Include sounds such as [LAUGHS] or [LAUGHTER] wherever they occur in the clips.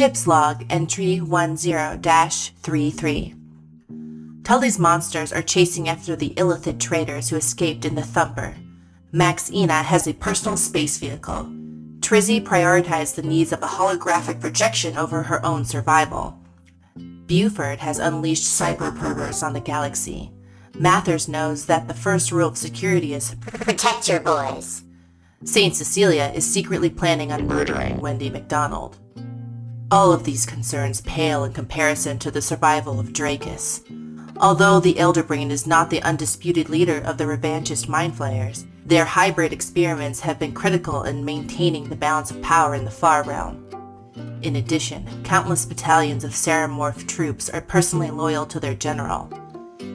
Ship's log entry 10 33. Tully's monsters are chasing after the Illithid traders who escaped in the Thumper. Max Ina has a personal space vehicle. Trizzy prioritized the needs of a holographic projection over her own survival. Beaufort has unleashed cyber perverts on the galaxy. Mathers knows that the first rule of security is Protect your boys. Saint Cecilia is secretly planning on murdering Wendy McDonald. All of these concerns pale in comparison to the survival of Dracus. Although the Elderbrain is not the undisputed leader of the revanchist Mind Flayers, their hybrid experiments have been critical in maintaining the balance of power in the Far Realm. In addition, countless battalions of Ceramorph troops are personally loyal to their general.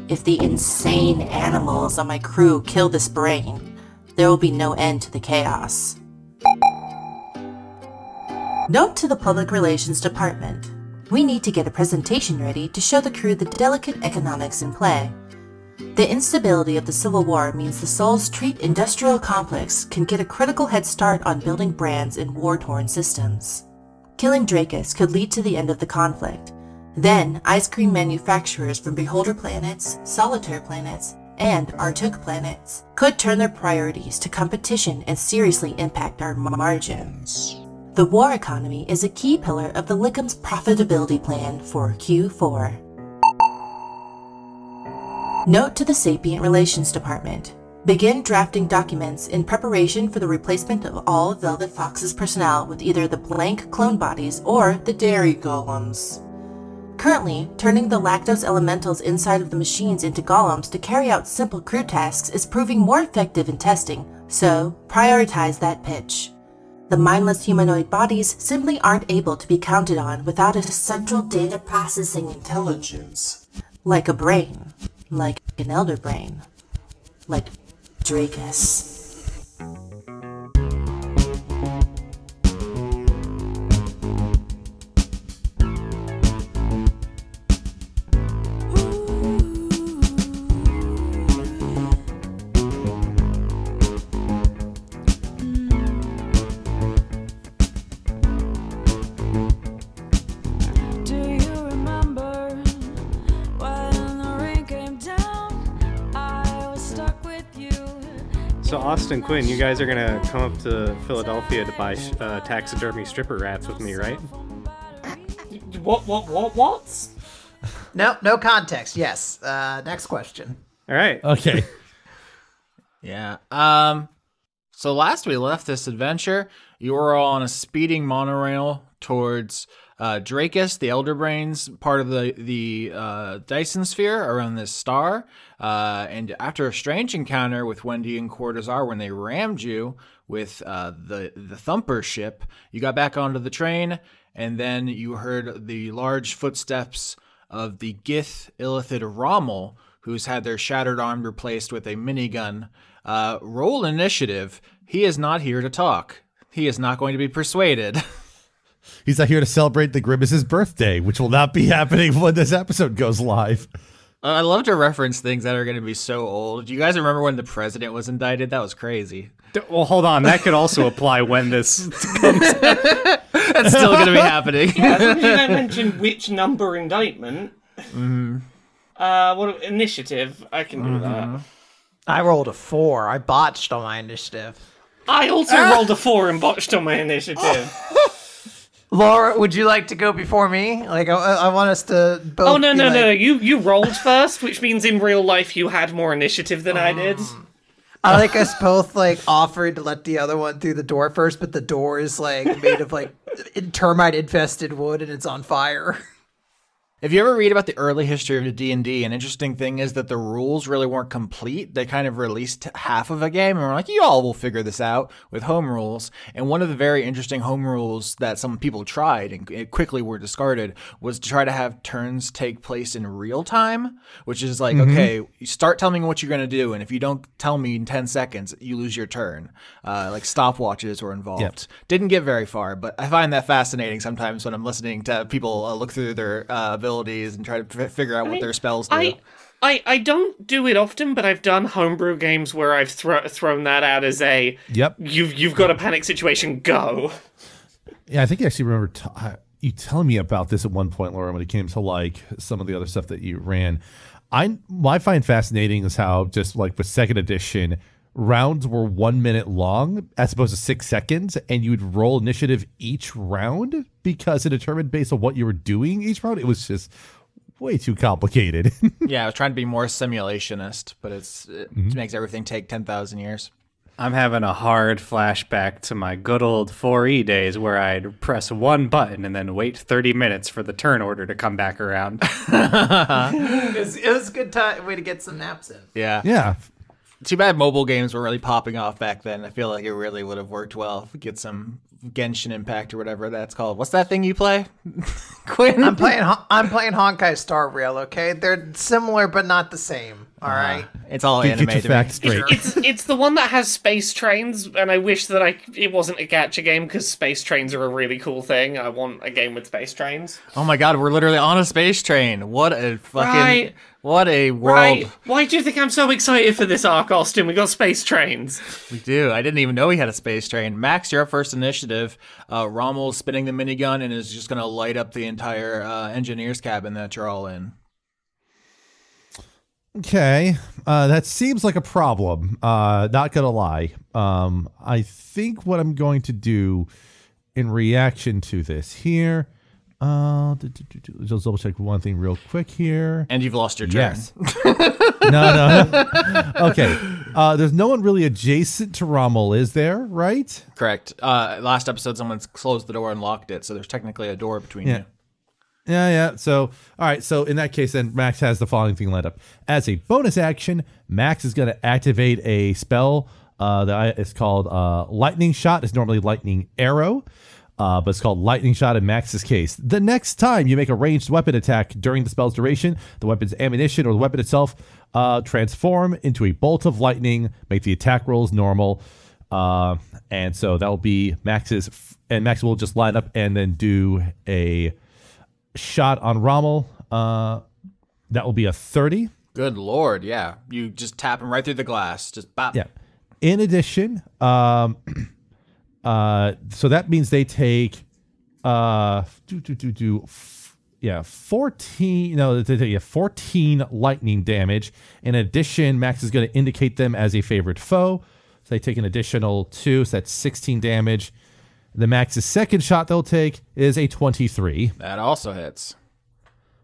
If the insane animals on my crew kill this brain, there will be no end to the chaos. Note to the Public Relations Department. We need to get a presentation ready to show the crew the delicate economics in play. The instability of the Civil War means the Soul's Treat industrial complex can get a critical head start on building brands in war-torn systems. Killing Dracus could lead to the end of the conflict. Then, ice cream manufacturers from Beholder planets, Solitaire planets, and Artuk planets could turn their priorities to competition and seriously impact our margins. The war economy is a key pillar of the Lickham's profitability plan for Q4. Note to the Sapient Relations Department. Begin drafting documents in preparation for the replacement of all Velvet Fox's personnel with either the blank clone bodies or the dairy golems. Currently, turning the lactose elementals inside of the machines into golems to carry out simple crew tasks is proving more effective in testing, so prioritize that pitch. The mindless humanoid bodies simply aren't able to be counted on without a central data processing intelligence. Like a brain. Like an elder brain. Like Dracus. So Austin Quinn, you guys are gonna come up to Philadelphia to buy uh, taxidermy stripper rats with me, right? What? What? What? What? No, no context. Yes. Uh, next question. All right. Okay. [LAUGHS] Yeah. Um. So last we left this adventure, you were on a speeding monorail towards uh, Dracus, the Elder Brains, part of the the uh, Dyson Sphere around this star. Uh, and after a strange encounter with Wendy and Cortazar when they rammed you with uh, the the Thumper ship, you got back onto the train, and then you heard the large footsteps of the Giff Illithid Rommel, who's had their shattered arm replaced with a minigun. Uh, roll initiative. He is not here to talk. He is not going to be persuaded. [LAUGHS] He's not here to celebrate the Grimace's birthday, which will not be [LAUGHS] happening when this episode goes live. Uh, I love to reference things that are going to be so old. Do you guys remember when the president was indicted? That was crazy. Well, hold on. That could also apply when this. [LAUGHS] [LAUGHS] That's still going to be happening. Yeah, as long as you don't mention which number indictment. Mm-hmm. Uh, what initiative? I can do that. Mm-hmm. I rolled a four. I botched on my initiative. I also rolled a four and botched on my initiative. Laura, would you like to go before me? Like, I, I want us to both. oh no no no! You you rolled first, which means in real life you had more initiative than I did. Um, I like us both like offered to let the other one through the door first, but the door is like made of like [LAUGHS] termite infested wood and it's on fire. If you ever read about the early history of the D&D, an interesting thing is that the rules really weren't complete. They kind of released half of a game and were like, you all will figure this out with home rules. And one of the very interesting home rules that some people tried and quickly were discarded was to try to have turns take place in real time, which is like, okay, you start telling me what you're going to do. And if you don't tell me in 10 seconds, you lose your turn. Uh, like stopwatches were involved. Yep. Didn't get very far, but I find that fascinating sometimes when I'm listening to people uh, look through their uh, abilities and try to f- figure out what their spells do. I, I I don't do it often, but I've done homebrew games where I've thro- thrown that out as a Yep. you've you've got a panic situation, go. Yeah, I think I actually remember. T- I- you telling me about this at one point, Laura, when it came to like some of the other stuff that you ran. I what I find fascinating is how just like with second edition, rounds were one minute long as opposed to six seconds, and you would roll initiative each round because it determined based on what you were doing each round. It was just way too complicated. [LAUGHS] Yeah, I was trying to be more simulationist, but it's it Mm-hmm. makes everything take ten thousand years. I'm having a hard flashback to my good old 4E days where I'd press one button and then wait 30 minutes for the turn order to come back around. [LAUGHS] It was, it was a good time way to get some naps in. Yeah. yeah. Too bad mobile games were really popping off back then. I feel like it really would have worked well get some Genshin Impact or whatever that's called. What's that thing you play? [LAUGHS] Quinn? I'm playing. I'm playing Honkai Star Rail. Okay, they're similar but not the same. All right. It's all Get, anime get your facts straight. It's it's the one that has space trains, and I wish that I it wasn't a gacha game because space trains are a really cool thing. I want a game with space trains. Oh my god, we're literally on a space train. What a fucking Right. what a world Right? Why do you think I'm so excited for this arc, Austin? We got space trains. we do. I didn't even know we had a space train. Max, you're up first initiative. Uh, Rommel's spinning the minigun and is just gonna light up the entire uh, engineer's cabin that you're all in. Okay, uh, that seems like a problem. Uh, not gonna lie. Um, I think what I'm going to do in reaction to this here. Uh, just double check one thing real quick here. And you've lost your turn. Yes. [LAUGHS] no, no, no. [LAUGHS] Okay. Uh, there's no one really adjacent to Rommel, is there? Right? Correct. Uh, last episode, someone closed the door and locked it, so there's technically a door between Yeah. you. Yeah, yeah. So, all right. So, in that case, then Max has the following thing lined up. As a bonus action, Max is going to activate a spell uh, that is called uh, Lightning Shot. It's normally Lightning Arrow, uh, but it's called Lightning Shot in Max's case. The next time you make a ranged weapon attack during the spell's duration, the weapon's ammunition or the weapon itself uh, transform into a bolt of lightning. Make the attack rolls normal. Uh, and so that'll be Max's, and Max will just line up and then do a shot on Rommel. Uh, that will be a 30. Good lord, yeah. You just tap him right through the glass. Just bop. Yeah. In addition, um, [CLEARS THROAT] uh, so that means they take, uh, do, do, do, do, f- yeah, 14, no, they take yeah, 14 lightning damage. In addition, Max is going to indicate them as a favorite foe. So they take an additional two, so that's 16 damage. The Max's second shot they'll take is a 23. That also hits.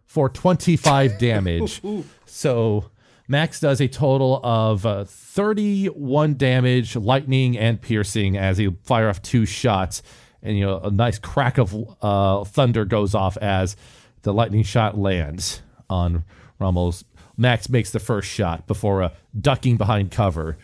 for 25 damage. [LAUGHS] so Max does a total of uh, 31 damage, lightning and piercing as he fire off two shots. And you know a nice crack of uh, thunder goes off as the lightning shot lands on Rommel's. Max makes the first shot before uh, ducking behind cover.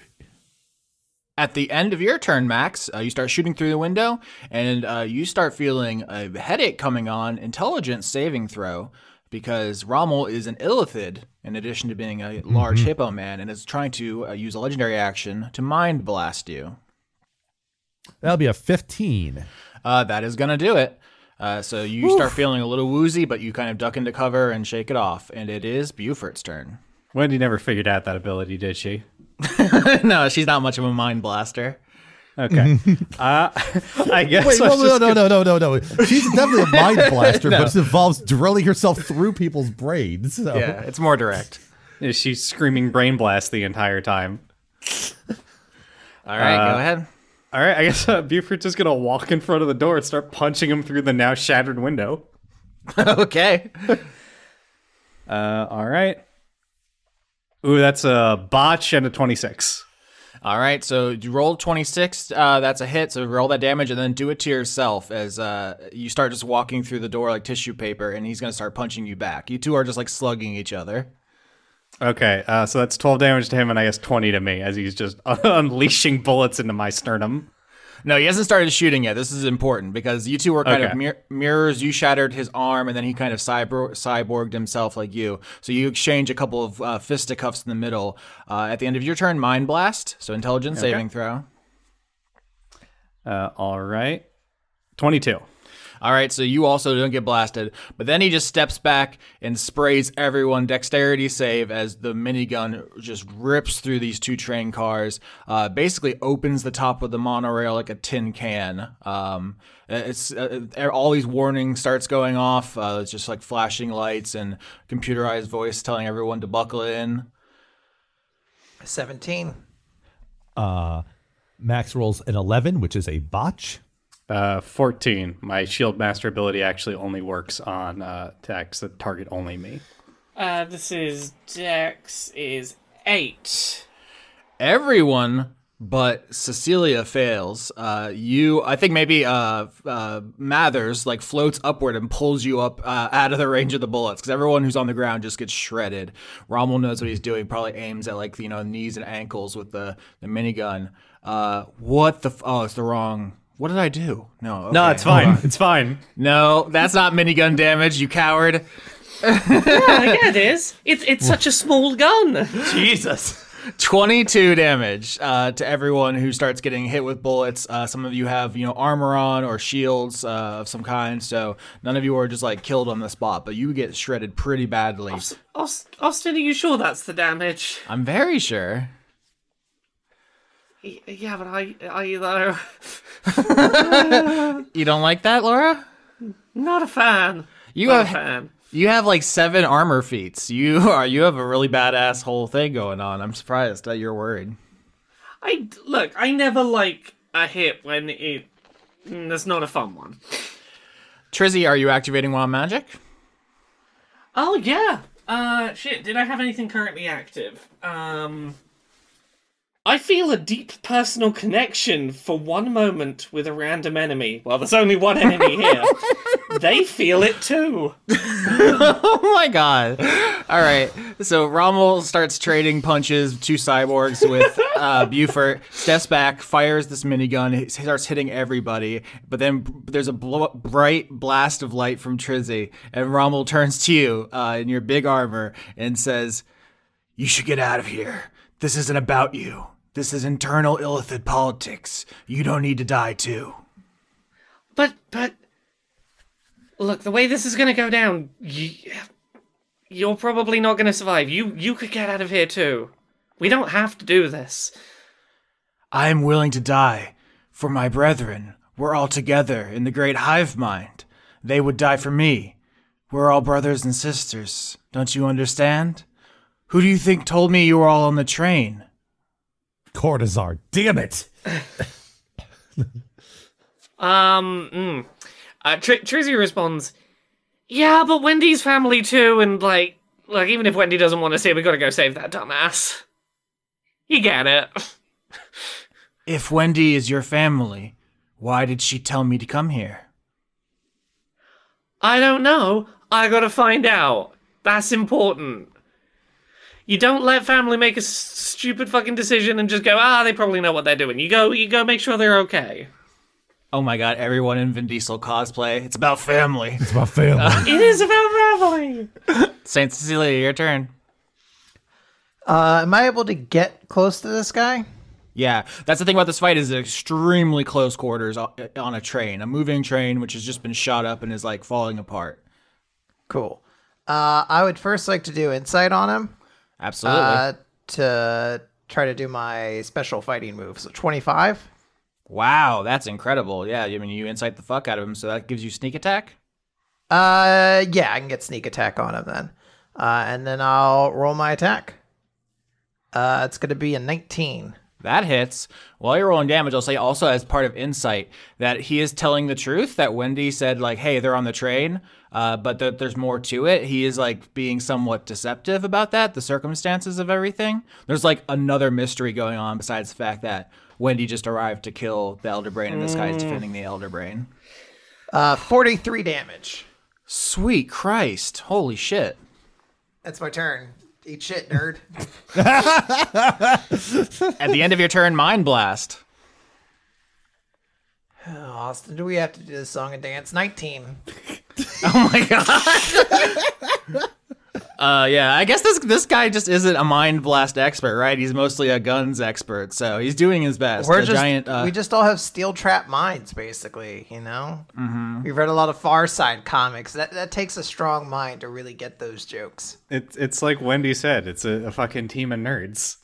At the end of your turn, Max, uh, you start shooting through the window, and uh, you start feeling a headache coming on. Intelligence saving throw, because Rommel is an illithid, in addition to being a large hippo man, and is trying to uh, use a legendary action to mind blast you. That'll be a 15. Uh, that is gonna do it. Uh, so you start feeling a little woozy, but you kind of duck into cover and shake it off, and it is Beaufort's turn. Wendy never figured out that ability, did she? [LAUGHS] no, she's not much of a mind blaster. Okay. [LAUGHS] uh, [LAUGHS] I guess Wait, I no, no, no, no, no, no, no. She's definitely a mind blaster, but it involves drilling herself through people's brains. So. Yeah, it's more direct. She's screaming brain blast the entire time. All right, go ahead. All right, I guess uh, Beaufort's just gonna walk in front of the door and start punching him through the now shattered window. okay. Uh, all right. Ooh, that's a botch and a twenty-six. All right, so you roll 26. Uh, that's a hit. So roll that damage and then do it to yourself as uh, you start just walking through the door like tissue paper, and he's going to start punching you back. You two are just like slugging each other. Okay, uh, so that's twelve damage to him, and I guess twenty to me as he's just [LAUGHS] unleashing bullets into my sternum. No, he hasn't started shooting yet. This is important because you two were kind Okay. of mir- mirrors. You shattered his arm, and then he kind of cyber- cyborged himself like you. So you exchange a couple of uh, fisticuffs in the middle. Uh, at the end of your turn, Mind Blast. So intelligence saving throw. Uh, all right, twenty-two. All right, so you also don't get blasted. But then he just steps back and sprays everyone dexterity save as the minigun just rips through these two train cars. Uh, basically opens the top of the monorail like a tin can. Um, it's uh, all these warnings starts going off. Uh, it's just like flashing lights and computerized voice telling everyone to buckle in. 17. Uh, Max rolls an 11, which is a botch. Uh, 14. My shield master ability actually only works on uh, attacks that target only me. Uh, this is Dex is eight. everyone but Cecilia fails. Uh, you, I think maybe uh, uh, Mathers like floats upward and pulls you up uh, out of the range of the bullets because everyone who's on the ground just gets shredded. Rommel knows what he's doing. Probably aims at like you know knees and ankles with the the minigun. Uh, what the? F- oh, it's the wrong. What did I do? No, No, it's fine. It's fine. No, that's not minigun damage. You coward. Oh, yeah, it is. It's it's such a small gun. Jesus. 22 damage uh, to everyone who starts getting hit with bullets. Uh, some of you have, you know, armor on or shields uh, of some kind, so none of you are just like killed on the spot, but you get shredded pretty badly. Aust- Austin, are you sure that's the damage? I'm very sure. Yeah, but I, I though, [LAUGHS] You don't like that, Laura? not a fan. You Not a have fan. you have like seven armor feats. You are you have a really badass whole thing going on. I'm surprised that you're worried. I look. I never like a hit when it. mm, That's not a fun one. Trizzy, are you activating wild magic? Oh yeah. Uh, shit. Did I have anything currently active? Um, I feel a deep personal connection for one moment with a random enemy. Well, there's only one enemy here. [LAUGHS] they feel it too. [LAUGHS] Oh my god. All right. So Rommel starts trading punches, two cyborgs with uh, Buford, steps back, fires this minigun, he starts hitting everybody. But then there's a bl- bright blast of light from Trizzy, and Rommel turns to you uh, in your big armor and says, You should get out of here. This isn't about you. This is internal Illithid politics. You don't need to die too. But but look, the way this is gonna go down, you, you're probably not gonna survive. You you could get out of here too. We don't have to do this. I am willing to die for my brethren. We're all together in the great hive mind. They would die for me. We're all brothers and sisters. Don't you understand? Who do you think told me you were all on the train? Cortazar, damn it. Um, mm. uh, Tr- Trizzy responds, "Yeah, but Wendy's family too, and like, like even if Wendy doesn't want to see, it, we gotta go save that dumbass. You get it." [LAUGHS] If Wendy is your family, why did she tell me to come here? I don't know. I gotta find out. That's important. You don't let family make a s- stupid fucking decision and just go, ah, they probably know what they're doing. You go, you go make sure they're okay. Oh my god, everyone in Vin Diesel cosplay. It's about family. It's about family. [LAUGHS] It is about family. [LAUGHS] Saint Cecilia, your turn. Uh, am I able to get close to this guy? Yeah, that's the thing about this fight is extremely close quarters on a train, a moving train which has just been shot up and is like falling apart. Cool. Uh, I would first like to do insight on him Absolutely. uh, to try to do my special fighting move. So 25. Wow, that's incredible. Yeah, I mean, you insight the fuck out of him, so that gives you sneak attack. Uh, yeah, I can get sneak attack on him then. Uh, and then I'll roll my attack. Uh, it's going to be a 19. That hits. While you're rolling damage, I'll say also as part of insight that he is telling the truth. That Wendy said like, "Hey, they're on the train," uh, but that there's more to it. He is like being somewhat deceptive about that, the circumstances of everything. There's like another mystery going on besides the fact that Wendy just arrived to kill the Elder Brain, and this guy is defending the Elder Brain. Uh, 43 damage. Sweet Christ! Holy shit! That's my turn. Eat shit, nerd. [LAUGHS] At the end of your turn, Mind Blast. Oh, Austin, do we have to do this song and dance? 19. [LAUGHS] Oh my god! [LAUGHS] Uh, yeah, I guess this this guy just isn't a mind blast expert, right? He's mostly a guns expert, so he's doing his best. We're just giant. Uh, we just all have steel trap minds, basically. You know, mm-hmm. we've read a lot of Far Side comics. That that takes a strong mind to really get those jokes. It's it's like Wendy said. It's a, a fucking team of nerds.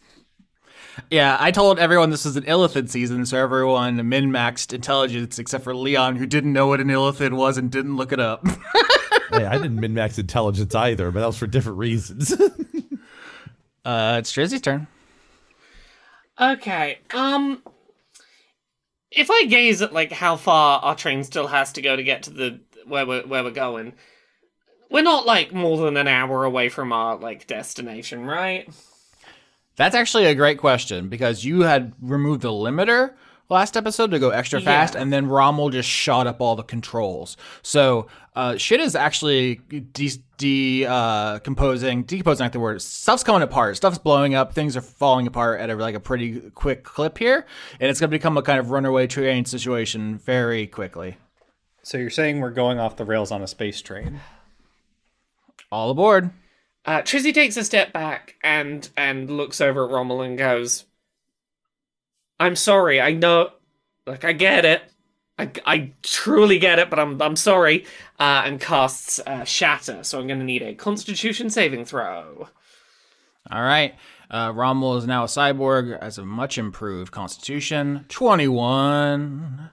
Yeah, I told everyone this was an illithid season, so everyone min maxed intelligence except for Leon, who didn't know what an illithid was and didn't look it up. [LAUGHS] hey, I didn't min max intelligence either, but that was for different reasons. [LAUGHS] uh, it's Trizzy's turn. Okay. Um if I gaze at like how far our train still has to go to get to the where we're where we're going, we're not like more than an hour away from our like destination, right? That's actually a great question because you had removed the limiter last episode to go extra Yeah. fast, and then Rommel just shot up all the controls. So uh, shit is actually de- de- uh, composing, decomposing, like the word. Stuff's coming apart. Stuff's blowing up. Things are falling apart at a, like a pretty quick clip here, and it's going to become a kind of runaway train situation very quickly. So you're saying we're going off the rails on a space train? All aboard. Uh, Trizzy takes a step back and and looks over at Rommel and goes, "I'm sorry. I know, like I get it. I, I truly get it, but I'm I'm sorry." Uh, and casts uh, Shatter. So I'm going to need a Constitution saving throw. All right. Uh, Rommel is now a cyborg, has a much improved constitution. 21.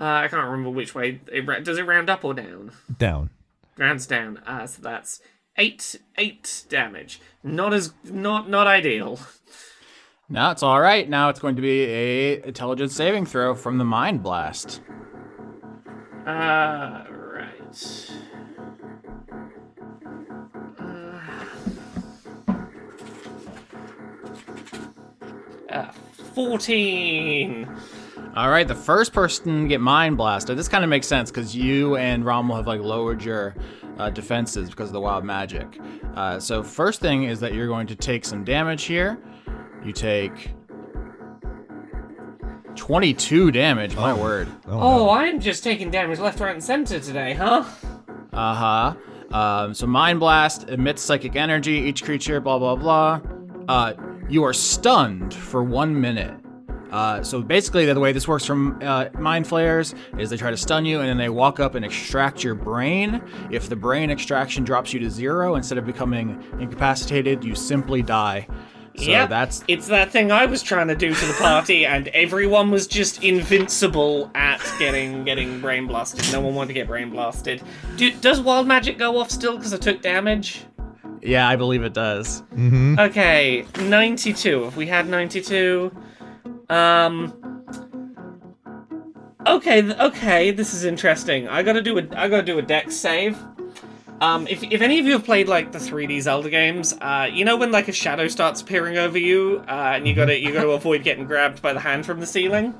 Uh, I can't remember which way. It, ra- does it round up or down? Down. Rounds down. Uh, so that's eight eight damage. Not as not not ideal. Now it's all right. Now it's going to be a intelligence saving throw from the mind blast. Uh, right. Uh, 14. All right, the first person to get mind blasted. This kind of makes sense because you and Rommel have like lowered your uh, defenses because of the wild magic. Uh, so first thing is that you're going to take some damage here. You take 22 damage. My word. Oh, I'm just taking damage left, right, and center today, huh? Uh huh. Um, so Mind Blast emits psychic energy. Each creature, blah blah blah. Uh, you are stunned for one minute. Uh, so basically, the way this works from uh, Mind Flayers is they try to stun you, and then they walk up and extract your brain. If the brain extraction drops you to zero, instead of becoming incapacitated, you simply die. So Yep, that's it's that thing I was trying to do to the party, [LAUGHS] and everyone was just invincible at getting getting brain blasted. No one wanted to get brain blasted. Do, does wild magic go off still because I took damage? yeah, I believe it does. Okay, 92. If we had 92, um, okay, okay, this is interesting. I gotta do a, I gotta do a dex save. Um, if, if any of you have played like the 3D Zelda games, uh, you know when like a shadow starts appearing over you, uh, and you gotta you gotta [LAUGHS] avoid getting grabbed by the hand from the ceiling.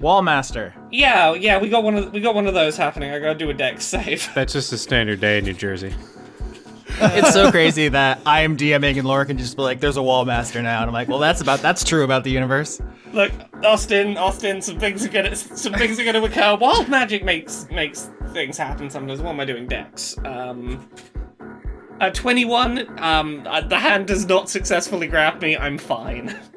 Wallmaster. Yeah, yeah, we got one of we got one of those happening. I gotta do a dex save. That's just a standard day in New Jersey. It's so crazy that I am DMing and Laura can just be like, "There's a wall master now," and I'm like, "Well, that's about that's true about the universe." Look, Austin, Austin, some things are gonna some things are gonna occur. Wild magic makes makes things happen sometimes. What am I doing, Dex? Um, uh, twenty-one. Um, uh, the hand does not successfully grab me. I'm fine. [LAUGHS]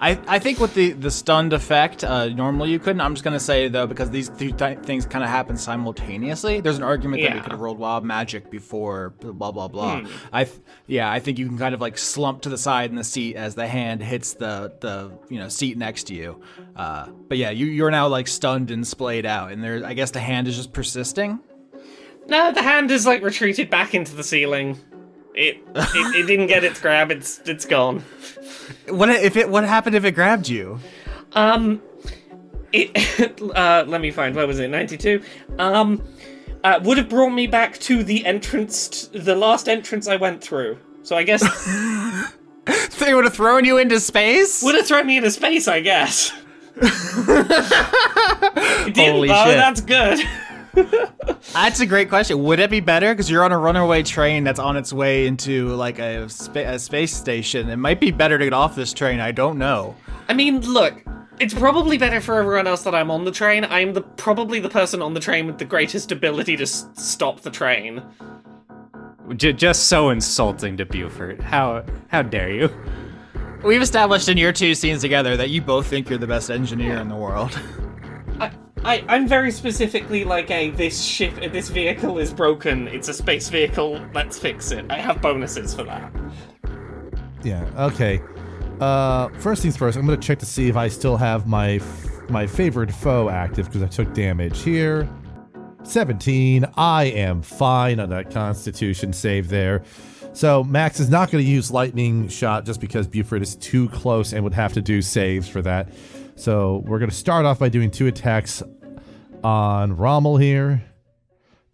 I, I think with the, the stunned effect, uh, normally you couldn't. I'm just gonna say though, because these two th- things kind of happen simultaneously. There's an argument that we could have rolled wild magic before blah blah blah. I th- yeah, I think you can kind of like slump to the side in the seat as the hand hits the the you know seat next to you. Uh, but yeah, you you're now like stunned and splayed out, and there I guess the hand is just persisting. No, the hand is like retreated back into the ceiling. It it, it didn't get its grab. It's it's gone. What if it? What happened if it grabbed you? Um, it. [LAUGHS] uh, let me find. Where was it? Ninety-two. Um, uh, would have brought me back to the entrance, t- the last entrance I went through. So I guess [LAUGHS] They would have thrown you into space. would have thrown me into space. I guess. [LAUGHS] it didn't, Holy though. shit. That's good. That's a great question. Would it be better because you're on a runaway train that's on its way into like a, spa- a space station? It might be better to get off this train. I don't know. I mean, look. It's probably better for everyone else that I'm on the train. I'm the probably the person on the train with the greatest ability to s- stop the train. J- just so insulting to Beaufort. How how dare you? We've established in your two scenes together that you both think you're the best engineer in the world. I, I, I'm very specifically like a this ship, this vehicle is broken. It's a space vehicle. Let's fix it. I have bonuses for that. Yeah. Okay. Uh, first things first. I'm gonna check to see if I still have my f- my favorite foe active because I took damage here. 17. I am fine on that Constitution save there. So Max is not going to use lightning shot just because Beaufort is too close and would have to do saves for that. So we're going to start off by doing two attacks on Rommel here.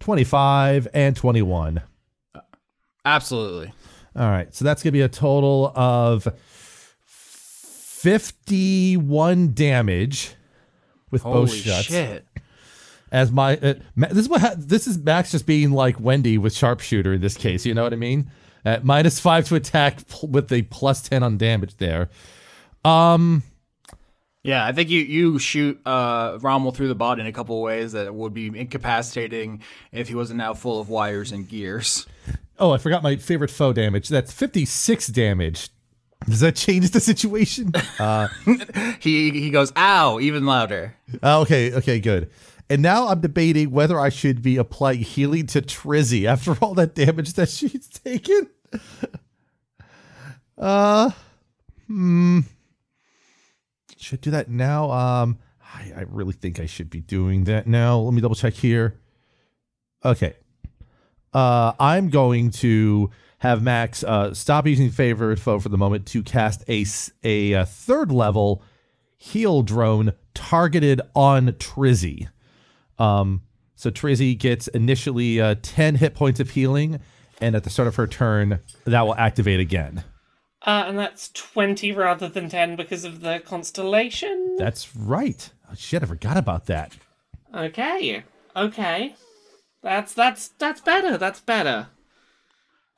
25 and 21. Absolutely. All right, so that's gonna be a total of fifty-one damage with Holy both shots. shit. As my uh, Ma- this is what ha- this is Max just being like Wendy with sharpshooter in this case. You know what I mean? At minus five to attack pl- with a plus ten on damage there. Um, Yeah, I think you you shoot uh, Rommel through the body in a couple ways that would be incapacitating if he wasn't now full of wires and gears. oh, I forgot my favorite foe damage. That's fifty-six damage. Does that change the situation? Uh, [LAUGHS] He he goes, "Ow!" even louder. Oh, okay, okay, good. And now I'm debating whether I should be applying healing to Trizzy after [LAUGHS] all that damage that she's taken. Uh, hmm. Should do that now. Um, I, I really think I should be doing that now. Let me double check here. Okay. Uh, I'm going to have Max uh, stop using favorite foe for the moment to cast a uh third level heal drone targeted on Trizzy. Um, so Trizzy gets initially uh, 10 hit points of healing, and at the start of her turn, that will activate again. Uh, and that's 20 rather than 10 because of the constellation. That's right. Oh, shit, I forgot about that. Okay. Okay. That's that's that's better. That's better.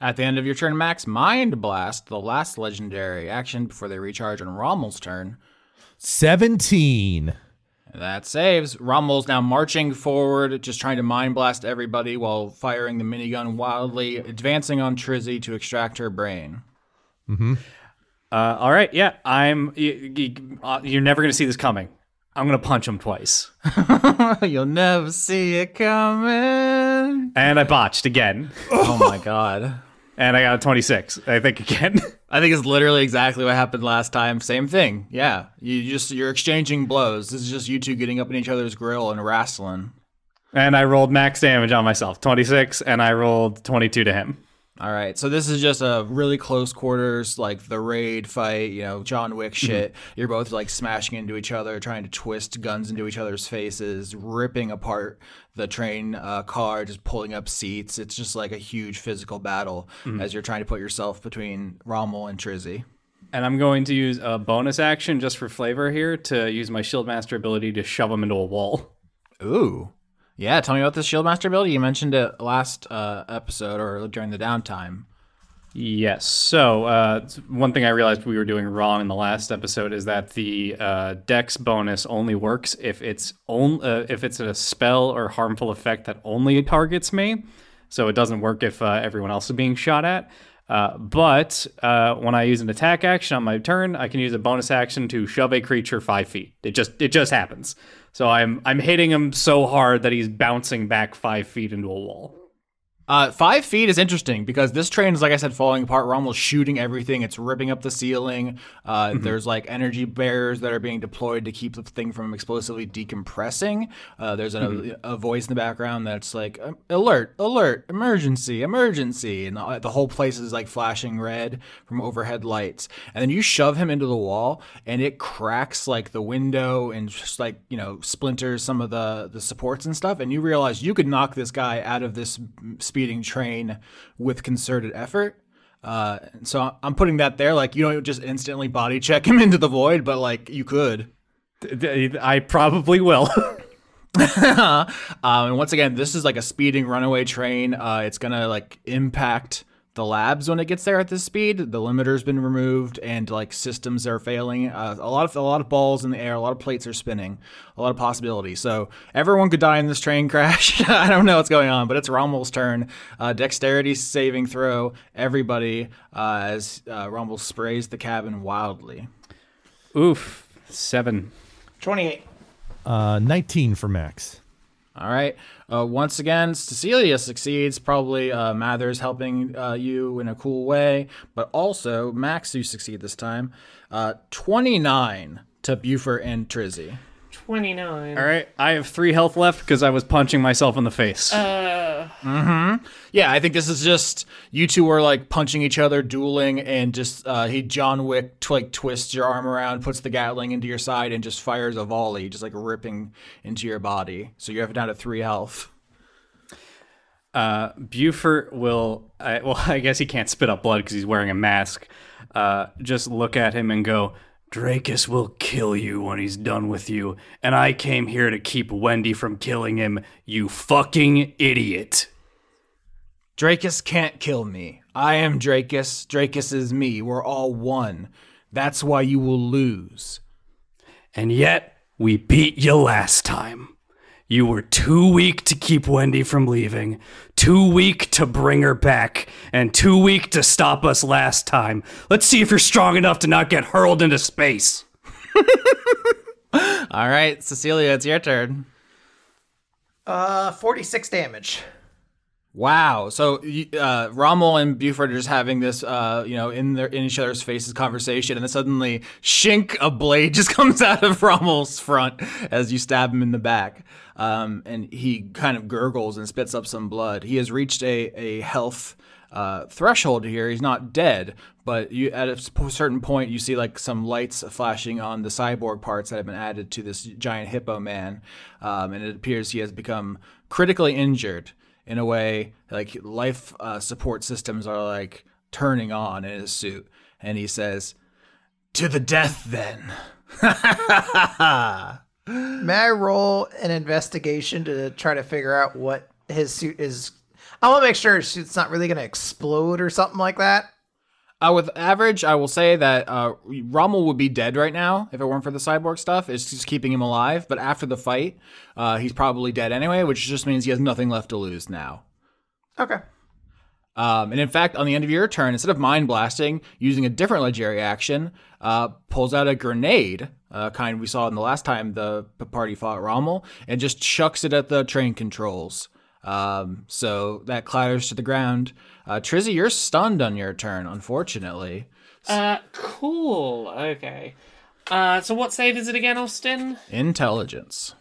At the end of your turn, Max, Mind Blast, the last legendary action before they recharge on Rommel's turn. 17. That saves. Rommel's now marching forward, just trying to mind blast everybody while firing the minigun wildly, advancing on Trizzy to extract her brain. Uh, all right, yeah, I'm. You, you, uh, you're never gonna see this coming. I'm gonna punch him twice, [LAUGHS] You'll never see it coming. and I botched again, [LAUGHS] oh my god. and I got a 26. I think again. [LAUGHS] I think it's literally exactly what happened last time. Same thing. Yeah. You just you're exchanging blows. This is just you two getting up in each other's grill and wrestling. and I rolled max damage on myself, 26, and I rolled 22 to him. All right, so this is just a really close quarters, like the raid fight, you know, John Wick shit. You're both like smashing into each other, trying to twist guns into each other's faces, ripping apart the train uh, car, just pulling up seats. It's just like a huge physical battle as you're trying to put yourself between Rommel and Trizzy. And I'm going to use a bonus action just for flavor here to use my shield master ability to shove him into a wall. Ooh. Yeah, tell me about this Shieldmaster ability. You mentioned it last uh, episode or during the downtime. Yes. So uh, one thing I realized we were doing wrong in the last episode is that the uh, Dex bonus only works if it's on, uh, if it's a spell or harmful effect that only targets me. So it doesn't work if uh, everyone else is being shot at. Uh, but uh, when I use an attack action on my turn, I can use a bonus action to shove a creature five feet. It just it just happens. So I'm I'm hitting him so hard that he's bouncing back five feet into a wall. Uh, five feet is interesting because this train is, like I said, falling apart. We're almost shooting everything. It's ripping up the ceiling. Uh, There's like energy barriers that are being deployed to keep the thing from explosively decompressing. Uh, there's a, a voice in the background that's like, "Um, alert, alert, emergency, emergency. And the, the whole place is like flashing red from overhead lights. And then you shove him into the wall and it cracks like the window and just like, you know, splinters some of the, the supports and stuff. And you realize you could knock this guy out of this speeding train with concerted effort. Uh, so I'm putting that there. Like, you don't just instantly body check him [LAUGHS] into the void, but like you could. I probably will. [LAUGHS] [LAUGHS] um, and once again, this is like a speeding runaway train. Uh, it's gonna like impact the labs when it gets there at this speed. The limiter's been removed, and like systems are failing. Uh, a lot of a lot of balls in the air, a lot of plates are spinning, a lot of possibilities. So everyone could die in this train crash. [LAUGHS] I don't know what's going on, but it's Rommel's turn. Uh, dexterity saving throw. Everybody uh, as uh, Rommel sprays the cabin wildly. Oof, seven. 28. Uh, 19 for Max. All right. Uh, once again, Cecilia succeeds. Probably uh, Mathers helping uh, you in a cool way, but also Max, you succeed this time. Uh, 29 to Beaufort and Trizzy. 29. All right, I have three health left because I was punching myself in the face. Uh, mm-hmm. Yeah, I think this is just you two are like punching each other, dueling, and just uh, he John Wick tw- like twists your arm around, puts the Gatling into your side, and just fires a volley, just like ripping into your body. So you have down to three health. uh, Beaufort will, I, [LAUGHS] well, I guess he can't spit up blood because he's wearing a mask. Uh, just look at him and go, Dracus will kill you when he's done with you, and I came here to keep Wendy from killing him, you fucking idiot. Dracus can't kill me. I am Dracus. Dracus is me. We're all one. That's why you will lose. And yet, we beat you last time. You were too weak to keep Wendy from leaving, too weak to bring her back, and too weak to stop us last time. Let's see if you're strong enough to not get hurled into space. [LAUGHS] All right, Cecilia, it's your turn. Uh, 46 damage. Wow. So uh, Rommel and Beaufort are just having this, uh, you know, in their in each other's faces conversation, and then suddenly, shink, a blade [LAUGHS] just comes out of Rommel's front as you stab him in the back, um, and he kind of gurgles and spits up some blood. He has reached a a health. Uh, threshold here. He's not dead, but you at a certain point you see like some lights flashing on the cyborg parts that have been added to this giant hippo man, um, and it appears he has become critically injured in a way like life uh, support systems are like turning on in his suit and he says to the death then [LAUGHS] May I roll an investigation to try to figure out what his suit is? I want to make sure his suit's not really going to explode or something like that. Uh, with average i will say that uh, rommel would be dead right now if it weren't for the cyborg stuff it's just keeping him alive but after the fight uh, he's probably dead anyway which just means he has nothing left to lose now Okay. Um, and in fact, on the end of your turn, instead of mind blasting, using a different legendary action, uh, pulls out a grenade, uh, kind we saw in the last time the party fought Rommel, and just chucks it at the train controls. Um, so that clatters to the ground. Uh, Trizzy, you're stunned on your turn, unfortunately. Uh, cool. Okay. Uh, so what save is it again, Austin? Intelligence.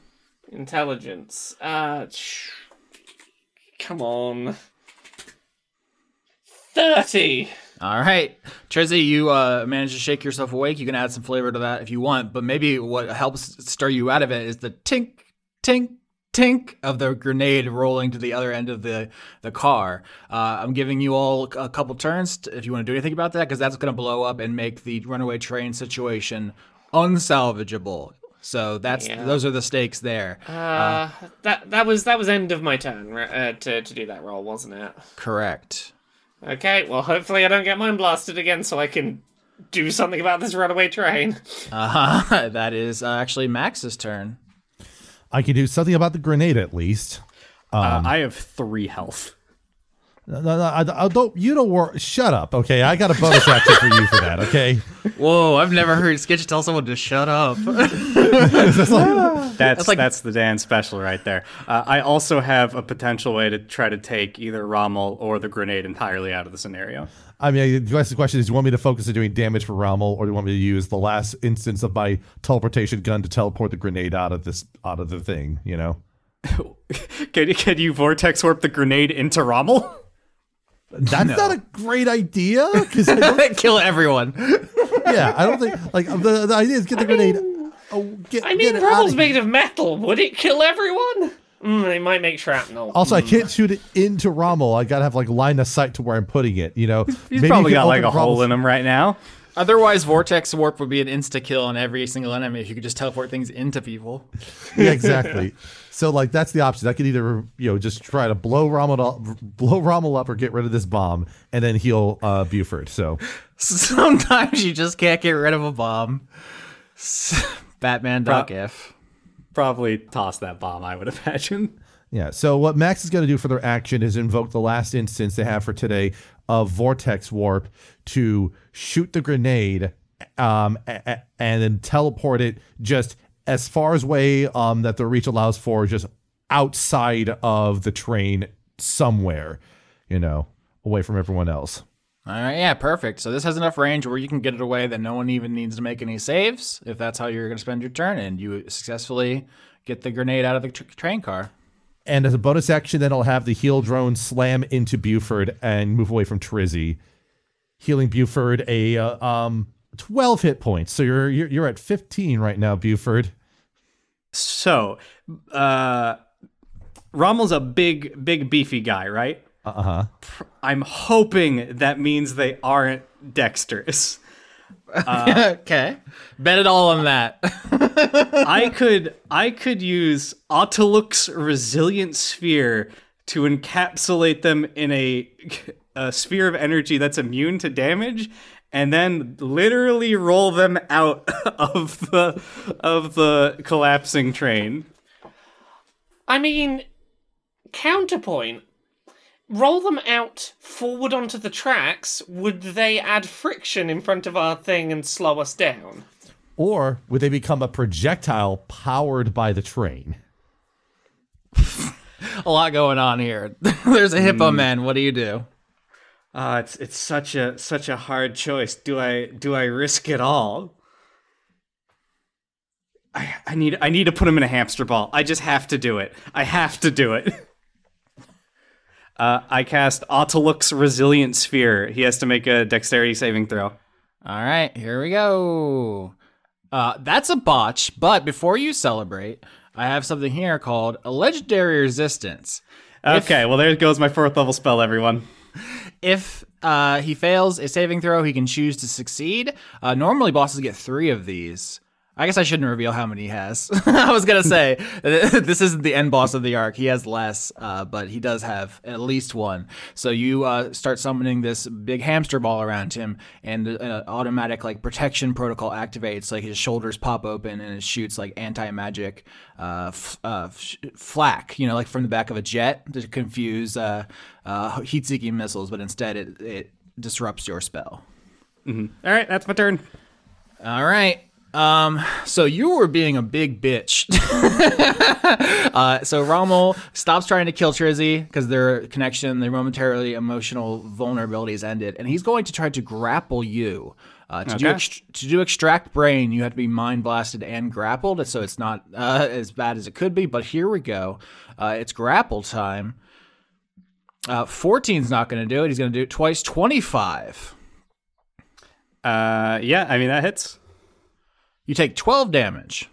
Intelligence. Uh, sh- come on. 30. All right, Trizzy, you uh, managed to shake yourself awake. You can add some flavor to that if you want, but maybe what helps stir you out of it is the tink, tink, tink of the grenade rolling to the other end of the the car. Uh, I'm giving you all a couple turns t- if you want to do anything about that, because that's going to blow up and make the runaway train situation unsalvageable. So that's Yeah. those are the stakes there. Uh, that that was that was end of my turn uh, to to do that roll, wasn't it? Correct. Okay. Well, hopefully I don't get mind blasted again, so I can do something about this runaway train. Uh, [LAUGHS] that is uh, actually Max's turn. I can do something about the grenade at least. uh, I have three health. No, no, no, I, I don't. You don't work. Shut up. Okay, I got a bonus action for you for that. Okay. [LAUGHS] Whoa, I've never heard Skitch tell someone to shut up. [LAUGHS] That's like- that's the Dan special right there. Uh, I also have a potential way to try to take either Rommel or the grenade entirely out of the scenario. I mean, I guess the question is: Do you want me to focus on doing damage for Rommel, or do you want me to use the last instance of my teleportation gun to teleport the grenade out of this out of the thing? You know. [LAUGHS] Can, can you vortex warp the grenade into Rommel? That's not a great idea because I don't, [LAUGHS] Kill everyone. yeah, I don't think like the, the idea is get the grenade. Oh, get, I mean, get it out Rommel's of made of metal. Would it kill everyone? Mm, it might make shrapnel. Also, I can't shoot it into Rommel. I gotta have like line of sight to where I'm putting it. You know, He's probably got like a hole in him right now. Otherwise, Vortex Warp would be an insta kill on every single enemy if you could just teleport things into people. Yeah, exactly. [LAUGHS] So like that's the option. I could either you know just try to blow Rommel up, blow Rommel up, or get rid of this bomb, and then heal uh, Beaufort. So [LAUGHS] Sometimes you just can't get rid of a bomb. [LAUGHS] Batman Doc Pro- if. Probably toss that bomb, I would [LAUGHS] imagine. yeah. So what Max is going to do for their action is invoke the last instance they have for today of Vortex Warp to shoot the grenade, um, a- a- and then teleport it just as far as way um that the reach allows for, just outside of the train somewhere, you know, away from everyone else. All right, yeah, perfect. So this has enough range where you can get it away that no one even needs to make any saves if that's how you're going to spend your turn, and you successfully get the grenade out of the tr- train car. And as a bonus action, then I'll have the heal drone slam into Beaufort and move away from Trizzy, healing Beaufort a uh, um twelve hit points. So you're you're, you're at fifteen right now, Beaufort. So, uh, Rommel's a big, big, beefy guy, right? Uh huh. I'm hoping that means they aren't dexterous. [LAUGHS] okay, bet it all on that. I could I could use Otiluke's resilient sphere to encapsulate them in a, [LAUGHS] a sphere of energy that's immune to damage and then literally roll them out [LAUGHS] of the of the collapsing train. I mean, counterpoint. Roll them out forward onto the tracks. Would they add friction in front of our thing and slow us down? Or would they become a projectile powered by the train? [LAUGHS] a lot going on here. [LAUGHS] There's a hippo mm. man. What do you do? Uh, it's it's such a such a hard choice. Do I do I risk it all? I I need I need to put him in a hamster ball. I just have to do it. I have to do it. [LAUGHS] Uh, I cast Otiluke's Resilient Sphere. He has to make a dexterity saving throw. All right, here we go. Uh, that's a botch, but before you celebrate, I have something here called a legendary resistance. Okay, well there goes my fourth level spell, everyone. If uh, he fails a saving throw, he can choose to succeed. Uh, normally, bosses get three of these. I guess I shouldn't reveal how many he has. [LAUGHS] I was gonna say [LAUGHS] this isn't the end boss of the arc. He has less, uh, but he does have at least one. So you uh, start summoning this big hamster ball around him, and an automatic like protection protocol activates. Like his shoulders pop open, and it shoots like anti magic uh, f- uh, f- flak. You know, like from the back of a jet to confuse uh, uh, heat-seeking missiles, but instead it it disrupts your spell. All right, that's my turn. All right. Um, so you were being a big bitch. [LAUGHS] uh, so Rommel stops trying to kill Trizzy because their connection, their momentarily emotional vulnerabilities ended, and he's going to try to grapple you. Uh, to do Okay. ext- to do extract brain, you have to be mind blasted and grappled, so it's not uh, as bad as it could be. But here we go. Uh, it's grapple time. Uh, 14's not going to do it. He's going to do it twice. 25. Uh, yeah, I mean that hits. You take 12 damage.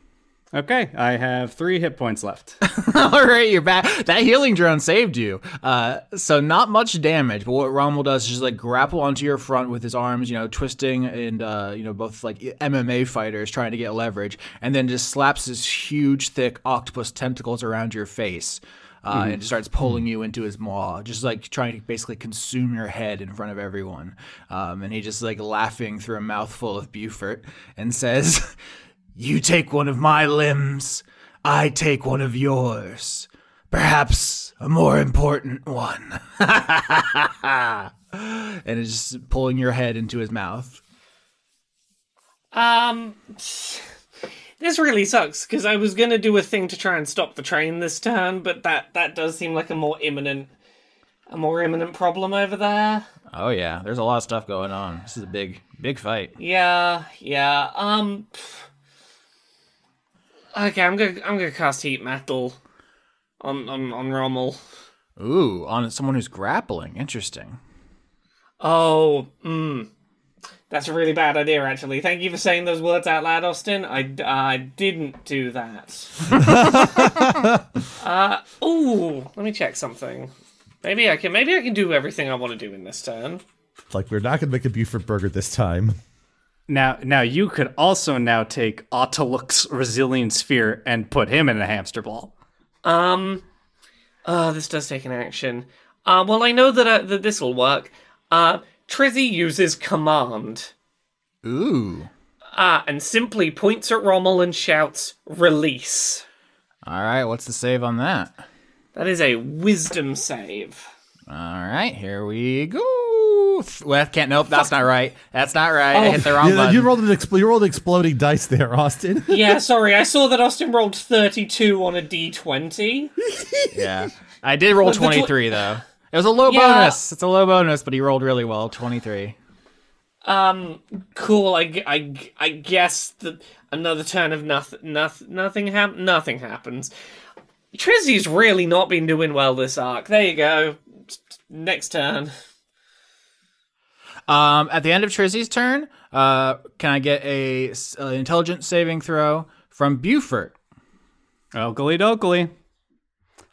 Okay, I have three hit points left. [LAUGHS] All right, you're back. That healing drone saved you. Uh, so not much damage, but what Rommel does is just like grapple onto your front with his arms, you know, twisting and uh, you know both like MMA fighters trying to get leverage, and then just slaps his huge, thick octopus tentacles around your face. Uh, and starts pulling you into his maw, just like trying to basically consume your head in front of everyone. Um, and he just like laughing through a mouthful of Beaufort and says, [LAUGHS] "You take one of my limbs, I take one of yours. Perhaps a more important one. [LAUGHS] and it's just pulling your head into his mouth. Um, this really sucks because I was gonna do a thing to try and stop the train this turn, but that that does seem like a more imminent, a more imminent problem over there. Oh yeah, there's a lot of stuff going on. This is a big, big fight. Yeah, yeah. Um. Okay, I'm gonna I'm gonna cast heat metal on on on Rommel. Ooh, on someone who's grappling. Interesting. Oh, mm. That's a really bad idea, actually. Thank you for saying those words out loud, Austin. I, I didn't do that. [LAUGHS] uh, ooh, let me check something. Maybe I can. Maybe I can do everything I want to do in this turn. Like we're not gonna make a Beaufort burger this time. now, now you could also now take Otiluke's Resilient Sphere and put him in a hamster ball. Um, uh, this does take an action. Uh, well, I know that uh, that this will work. Uh, Trizzy uses command. Ooh. Ah, and simply points at Rommel and shouts, "Release." All right, what's the save on that? That is a wisdom save. All right, here we go. Well, can't. Nope, that's not right. That's not right. I hit the wrong You, button. you rolled an expl- you rolled exploding dice there, Austin. [LAUGHS] Yeah, sorry, I saw that Austin rolled 32 on a d20. yeah, I did roll But the tw- twenty three though. It was a low Yeah. bonus. It's a low bonus, but he rolled really well. Twenty three. Um, cool. I, I, I guess that another turn of nothing, nothing, nothing, hap- nothing happens. Trizzy's really not been doing well this arc. There you go. Next turn. Um, at the end of Trizzy's turn, uh, can I get a, uh, intelligence saving throw from Beaufort? Oakley dokley.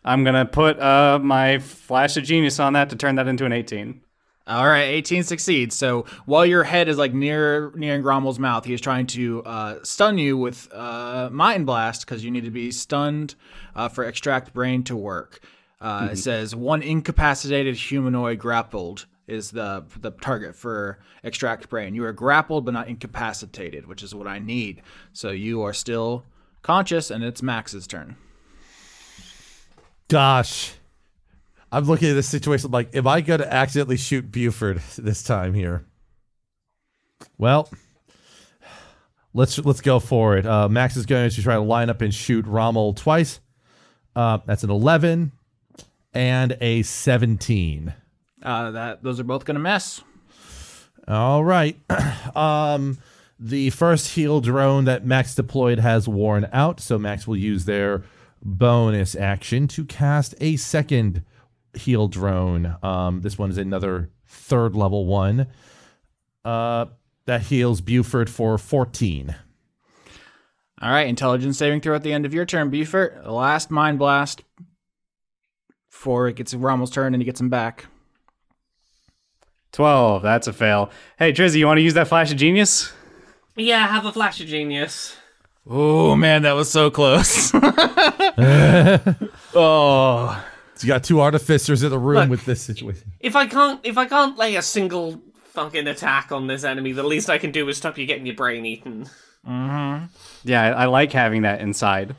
I'm gonna put uh, my flash of genius on that to turn that into an 18. All right, 18 succeeds. So while your head is like near near Rommel's mouth, he is trying to uh, stun you with uh, Mind Blast because you need to be stunned uh, for Extract Brain to work. Uh, It says one incapacitated humanoid grappled is the the target for Extract Brain. You are grappled but not incapacitated, which is what I need. So you are still conscious, and it's Max's turn. Gosh. I'm looking at this situation like, am I going to accidentally shoot Beaufort this time here? Well, let's let's go for it. Uh, Max is going to try to line up and shoot Rommel twice. Uh, that's an 11 and a 17. Uh, that those are both gonna miss. All right. [CLEARS THROAT] um, the first heal drone that Max deployed has worn out, so Max will use their bonus action to cast a second heal drone. Um, this one is another third level one. Uh, that heals Beaufort for 14. All right, intelligence saving throw at the end of your turn, Beaufort. The last mind blast before it gets Rommel's turn and he gets him back. 12. That's a fail. Hey, Trizzy, you want to use that flash of genius? Yeah, have a flash of genius. Oh man, that was so close. [LAUGHS] oh, So you got two artificers in the room Look. with this situation. If I can't, if I can't lay a single fucking attack on this enemy, the least I can do is stop you getting your brain eaten. Mm-hmm. Yeah, I, I like having that inside.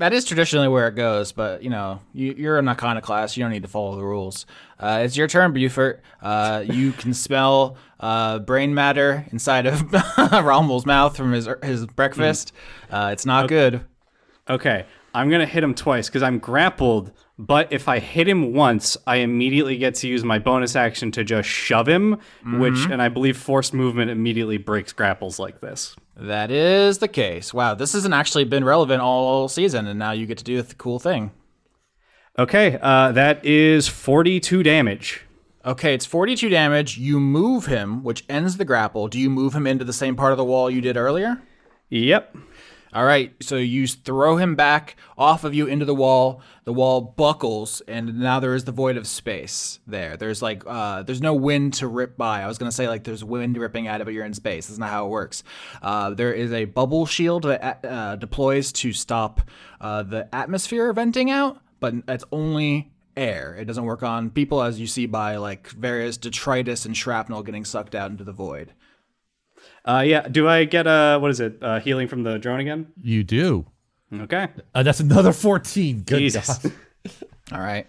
That is traditionally where it goes, but you know, you, you're an iconoclast. You don't need to follow the rules. Uh, it's your turn, Beaufort. Uh, you can smell uh, brain matter inside of [LAUGHS] Rommel's mouth from his his breakfast. Uh, it's not good. Okay, I'm gonna hit him twice because I'm grappled. But if I hit him once, I immediately get to use my bonus action to just shove him, which, and I believe forced movement immediately breaks grapples like this. That is the case. Wow, this hasn't actually been relevant all season, and now you get to do the cool thing. Okay, uh, that is 42 damage. Okay, it's 42 damage. You move him, which ends the grapple. Do you move him into the same part of the wall you did earlier? Yep. All right, so you throw him back off of you into the wall. The wall buckles, and now there is the void of space there. There's like, uh, there's no wind to rip by. I was gonna say like there's wind ripping at it, but you're in space. That's not how it works. Uh, there is a bubble shield that uh, deploys to stop uh, the atmosphere venting out, but it's only air. It doesn't work on people, as you see by like various detritus and shrapnel getting sucked out into the void. Uh, yeah. Do I get uh, what is it? Uh, healing from the drone again? You do. Okay. Uh, that's another 14. Good Jesus. God. [LAUGHS] All right.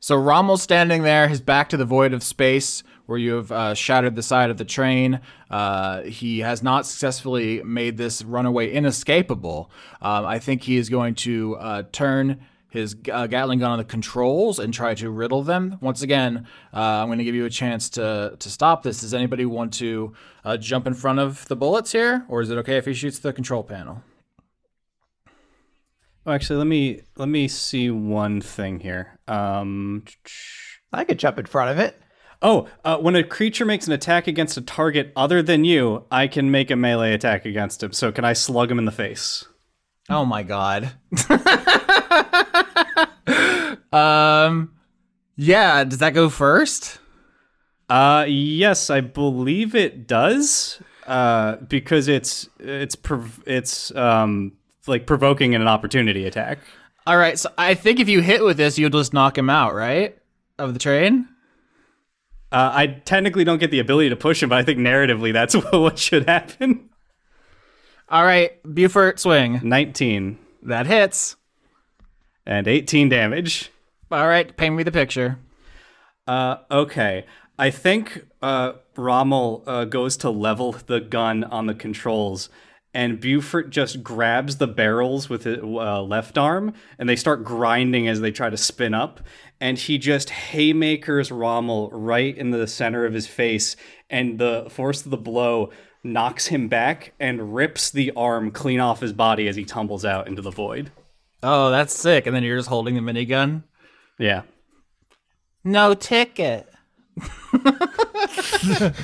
So Rommel's standing there, his back to the void of space where you have uh, shattered the side of the train. Uh, he has not successfully made this runaway inescapable. Um, I think he is going to uh, turn his uh, Gatling gun on the controls and try to riddle them. Once again, uh, I'm going to give you a chance to to stop this. Does anybody want to uh, jump in front of the bullets here, or is it okay if he shoots the control panel? Oh, actually, let me let me see one thing here. Um, I could jump in front of it. oh, uh, when a creature makes an attack against a target other than you, I can make a melee attack against him. So can I slug him in the face? Oh my god. [LAUGHS] um yeah, does that go first? Uh, yes, I believe it does. Uh, because it's it's prov- it's um like provoking an opportunity attack. All right, so I think if you hit with this, you'll just knock him out, right? Of the train. Uh, I technically don't get the ability to push him, but I think narratively that's [LAUGHS] what should happen. All right, Beaufort, swing. 19 That hits. and 18 damage. All right, paint me the picture. Uh, okay. I think uh, Rommel uh, goes to level the gun on the controls, and Beaufort just grabs the barrels with his uh, left arm, and they start grinding as they try to spin up. And he just haymakers Rommel right in the center of his face, and the force of the blow knocks him back and rips the arm clean off his body as he tumbles out into the void. Oh, that's sick. And then you're just holding the minigun. Yeah. No ticket.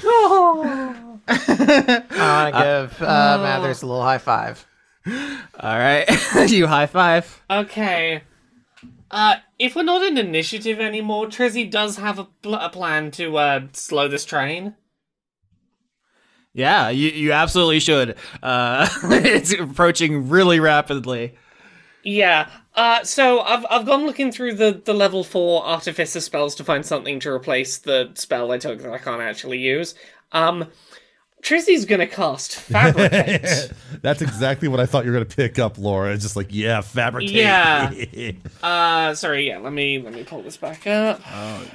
oh. [LAUGHS] I want to give uh, Mathers a little high five. All right, [LAUGHS] you high five. Okay. Uh, if we're not in initiative anymore, Trizzy does have a, pl- a plan to uh slow this train. Yeah, you, you absolutely should. Uh, [LAUGHS] it's approaching really rapidly. Yeah. Uh, so I've I've gone looking through the the level four artificer spells to find something to replace the spell I took that I can't actually use. Um, Trizzy's gonna cast fabricate. [LAUGHS] That's exactly what I thought you were gonna pick up, Laura. It's just like, yeah, fabricate. Yeah. [LAUGHS] uh, sorry. Yeah. Let me let me pull this back up.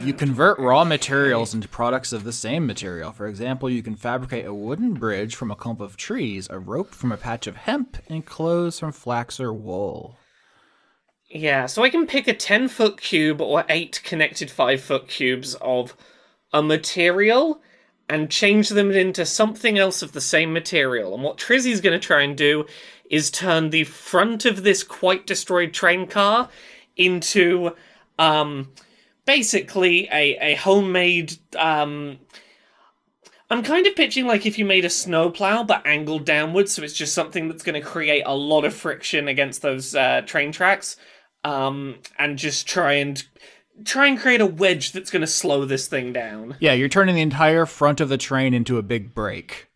You convert raw materials into products of the same material. For example, you can fabricate a wooden bridge from a clump of trees, a rope from a patch of hemp, and clothes from flax or wool. Yeah, so I can pick a 10 foot cube or eight connected 5 foot cubes of a material and change them into something else of the same material. And what Trizzy's going to try and do is turn the front of this quite destroyed train car into um, basically a, a homemade. Um, I'm kind of pitching like if you made a snowplow but angled downwards, so it's just something that's going to create a lot of friction against those uh, train tracks, um, and just try and try and create a wedge that's going to slow this thing down. Yeah, you're turning the entire front of the train into a big brake.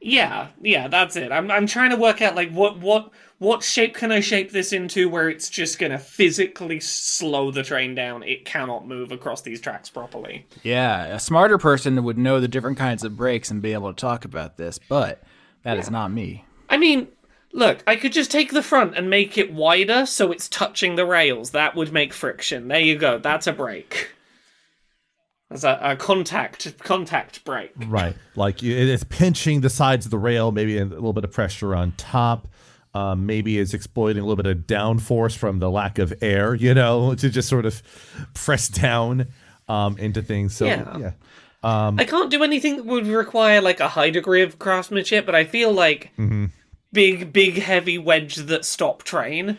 Yeah, yeah, that's it. I'm I'm trying to work out like what what what shape can I shape this into where it's just going to physically slow the train down. It cannot move across these tracks properly. Yeah, a smarter person would know the different kinds of brakes and be able to talk about this, but that is not me. I mean, look, I could just take the front and make it wider so it's touching the rails. That would make friction. There you go. That's a brake. That's a, a contact contact brake. Right. Like it's pinching the sides of the rail, maybe a little bit of pressure on top. Um, maybe it's exploiting a little bit of downforce from the lack of air, you know, [LAUGHS] to just sort of press down um, into things. So, Yeah. yeah. I can't do anything that would require like a high degree of craftsmanship, but I feel like big, big, heavy wedge that stop train.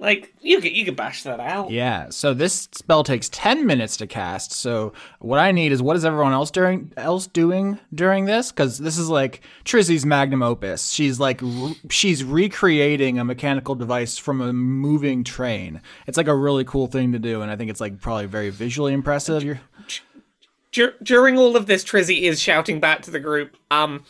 Like you could you could bash that out. Yeah, so this spell takes 10 minutes to cast. So what I need is what is everyone else during else doing during this cuz this is like Trizzy's magnum opus. She's like re- she's recreating a mechanical device from a moving train. It's like a really cool thing to do and I think it's like probably very visually impressive. You're Dur- during all of this, Trizzy is shouting back to the group. Um,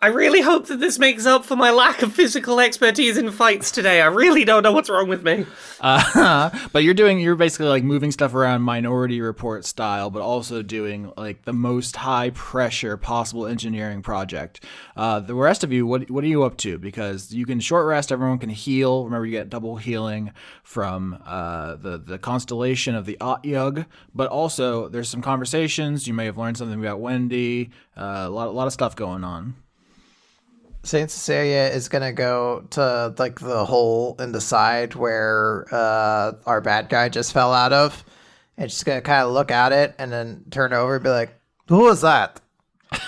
I really hope that this makes up for my lack of physical expertise in fights today. I really don't know what's wrong with me. Uh, [LAUGHS] but you're doing you're basically like moving stuff around minority report style but also doing like the most high pressure possible engineering project. Uh, the rest of you what what are you up to? Because you can short rest everyone can heal. Remember you get double healing from uh, the the constellation of the Otyug but also there's some conversations. You may have learned something about Wendy. Uh, a lot a lot of stuff going on Saint Cecilia is gonna go to like the hole in the side where uh, our bad guy just fell out of, and she's gonna kind of look at it and then turn over and be like, "Who was that?" [LAUGHS]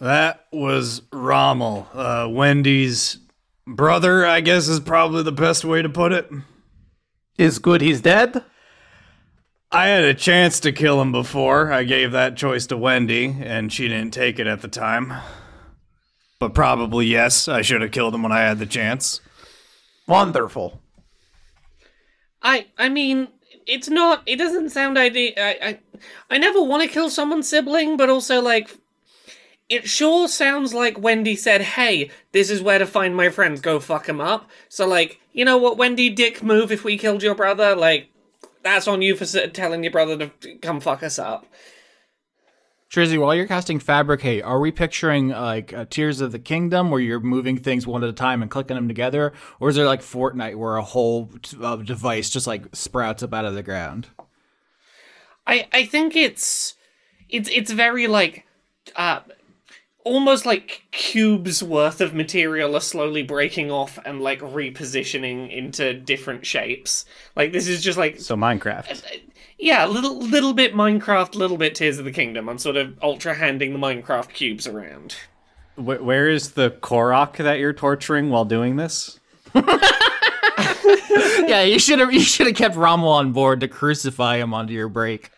That was Rommel, uh, Wendy's brother, I guess is probably the best way to put it. Is good he's dead? I had a chance to kill him before. I gave that choice to Wendy, and she didn't take it at the time. But probably yes, I should have killed him when I had the chance. Wonderful. I I mean, it's not. It doesn't sound ideal. I I, I never want to kill someone's sibling, but also like, it sure sounds like Wendy said, "Hey, this is where to find my friends. Go fuck 'em up." So, like, you know what, Wendy, dick move if we killed your brother. Like, that's on you for s- telling your brother to come fuck us up. Trizzy, while you're casting Fabricate, are we picturing like uh, Tears of the Kingdom where you're moving things one at a time and clicking them together? Or is there like Fortnite where a whole uh, device just like sprouts up out of the ground? I I think it's it's it's very like uh almost like cubes worth of material are slowly breaking off and like repositioning into different shapes. Like this is just like So Minecraft. Yeah, little little bit Minecraft, little bit Tears of the Kingdom. I'm sort of ultra handing the Minecraft cubes around. Wh- where is the Korok that you're torturing while doing this? [LAUGHS] yeah, you should have you should have kept Rommel on board to crucify him onto your brake.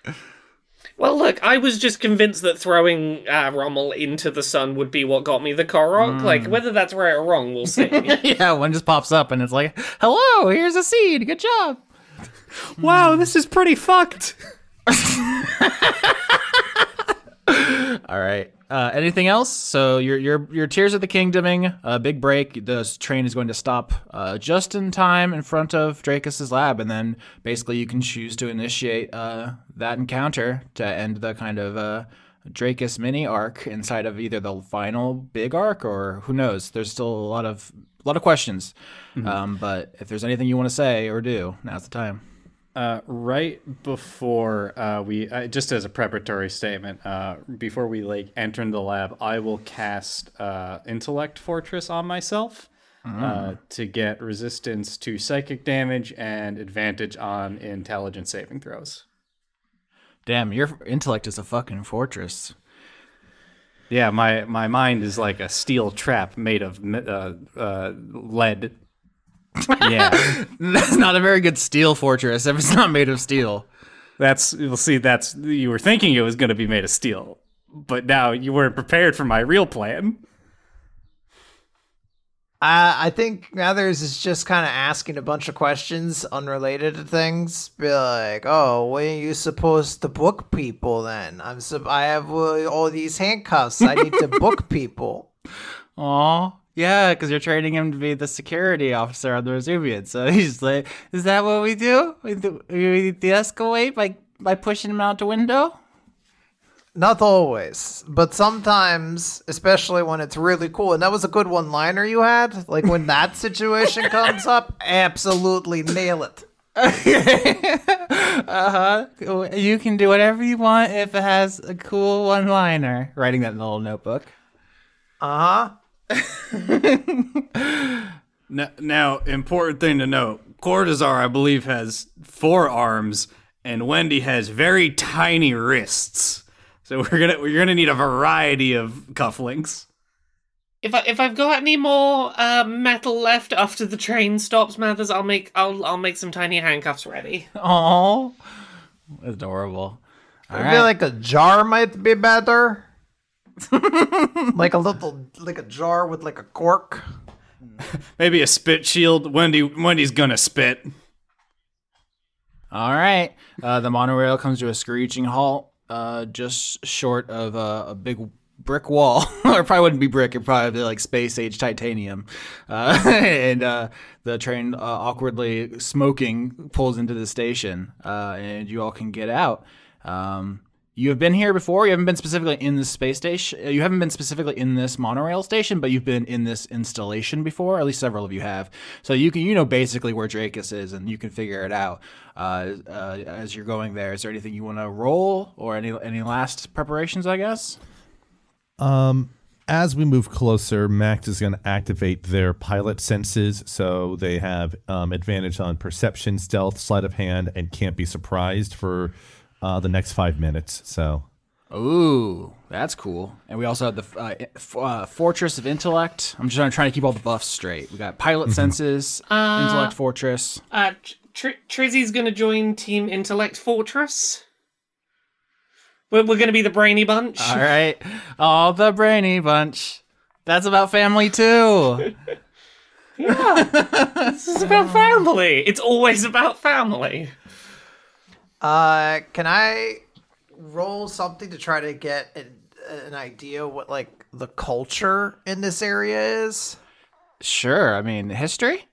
Well, look, I was just convinced that throwing uh, Rommel into the sun would be what got me the Korok. Like, whether that's right or wrong, we'll see. [LAUGHS] yeah, one just pops up and it's like, "Hello, here's a seed. Good job." Wow, this is pretty fucked. [LAUGHS] All right. Uh, anything else? So your your your Tears of the Kingdoming, uh, big brake. The train is going to stop uh, just in time in front of Dracus's lab, and then basically you can choose to initiate uh, that encounter to end the kind of uh, Dracus mini arc inside of either the final big arc or who knows. There's still a lot of a lot of questions. Um, but if there's anything you want to say or do, now's the time. Uh, right before uh, we, uh, just as a preparatory statement, uh, before we like enter the lab, I will cast uh, Intellect Fortress on myself uh, to get resistance to psychic damage and advantage on intelligence saving throws. Damn, your intellect is a fucking fortress. Yeah, my my mind is like a steel trap made of uh, uh, lead. [LAUGHS] Yeah, That's not a very good steel fortress if it's not made of steel. that's you'll see. That's you were thinking it was going to be made of steel, but now you weren't prepared for my real plan. Uh, I think Mathers is just kind of asking a bunch of questions unrelated to things. Be like, "Oh, when are you supposed to book people? Then I'm sup- I have uh, all these handcuffs. I need to book [LAUGHS] people." Aw. Yeah, because you're training him to be the security officer on the Vesuvian. So [LAUGHS] he's like, is that what we do? We, do, we de-escalate by, by pushing him out the window? Not always, but sometimes, especially when it's really cool. And that was a good one-liner you had. Like when that [LAUGHS] situation comes up, absolutely nail it. [LAUGHS] Uh-huh. You can do whatever you want if it has a cool one-liner. Writing that in a little notebook. Uh huh. Now, now, important thing to note: Cortazar, I believe, has four arms, and Wendy has very tiny wrists. So we're gonna we're gonna need a variety of cufflinks. if I if I've got any more uh, metal left after the train stops, Mathers, I'll make I'll I'll make some tiny handcuffs ready. Oh, Adorable. All I right. feel like a jar might be better. [LAUGHS] like a little, like a jar with like a cork. [LAUGHS] Maybe a spit shield. Wendy Wendy's gonna spit. All right. Uh, the monorail comes to a screeching halt, uh, just short of a, a big brick wall. [LAUGHS] or it probably wouldn't be brick; it'd probably be like space age titanium. Uh, and uh, the train, uh, awkwardly smoking, pulls into the station, uh, and you all can get out. Um, you have been here before. You haven't been specifically in this space station. You haven't been specifically in this monorail station, but you've been in this installation before. At least several of you have. So you can, you know, basically where Dracus is, and you can figure it out uh, uh, as you're going there. Is there anything you want to roll, or any any last preparations? I guess. as we move closer, Max is going to activate their pilot senses, so they have um, advantage on perception, stealth, sleight of hand, and can't be surprised for uh, the next five minutes. So Ooh, that's cool. And we also have the uh, f- uh, Fortress of Intellect. I'm just trying, trying to keep all the buffs straight. We got Pilot Senses, Intellect Fortress. Uh, Tr- Trizzy's gonna join Team Intellect Fortress. We're, we're gonna be the brainy bunch. All right, all the brainy bunch. That's about family too. [LAUGHS] Yeah, this is about family. It's always about family. Uh, can I roll something to try to get an idea what like the culture in this area is? Sure. I mean, history.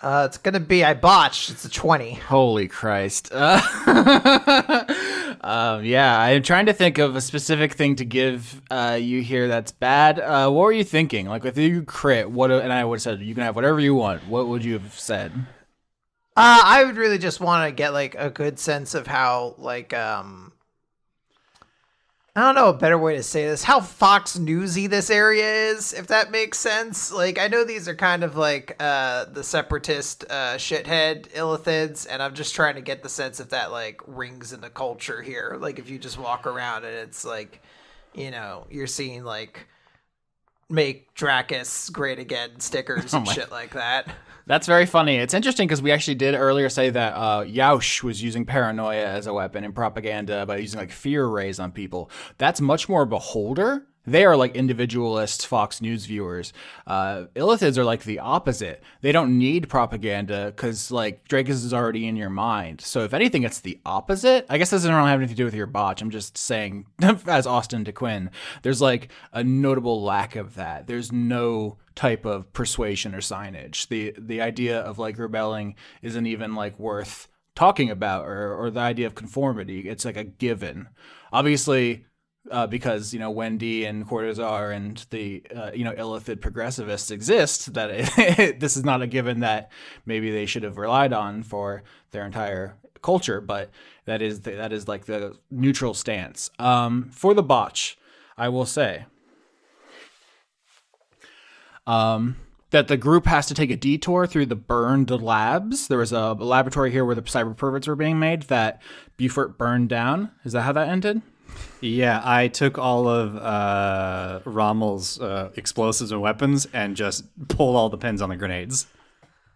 Uh, it's gonna be I botched. It's a twenty. Holy Christ. Uh, [LAUGHS] um, yeah, I'm trying to think of a specific thing to give uh, you here that's bad. Uh, what were you thinking? Like, if you crit, what? And I would have said, you can have whatever you want. What would you have said? Uh, I would really just want to get like a good sense of how like um I don't know a better way to say this, how Fox Newsy this area is, if that makes sense. Like I know these are kind of like uh the separatist uh shithead illithids, and I'm just trying to get the sense if that like rings in the culture here. Like if you just walk around and it's like, you know, you're seeing like make Dracus great again stickers [LAUGHS] and my- shit like that. That's very funny. It's interesting because we actually did earlier say that uh, Yaush was using paranoia as a weapon in propaganda by using like fear rays on people. That's much more beholder. They are like individualist Fox News viewers. Uh, Illithids are like the opposite. They don't need propaganda because like Dracus is already in your mind. So if anything, it's the opposite. I guess this doesn't really have anything to do with your botch. I'm just saying, [LAUGHS] as Austin to Quinn, there's like a notable lack of that. There's no type of persuasion or signage. The the idea of like rebelling isn't even like worth talking about or or the idea of conformity. It's like a given. Obviously, uh, because you know Wendy and Cortazar and the uh, you know Illithid progressivists exist, that it, [LAUGHS] this is not a given that maybe they should have relied on for their entire culture, but that is the, that is like the neutral stance. Um, for the botch, I will say um, that the group has to take a detour through the burned labs. There was a laboratory here where the cyber perverts were being made that Beaufort burned down. Is that how that ended? Yeah, I took all of uh, Rommel's uh, explosives and weapons and just pulled all the pins on the grenades.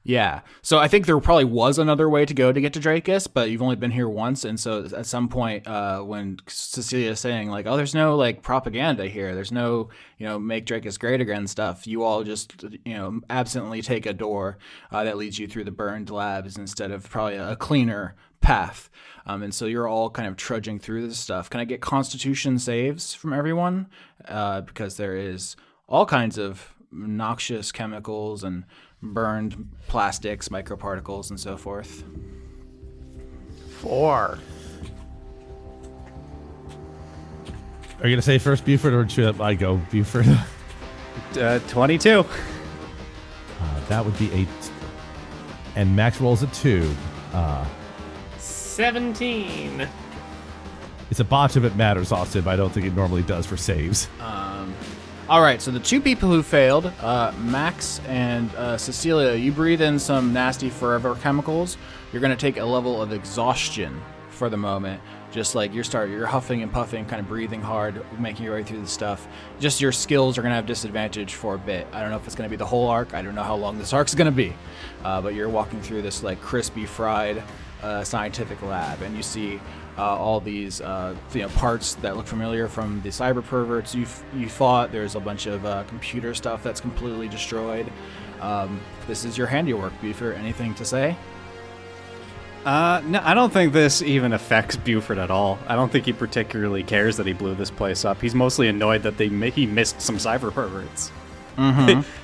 Yeah. So I think there probably was another way to go to get to Dracus, but you've only been here once, and so at some point, uh, when Cecilia is saying like, "Oh, there's no like propaganda here. There's no you know make Dracus great again stuff," you all just you know absently take a door uh, that leads you through the burned labs instead of probably a cleaner path. Um, and so you're all kind of trudging through this stuff. Can I get Constitution saves from everyone? Uh, because there is all kinds of noxious chemicals and burned plastics, microparticles, and so forth. Four. Are you gonna say first Beaufort or should I go Beaufort? [LAUGHS] Uh, 22. Uh, that would be eight. And Max rolls a two. Uh, 17. it's a botch if it matters, Austin, but I don't think it normally does for saves. All right, so the two people who failed, uh, Max and uh, Cecilia, you breathe in some nasty forever chemicals. You're going to take a level of exhaustion for the moment. Just like you're start, you're huffing and puffing, kind of breathing hard, making your way through the stuff. Just your skills are going to have disadvantage for a bit. I don't know if it's going to be the whole arc. I don't know how long this arc's going to be, uh, but you're walking through this like crispy fried uh, scientific lab, and you see uh, all these uh, you know parts that look familiar from the cyber perverts you you fought. There's a bunch of uh, computer stuff that's completely destroyed. Um, this is your handiwork, Beefer. Anything to say? Uh, no, I don't think this even affects Beaufort at all. I don't think he particularly cares that he blew this place up. He's mostly annoyed that they he missed some cyber perverts. Mm-hmm. [LAUGHS]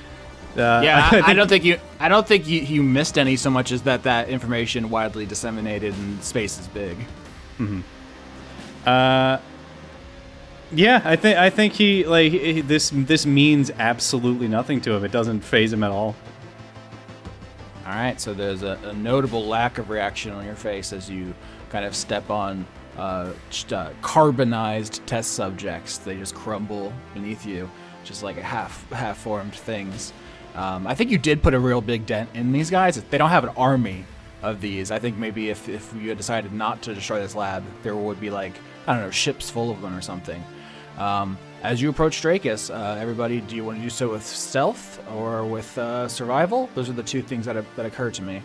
uh, Yeah, [LAUGHS] I, I think- don't think you. I don't think you, you missed any so much as that that information widely disseminated and space is big. Uh, yeah, I think I think he like he- this. This means absolutely nothing to him. It doesn't faze him at all. All right, so there's a, a notable lack of reaction on your face as you kind of step on uh, uh, carbonized test subjects. They just crumble beneath you, just like half half formed things. Um, I think you did put a real big dent in these guys. They don't have an army of these. I think maybe if, if you had decided not to destroy this lab, there would be like I don't know ships full of them or something. Um, as you approach Dracus, uh, everybody, do you want to do so with stealth or with uh, survival? Those are the two things that, have, that occur to me.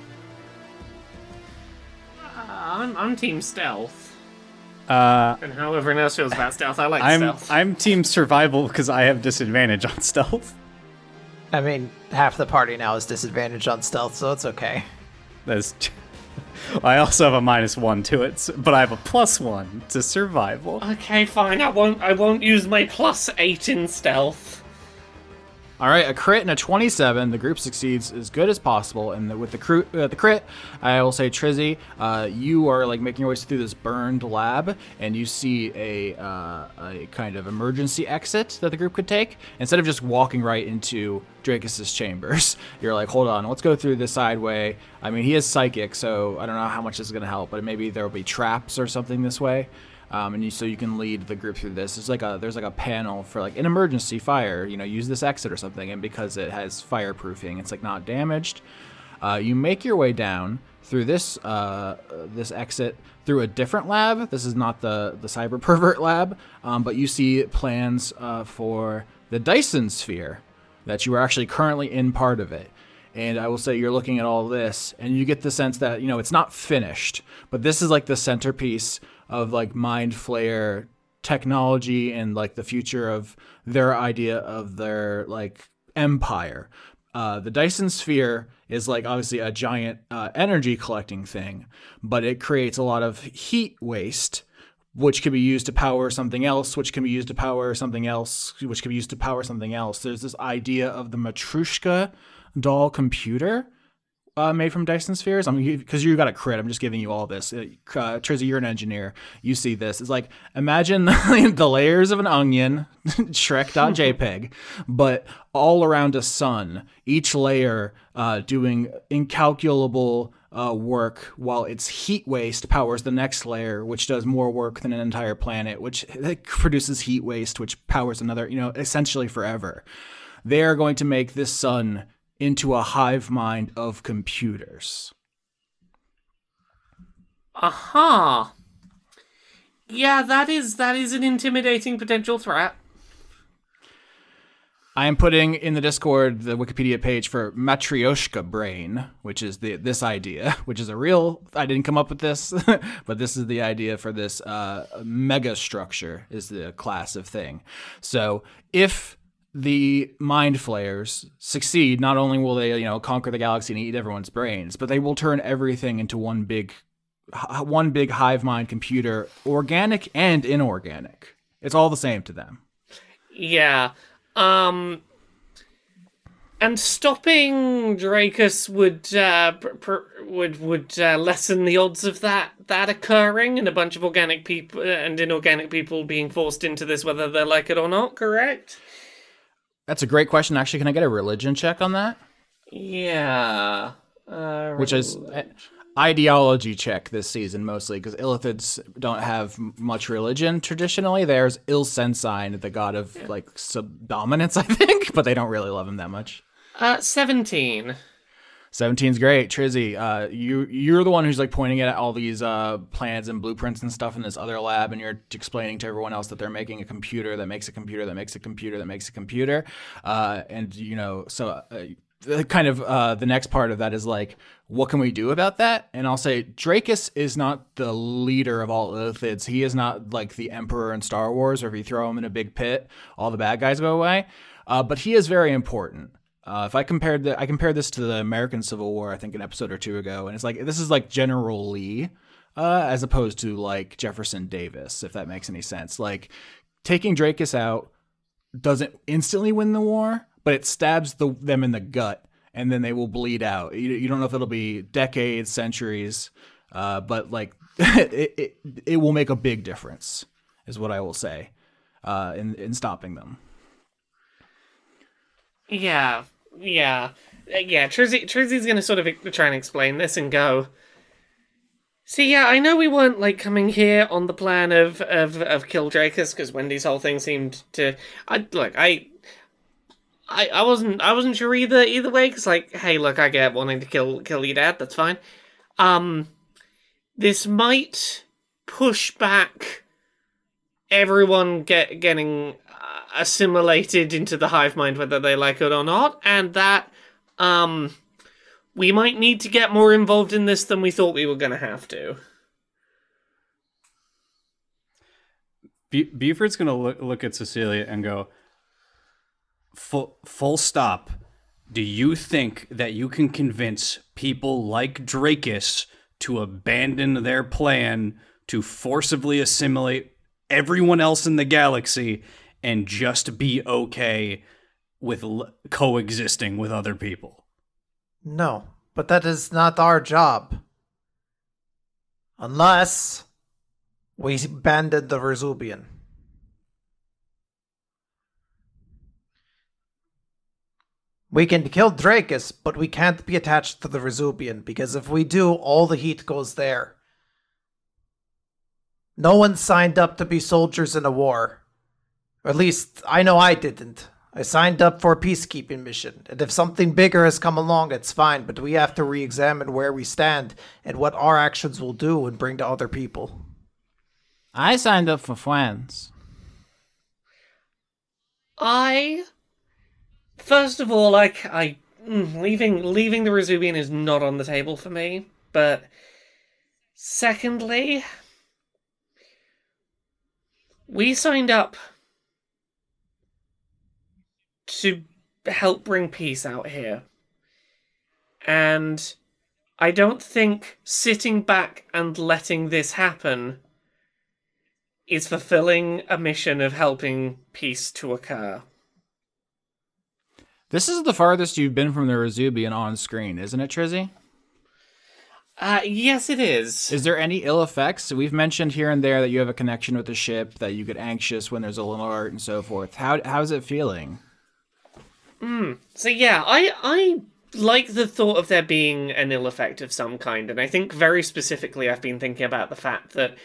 Uh, I'm, I'm Team Stealth. Uh, And how everyone else feels about stealth, I like I'm stealth. I'm team survival because I have disadvantage on [LAUGHS] stealth. I mean, half the party now is disadvantaged on stealth, so it's okay. That's [LAUGHS] I also have a minus one to it, but I have a plus one to survival. Okay, fine. I won't. I won't use my plus eight in stealth. All right, a crit and a 27. The group succeeds as good as possible, and the, with the, cru- uh, the crit, I will say, Trizzy, uh, you are like making your way through this burned lab, and you see a uh, a kind of emergency exit that the group could take. Instead of just walking right into Dracus's chambers, [LAUGHS] you're like, hold on, let's go through this side way. I mean, he is psychic, so I don't know how much this is gonna help, but maybe there will be traps or something this way. Um, and you, so you can lead the group through this. There's like a there's like a panel for like an emergency fire. You know, use this exit or something. And because it has fireproofing, it's like not damaged. Uh, you make your way down through this uh, this exit through a different lab. This is not the the cyber [LAUGHS] pervert lab, um, but you see plans uh, for the Dyson sphere that you are actually currently in part of it. And I will say you're looking at all this, and you get the sense that you know it's not finished, but this is like the centerpiece of like mind flayer technology and like the future of their idea of their like empire. Uh, the Dyson sphere is like obviously a giant uh, energy collecting thing, but it creates a lot of heat waste, which can be used to power something else, which can be used to power something else, which can be used to power something else. There's this idea of the Matryoshka doll computer uh, made from Dyson spheres. I'm because you got a crit. I'm just giving you all this. Uh, uh, Trizzy, you're an engineer. You see this. It's like imagine [LAUGHS] the layers of an onion, [LAUGHS] Shrek.jpg, [LAUGHS] but all around a sun. Each layer uh, doing incalculable. Uh, work while its heat waste powers the next layer, which does more work than an entire planet, which produces heat waste, which powers another, you know, essentially forever. They are going to make this sun into a hive mind of computers. Aha. Yeah, that is that is an intimidating potential threat. I am putting in the Discord the Wikipedia page for Matryoshka brain, which is the this idea, [LAUGHS] which is a real. I didn't come up with this, [LAUGHS] but this is the idea for this uh, mega structure is the class of thing. So if the mind flayers succeed, not only will they you know conquer the galaxy and eat everyone's brains, but they will turn everything into one big, one big hive mind computer, organic and inorganic. It's all the same to them. Yeah. Um. And stopping Dracus would uh, pr- pr- would would uh, lessen the odds of that that occurring, and a bunch of organic people and inorganic people being forced into this, whether they like it or not. Correct? That's a great question. Actually, can I get a religion check on that? Yeah. Uh, Which is ideology check this season mostly because Illithids don't have much religion traditionally. There's Il Ilsensine, the god of like subdominance, [LAUGHS] I think, but they don't really love him that much. uh, seventeen. 17's great. Trizzy, uh, you you're the one who's like pointing at all these uh, plans and blueprints and stuff in this other lab, and you're explaining to everyone else that they're making a computer that makes a computer that makes a computer that makes a computer, uh, and you know, so uh, the kind of uh, the next part of that is like, what can we do about that? And I'll say Dracus is not the leader of all Illithids. He is not like the Emperor in Star Wars, or if you throw him in a big pit, all the bad guys go away. Uh, but he is very important. Uh, if I compared the, I compared this to the American Civil War, I think an episode or two ago, and it's like this is like General Lee, uh, as opposed to like Jefferson Davis, if that makes any sense. Like taking Dracus out doesn't instantly win the war, but it stabs the, them in the gut, and then they will bleed out. You, you don't know if it'll be decades, centuries, uh, but like [LAUGHS] it, it, it will make a big difference, is what I will say, uh, in in stopping them. Yeah, yeah, Uh, yeah. Trizzy, Trizzy's gonna sort of try and explain this and go. See, yeah, I know we weren't like coming here on the plan of of of kill Dracus because Wendy's whole thing seemed to. I look, I. I, I wasn't I wasn't sure either either way because like hey look I get wanting to kill kill your dad that's fine, um, this might push back everyone get getting assimilated into the hive mind whether they like it or not and that um we might need to get more involved in this than we thought we were going to have to Bu- Beaufort's gonna look, look at Cecilia and go, full, full stop. Do you think that you can convince people like Dracus to abandon their plan to forcibly assimilate everyone else in the galaxy and just be okay with l- coexisting with other people. No, but that is not our job. Unless we abandon the Verzubian. We can kill Dracus, but we can't be attached to the Verzubian because if we do, all the heat goes there. No one signed up to be soldiers in a war. Or at least, I know I didn't. I signed up for a peacekeeping mission, and if something bigger has come along, it's fine, but we have to re examine where we stand and what our actions will do and bring to other people. I signed up for friends. I first of all, like I mm, leaving leaving the Rezubian is not on the table for me. But secondly, we signed up to help bring peace out here, and I don't think sitting back and letting this happen is fulfilling a mission of helping peace to occur. This is the farthest you've been from the Rezubian on screen, isn't it, Trizzy? Uh, yes, it is. Is there any ill effects? We've mentioned here and there that you have a connection with the ship, that you get anxious when there's a little alert and so forth. How how's it feeling? Hmm. So yeah, I I like the thought of there being an ill effect of some kind, and I think very specifically I've been thinking about the fact that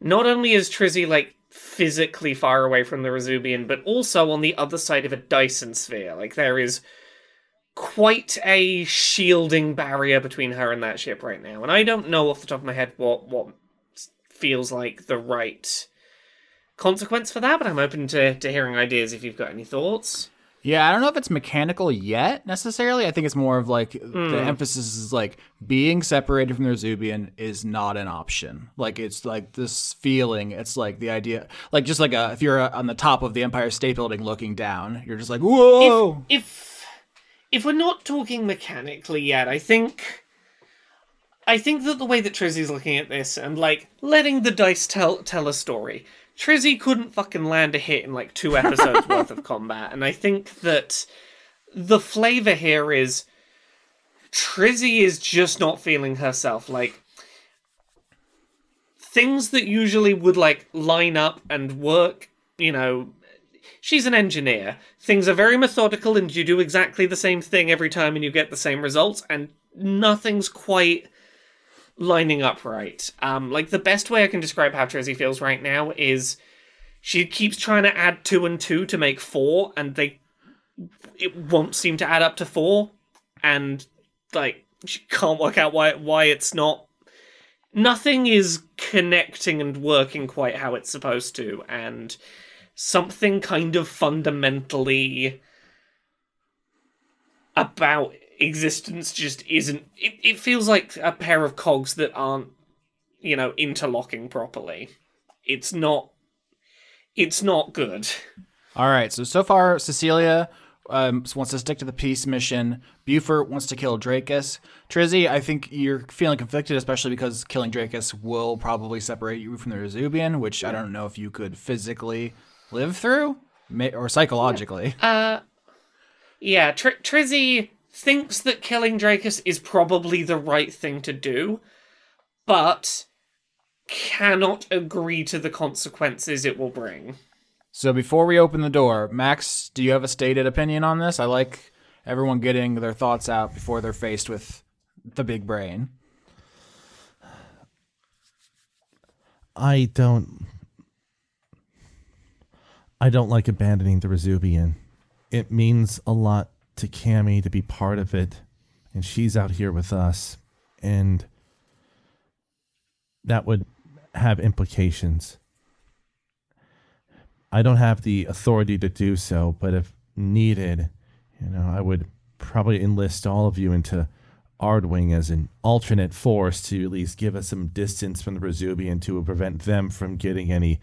not only is Trizzy like physically far away from the Rezubian, but also on the other side of a Dyson sphere. Like there is quite a shielding barrier between her and that ship right now, and I don't know off the top of my head what what feels like the right consequence for that, but I'm open to, to hearing ideas if you've got any thoughts. Yeah, I don't know if it's mechanical yet necessarily. I think it's more of like Hmm. the emphasis is like being separated from the Rezubian is not an option. Like it's like this feeling. It's like the idea, like just like a, if you're uh on the top of the Empire State Building looking down, you're just like whoa. if if if we're not talking mechanically yet, I think I think that the way that Trizzy's looking at this and like letting the dice tell tell a story. Trizzy couldn't fucking land a hit in like two episodes [LAUGHS] worth of combat, and I think that the flavor here is Trizzy is just not feeling herself. Like things that usually would like line up and work, you know, she's an engineer. Things are very methodical and you do exactly the same thing every time and you get the same results and nothing's quite lining up right. Um like the best way I can describe how Trizzy feels right now is she keeps trying to add 2 and 2 to make 4 and they it won't seem to add up to 4 and like she can't work out why why it's not nothing is connecting and working quite how it's supposed to and something kind of fundamentally about existence just isn't it, it feels like a pair of cogs that aren't you know interlocking properly it's not it's not good All right, so so far Cecilia um, wants to stick to the peace mission. Beaufort wants to kill Dracus. Trizzy, I think you're feeling conflicted, especially because killing Dracus will probably separate you from the Rezubian, which I don't know if you could physically live through or psychologically. Uh yeah Tr- trizzy thinks that killing dracus is probably the right thing to do but cannot agree to the consequences it will bring So before we open the door, Max, do you have a stated opinion on this? I like everyone getting their thoughts out before they're faced with the big brain. I don't. I don't like abandoning the Rezubian. It means a lot to Cammy to be part of it, and she's out here with us, and that would have implications. I don't have the authority to do so, but if needed, you know, I would probably enlist all of you into Ardwing as an alternate force to at least give us some distance from the Rezubian to prevent them from getting any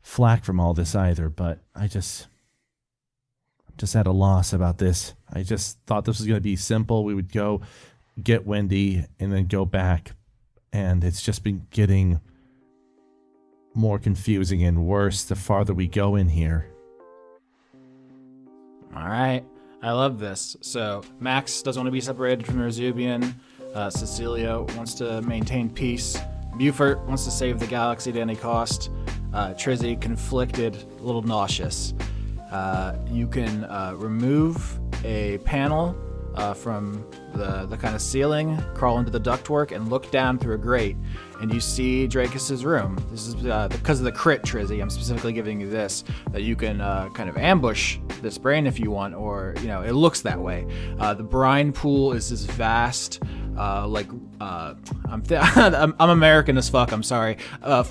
flack from all this either. But I just, just at a loss about this. I just thought this was going to be simple. We would go get Wendy and then go back and it's just been getting more confusing and worse the farther we go in here. All right. I love this. So Max doesn't want to be separated from Rezubian. Uh, Cecilia wants to maintain peace. Beaufort wants to save the galaxy at any cost. Uh, Trizzy conflicted, a little nauseous. Uh, you can uh, remove a panel uh, from the, the kind of ceiling, crawl into the ductwork, and look down through a grate, and you see Dracus's room. This is uh, because of the crit, Trizzy. I'm specifically giving you this that you can uh, kind of ambush this brain if you want, or you know, it looks that way. Uh, the brine pool is this vast. Uh, like uh, I'm, th- [LAUGHS] I'm I'm American as fuck. I'm sorry. Uh,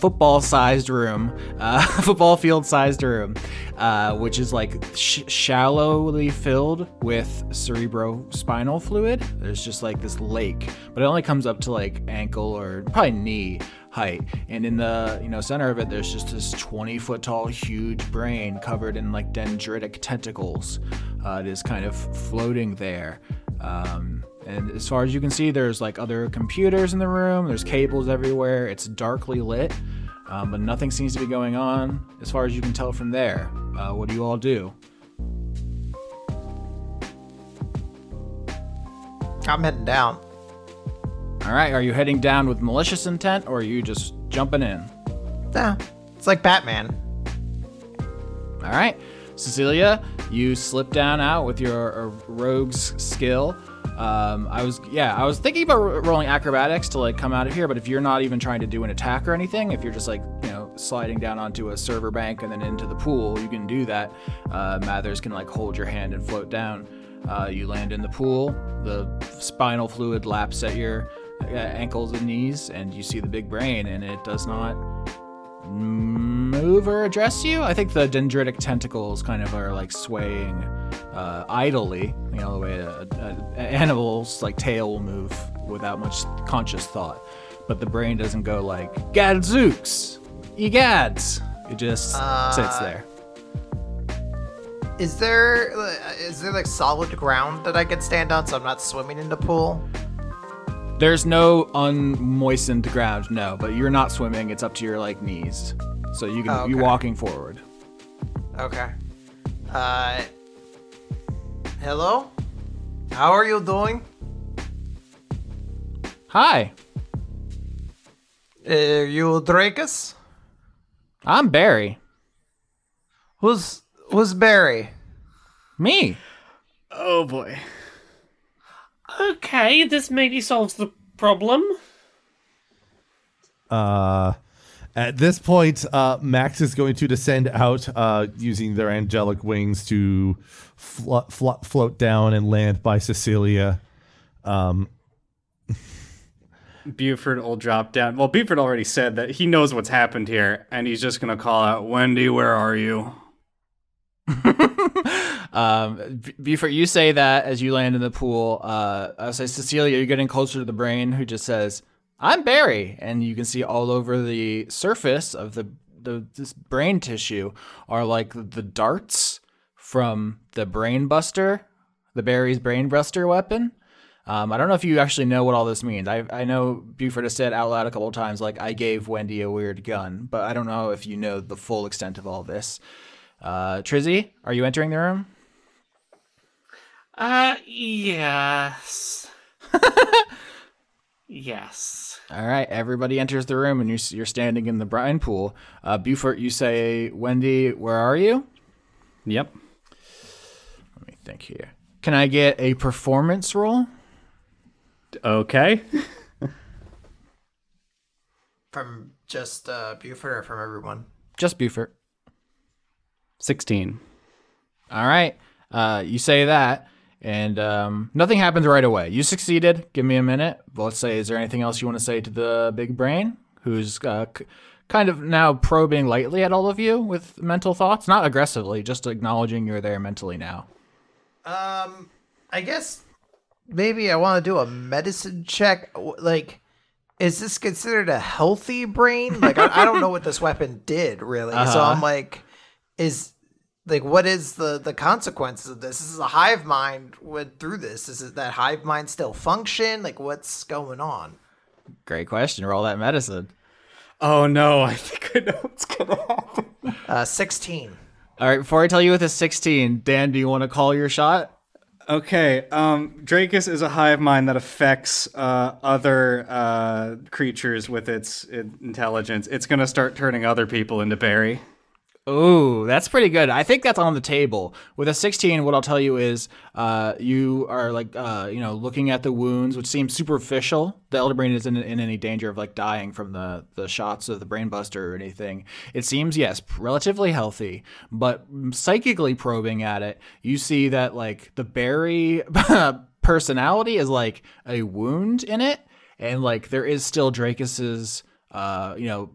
room, uh, [LAUGHS] football field-sized room, uh, which is like sh- shallowly filled with cerebrospinal fluid. There's just like this lake, but it only comes up to like ankle or probably knee height. And in the you know center of it, there's just this 20 foot tall, huge brain covered in like dendritic tentacles. Uh, it is kind of floating there. Um, and as far as you can see, there's like other computers in the room. There's cables everywhere. It's darkly lit, um, but nothing seems to be going on as far as you can tell from there. Uh, what do you all do? I'm heading down. All right, are you heading down with malicious intent, or are you just jumping in? Yeah, it's like Batman. All right, Cecilia, you slip down out with your uh, rogue's skill. Um, I was, yeah, I was thinking about ro- rolling acrobatics to like come out of here, but if you're not even trying to do an attack or anything, if you're just like, you know, sliding down onto a server bank and then into the pool, you can do that. Uh, Mathers can like hold your hand and float down. Uh, you land in the pool. The spinal fluid laps at your uh, ankles and knees, and you see the big brain, and it does not move or address you. I think the dendritic tentacles kind of are like swaying uh, idly, you know, the way a, a, animal's like tail will move without much conscious thought. But the brain doesn't go like gadzooks, egads. It just sits there. Is there uh, there like solid ground that I could stand on so I'm not swimming in the pool? There's no unmoistened ground, no, but you're not swimming. It's up to your like knees, so you can Oh, you okay. walking forward. Okay. Uh. Hello. How are you doing? Hi, Uh, you Dracus? I'm Barry. Who's who's Barry? Me. Oh boy. Okay, this maybe solves the problem. Uh, at this point, uh, Max is going to descend out uh, using their angelic wings to flo- flo- float down and land by Cecilia. Um, [LAUGHS] Beaufort will drop down. Well, Beaufort already said that he knows what's happened here, and he's just gonna call out, "Wendy, where are you?" [LAUGHS] um, Beaufort, you say that as you land in the pool. Uh, I say, Cecilia, you're getting closer to the brain, who just says, "I'm Barry," and you can see all over the surface of the the this brain tissue are like the darts from the brain buster, the Barry's brain buster weapon. Um, I don't know if you actually know what all this means. I I know Beaufort has said out loud a couple of times, like I gave Wendy a weird gun, but I don't know if you know the full extent of all this. Uh, Trizzy, are you entering the room? Uh, yes. [LAUGHS] yes. All right, everybody enters the room, and you're, you're standing in the brine pool. Uh, Beaufort, you say, Wendy, where are you? Yep. Let me think here. Can I get a performance roll? Okay. From just uh, Beaufort or from everyone? Just Beaufort. Sixteen. All right. Uh, you say that, and um, nothing happens right away. You succeeded. Give me a minute. Let's say, is there anything else you want to say to the big brain, who's uh, c- kind of now probing lightly at all of you with mental thoughts? Not aggressively, just acknowledging you're there mentally now. Um, I guess maybe I want to do a medicine check. Like, is this considered a healthy brain? Like, I, I don't know what this weapon did really. So Uh-huh. I'm like, is like, what is the the consequences of this? This is a hive mind went through this. Is it that hive mind still function? Like, what's going on? Great question. Roll that medicine. Oh no, [LAUGHS] I think I know what's gonna happen. Uh, 16. All right. Before I tell you with a 16, Dan, do you want to call your shot? Okay, um, Dracus is a hive mind that affects uh, other uh, creatures with its intelligence. It's gonna start turning other people into Barry. Ooh, that's pretty good. I think that's on the table. With a 16, what I'll tell you is uh, you are like, uh, you know, looking at the wounds, which seem superficial. The elder brain isn't in any danger of like dying from the, the shots of the brain buster or anything. It seems, yes, relatively healthy, but psychically probing at it, you see that like the Barry [LAUGHS] personality is like a wound in it. And like there is still Dracus's, uh, you know,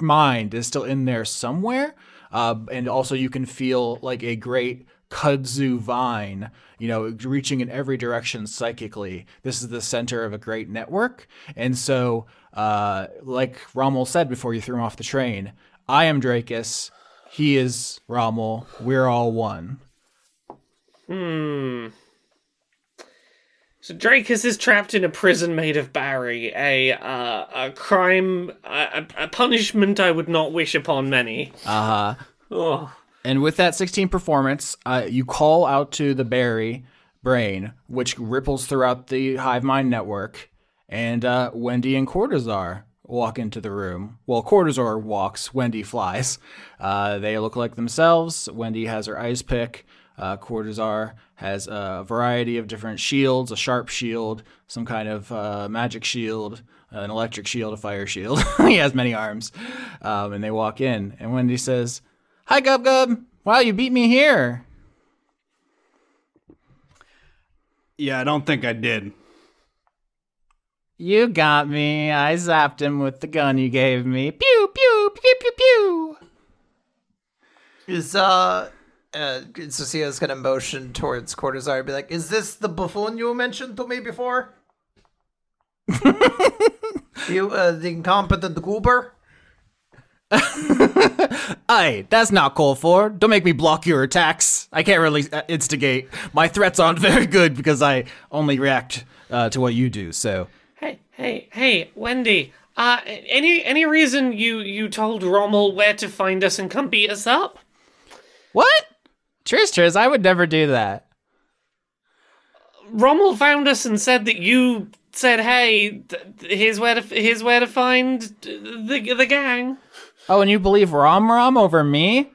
mind is still in there somewhere. Uh, and also, you can feel like a great kudzu vine, you know, reaching in every direction psychically. This is the center of a great network. And so, uh, like Rommel said before you threw him off the train, I am Dracus. He is Rommel. We're all one. Hmm. So Dracus is trapped in a prison made of Barry, a uh, a crime, a, a punishment I would not wish upon many. Uh huh. Oh. And with that 16 performance, uh, you call out to the Barry brain, which ripples throughout the hive mind network, and uh, Wendy and Cortazar walk into the room. Well, Cortazar walks, Wendy flies. Uh, they look like themselves. Wendy has her ice pick. Uh, Cortazar has a variety of different shields a sharp shield, some kind of uh, magic shield, an electric shield, a fire shield. [LAUGHS] he has many arms. Um, and they walk in, and Wendy says, Hi, Gub Gub. Wow, you beat me here. Yeah, I don't think I did. You got me. I zapped him with the gun you gave me. Pew, pew, pew, pew, pew. Is, uh, uh, Cecia's gonna motion towards Cortazar and be like, Is this the buffoon you mentioned to me before? [LAUGHS] you, uh, the incompetent goober? [LAUGHS] Aye, that's not called for. Don't make me block your attacks. I can't really uh, instigate. My threats aren't [LAUGHS] very good because I only react uh, to what you do, so. Hey, hey, hey, Wendy. Uh, any any reason you you told Rommel where to find us and come beat us up? What? Tris Tris, I would never do that. Rommel found us and said that you said, "Hey, th- th- here's where to here's where to find the the gang." Oh, and you believe Rom Rom over me?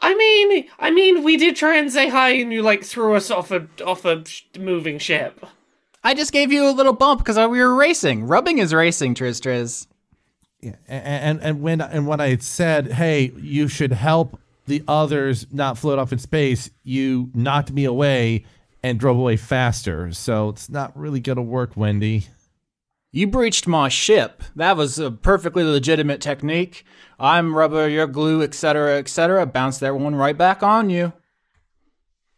I mean, I mean, we did try and say hi, and you like threw us off a off a sh- moving ship. I just gave you a little bump because we were racing. Rubbing is racing, Tris Tris. Yeah, and, and and when and when I said, "Hey, you should help the others not float off in space," you knocked me away and drove away faster. So it's not really gonna work, Wendy. You breached my ship. That was a perfectly legitimate technique. I'm rubber, you're glue, etc., etc. Bounce that one right back on you.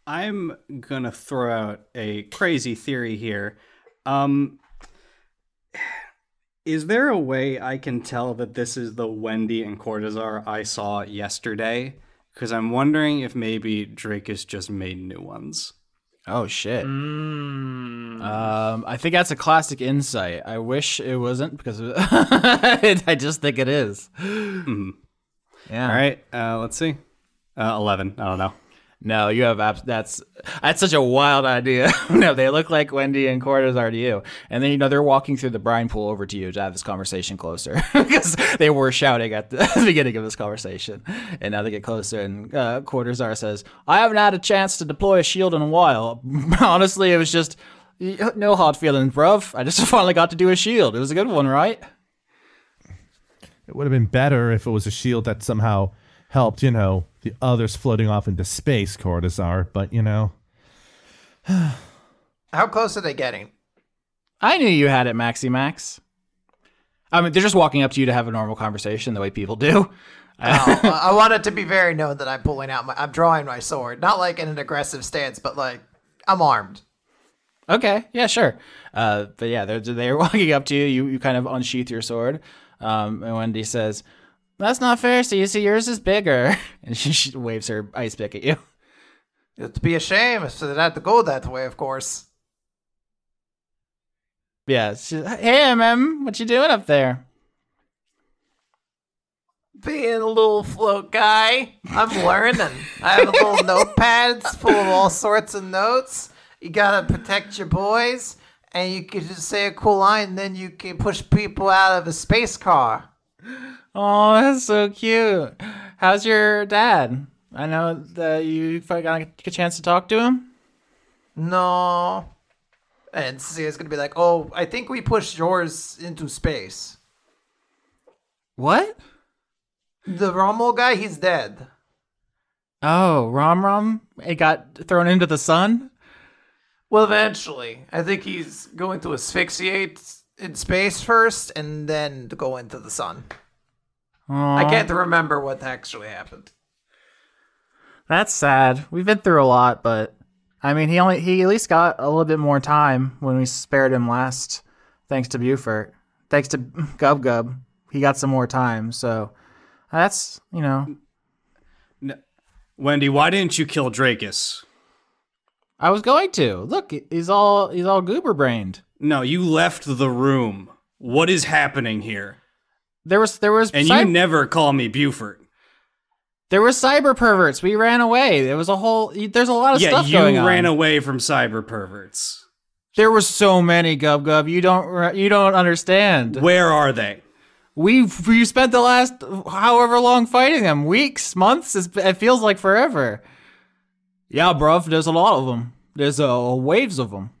I'm gonna throw out a crazy theory here. Um, is there a way I can tell that this is the Wendy and Cortazar I saw yesterday? Because I'm wondering if maybe Drake has just made new ones. Oh shit. Mm. Um, I think that's a classic insight. I wish it wasn't because [LAUGHS] I just think it is. Mhm. Yeah. All right, uh, let's see. Uh, Eleven. I don't know. No, you have abs- that's that's such a wild idea. [LAUGHS] no, they look like Wendy and Cortazar to you, and then you know they're walking through the brine pool over to you to have this conversation closer [LAUGHS] because they were shouting [LAUGHS] at the beginning of this conversation, and now they get closer. And uh, says, "I haven't had a chance to deploy a shield in a while. Honestly, it was just no hard feelings, bruv. I just finally got to do a shield. It was a good one, right?" It would have been better if it was a shield that somehow helped, you know, the others floating off into space, Cortazar. But you know, [SIGHS] How close are they getting? I knew you had it, Maxi Max. I mean, they're just walking up to you to have a normal conversation the way people do. Oh, I I want it to be very known that I'm pulling out my, I'm drawing my sword, not like in an aggressive stance, but like I'm armed. Okay, yeah, sure. Uh, but yeah, they're they're [LAUGHS] walking up to you. You you kind of unsheath your sword, um, and Wendy says, "That's not fair. So you see, yours is bigger." [LAUGHS] And she, she waves her ice pick at you. It'd be a shame if it had to go that way, of course. Yeah. She, hey, MM, what you doing up there? Being a little float guy, I'm learning. I have little [LAUGHS] notepads full of all sorts of notes. You gotta protect your boys, and you can just say a cool line, and then you can push people out of a space car. Oh, that's so cute. How's your dad? I know that you finally got a chance to talk to him. No. And Cia's gonna be like, oh, I think we pushed yours into space. What? The Rommel guy, he's dead. Oh, Rom Rom? It got thrown into the sun? Well, eventually. I think he's going to asphyxiate in space first and then to go into the sun. I can't remember what actually happened. That's sad. We've been through a lot, but I mean, he only he at least got a little bit more time when we spared him last, thanks to Beaufort. Thanks to [LAUGHS] Gub Gub, he got some more time. So that's you know, Wendy, why didn't you kill Dracus? I was going to look. He's all he's all goober brained. No, you left the room. What is happening here? There was there was And cy- you never call me Beaufort. there were cyber perverts. We ran away. There was a whole. There's a lot of Yeah, stuff you going on. ran away from cyber perverts. There were so many Gub Gub. You don't you don't understand. Where are they? We we spent the last however long fighting them, weeks, months. It feels like forever. Yeah, bruv. There's a lot of them. There's uh, waves of them.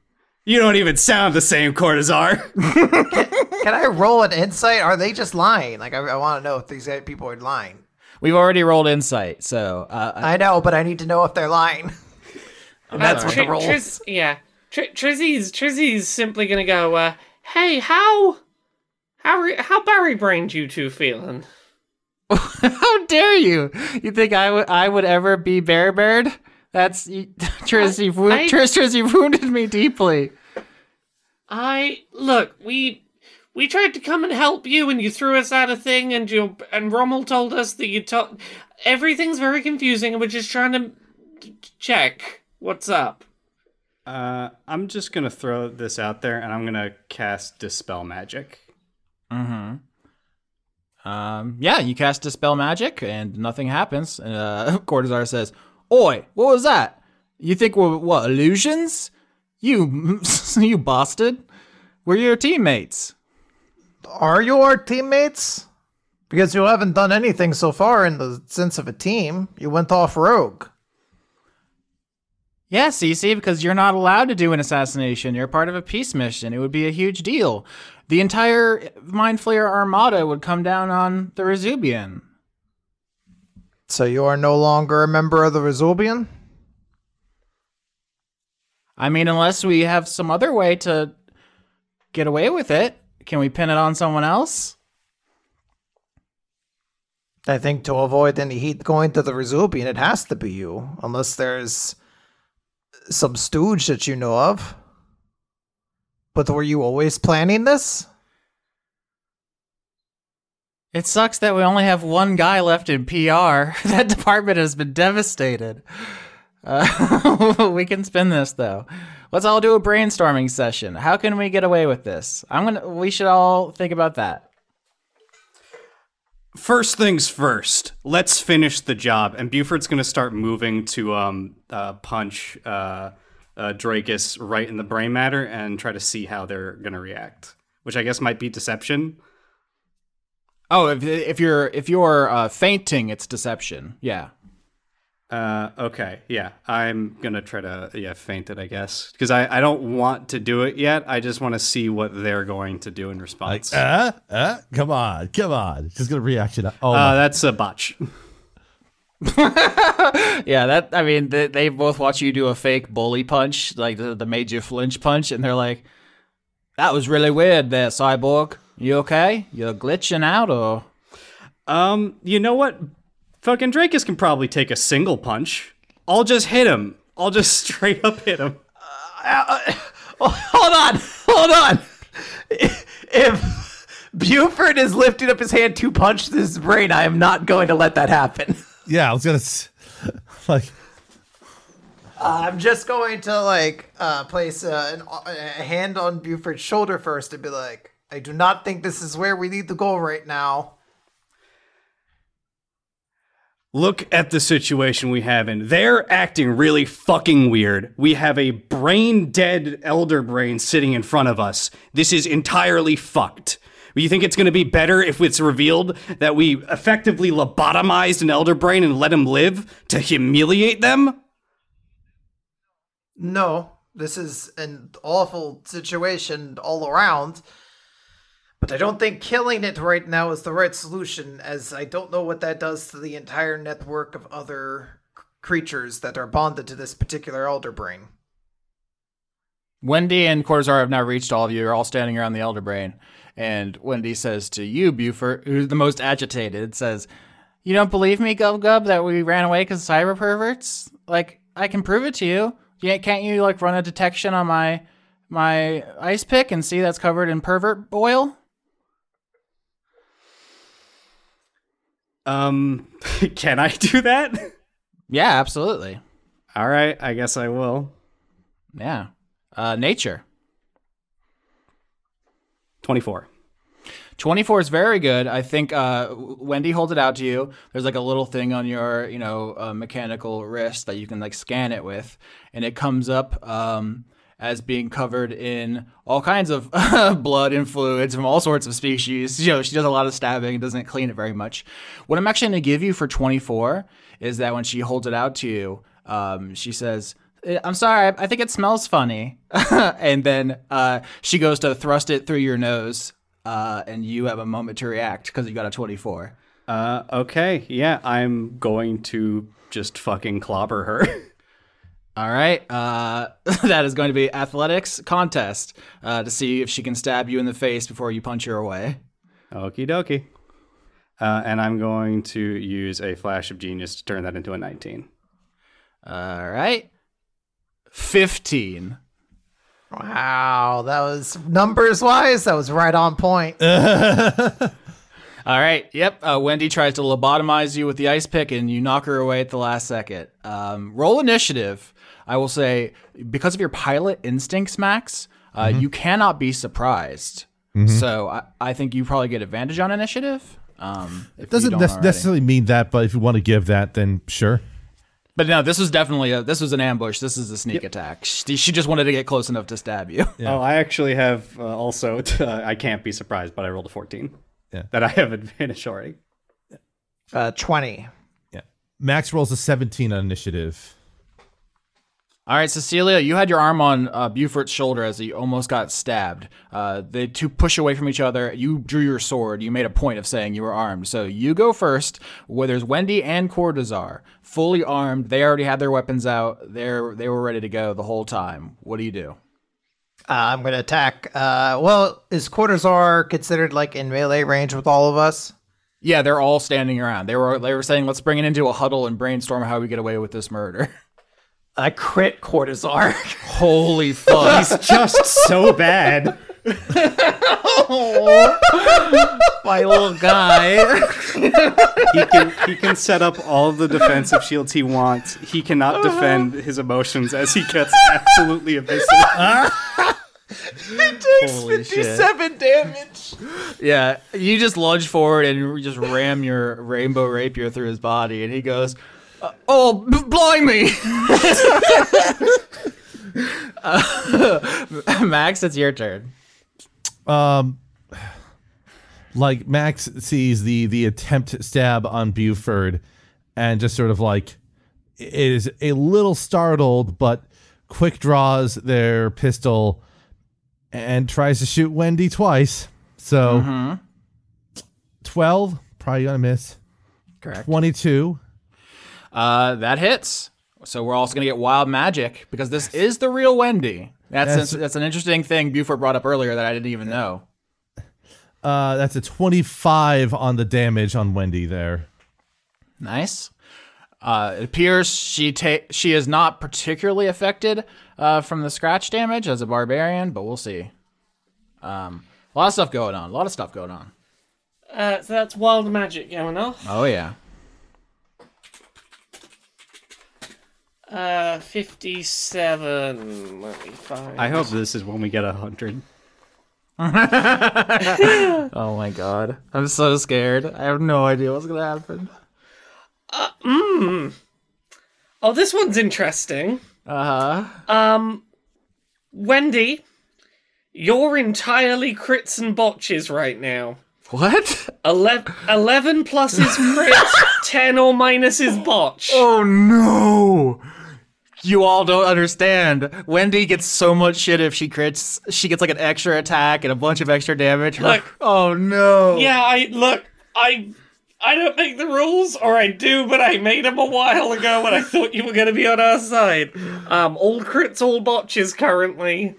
You don't even sound the same, Cortazar. [LAUGHS] Can I roll an insight? Are they just lying? Like, I, I want to know if these people are lying. We've already rolled insight, so uh, I know, but I need to know if they're lying. [LAUGHS] and that's what Tr- the roll. Triz, yeah. Tr- Trizzy's Trizzy's simply gonna go. Uh, hey, how, how, re- how Barry brained you two feeling? [LAUGHS] how dare you? You think I would I would ever be Bear Bird? That's you- [LAUGHS] Triz. You've wo- I- Triz, Triz, you've wounded me deeply. I look. We we tried to come and help you, and you threw us out a thing, and you and Rommel told us that you told. Everything's very confusing, and we're just trying to check what's up. Uh, I'm just gonna throw this out there, and I'm gonna cast Dispel Magic. Mm-hmm. Um, yeah, you cast Dispel Magic and nothing happens. And uh, [LAUGHS] Cortazar says, Oi, what was that? You think we're, what, illusions? You, [LAUGHS] you bastard. We're your teammates. Are you our teammates? Because you haven't done anything so far in the sense of a team. You went off rogue. Yeah, Cece, because you're not allowed to do an assassination. You're part of a peace mission. It would be a huge deal. The entire Mind Flayer Armada would come down on the Rezubian. So you are no longer a member of the Resolbian? I mean, unless we have some other way to get away with it, can we pin it on someone else? I think to avoid any heat going to the Resolbian, it has to be you. Unless there's some stooge that you know of. But were you always planning this? It sucks that we only have one guy left in PR. [LAUGHS] that department has been devastated. Uh, [LAUGHS] we can spin this though. Let's all do a brainstorming session. How can we get away with this? I'm gonna. We should all think about that. First things first, let's finish the job. And Beaufort's gonna start moving to um uh, punch uh, uh Dracus right in the brain matter and try to see how they're gonna react. Which I guess might be deception. Oh, if if you're if you're uh, feinting, it's deception. Yeah. Uh, okay, yeah, I'm gonna try to yeah feint it, I guess, because I, I don't want to do it yet. I just want to see what they're going to do in response. Uh, uh, come on, come on. Just gonna reaction. Oh, Uh, my- that's a botch. [LAUGHS] Yeah, that I mean, they, they both watch you do a fake bully punch, like the, the major flinch punch, and they're like, "That was really weird, there, cyborg. You okay? You're glitching out, or Um, you know what? Fucking Dracus can probably take a single punch. I'll just hit him. I'll just [LAUGHS] straight up hit him. [LAUGHS] hold on, hold on. If Beaufort is lifting up his hand to punch this brain, I am not going to let that happen. yeah, I was gonna s- [LAUGHS] like. I'm just going to like uh, place uh, an, a hand on Beaufort's shoulder first and be like, I do not think this is where we need to go right now. Look at the situation we have in. They're acting really fucking weird. We have a brain dead elder brain sitting in front of us. This is entirely fucked. You think it's going to be better if it's revealed that we effectively lobotomized an elder brain and let him live to humiliate them? No, this is an awful situation all around. But I don't think killing it right now is the right solution, as I don't know what that does to the entire network of other creatures that are bonded to this particular elder brain. Wendy and Cortazar have now reached all of you. You're all standing around the Elder Brain. And Wendy says to you, Beaufort, who's the most agitated, says, You don't believe me, Gub Gub, that we ran away because cyber perverts? Like, I can prove it to you. Yeah, Can't you, like, run a detection on my my ice pick and see that's covered in pervert oil? Um, [LAUGHS] can I do that? Yeah, absolutely. All right, I guess I will. Yeah. Uh, nature. 24. 24 is very good. I think uh, Wendy holds it out to you. There's like a little thing on your, you know, uh, mechanical wrist that you can like scan it with, and it comes up um, as being covered in all kinds of [LAUGHS] blood and fluids from all sorts of species. You know, she does a lot of stabbing, doesn't clean it very much. What I'm actually going to give you for 24 is that when she holds it out to you, um, she says. I'm sorry, I I think it smells funny. [LAUGHS] and then uh, she goes to thrust it through your nose, uh, and you have a moment to react because you got a 24. Uh, okay, yeah, I'm going to just fucking clobber her. [LAUGHS] All right. Uh, [LAUGHS] that is going to be athletics contest uh, to see if she can stab you in the face before you punch her away. Okie dokie. Uh, and I'm going to use a flash of genius to turn that into a 19. All right. 15. Wow, that was numbers wise, that was right on point. [LAUGHS] All right. Yep. Uh, Wendy tries to lobotomize you with the ice pick, and you knock her away at the last second. Um, roll initiative. I will say, because of your pilot instincts, Max, uh, you cannot be surprised. So I, I think you probably get advantage on initiative. Um, if you Doesn't don't nec- already. necessarily mean that, but if you want to give that, then sure. But no, this was definitely a this was an ambush. This is a sneak attack. She, she just wanted to get close enough to stab you. Oh, I actually have uh, also, [LAUGHS] I can't be surprised, but I rolled a 14. Yeah. That I have [LAUGHS] advantage already. Uh, 20. Yeah. Max rolls a 17 on initiative. All right, Cecilia, you had your arm on uh, Beaufort's shoulder as he almost got stabbed. Uh, the two push away from each other. You drew your sword. You made a point of saying you were armed. So you go first. Where there's Wendy and Cortazar, fully armed. They already had their weapons out. They're they were ready to go the whole time. What do you do? Uh, I'm going to attack. Uh, well, is Cortazar considered like in melee range with all of us? Yeah, they're all standing around. They were they were saying, let's bring it into a huddle and brainstorm how we get away with this murder. [LAUGHS] I crit Cortazar. Holy [LAUGHS] fuck! He's just so bad. [LAUGHS] My little guy. He can he can set up all the defensive shields he wants. He cannot defend his emotions as he gets absolutely eviscerated. [LAUGHS] Holy shit. Seven damage. Yeah, you just lunge forward and you just ram your rainbow rapier through his body, and he goes, "Oh, b- blimey!" uh, [LAUGHS] Max, it's your turn. Um, like Max sees the the attempt stab on Buford, and just sort of like is a little startled, but quick draws their pistol and tries to shoot Wendy twice. So twelve, probably gonna miss. Correct. Twenty two. Uh, that hits. So we're also gonna get wild magic because this is the real Wendy. That's Yes. that's an interesting thing Beaufort brought up earlier that I didn't even know. Uh, that's a twenty five on the damage on Wendy there. Nice. Uh, it appears she ta- she is not particularly affected uh, from the scratch damage as a barbarian, but we'll see. Um, a lot of stuff going on. A lot of stuff going on. Uh, so that's wild magic going off. Oh yeah. Uh, 57. Let me find. I hope this is when we get a hundred. [LAUGHS] Oh my god. I'm so scared. I have no idea what's gonna happen. Oh, this one's interesting. Uh huh. Um, Wendy, you're entirely crits and botches right now. What? 11, 11 plus is crits, [LAUGHS] 10 or minus is botch. Oh no! You all don't understand. Wendy gets so much shit if she crits. She gets like an extra attack and a bunch of extra damage. Look. oh no! Yeah, I look, I I don't make the rules, or I do, but I made them a while ago when I thought you were going to be on our side. Um, all crits, all botches currently.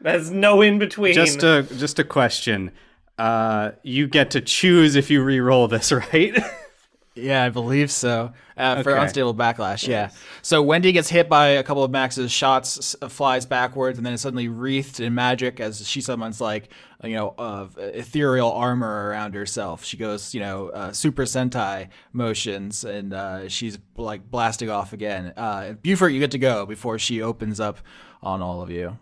There's no in between. Just a just a question. Uh, you get to choose if you re-roll this, [LAUGHS] right? Yeah, I believe so. Uh, For unstable backlash, yeah. So Wendy gets hit by a couple of Max's shots, flies backwards, and then is suddenly wreathed in magic as she summons like you know uh, ethereal armor around herself. She goes you know uh, Super Sentai motions, and uh, she's like blasting off again. Uh, Beaufort, you get to go before she opens up on all of you.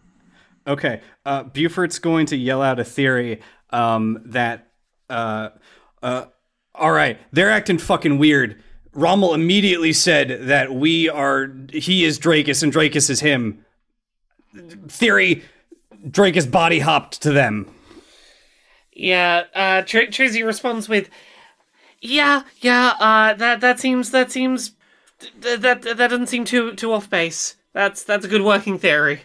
Okay. Uh, Beaufort's going to yell out a theory um, that, uh, uh, all right, they're acting fucking weird. Rommel immediately said that we are, he is Dracus and Dracus is him. Theory, Dracus body hopped to them. Yeah, uh, Tr- Trizzy responds with, "Yeah, yeah, uh, that that seems that seems th- that that doesn't seem too too off base. That's that's a good working theory."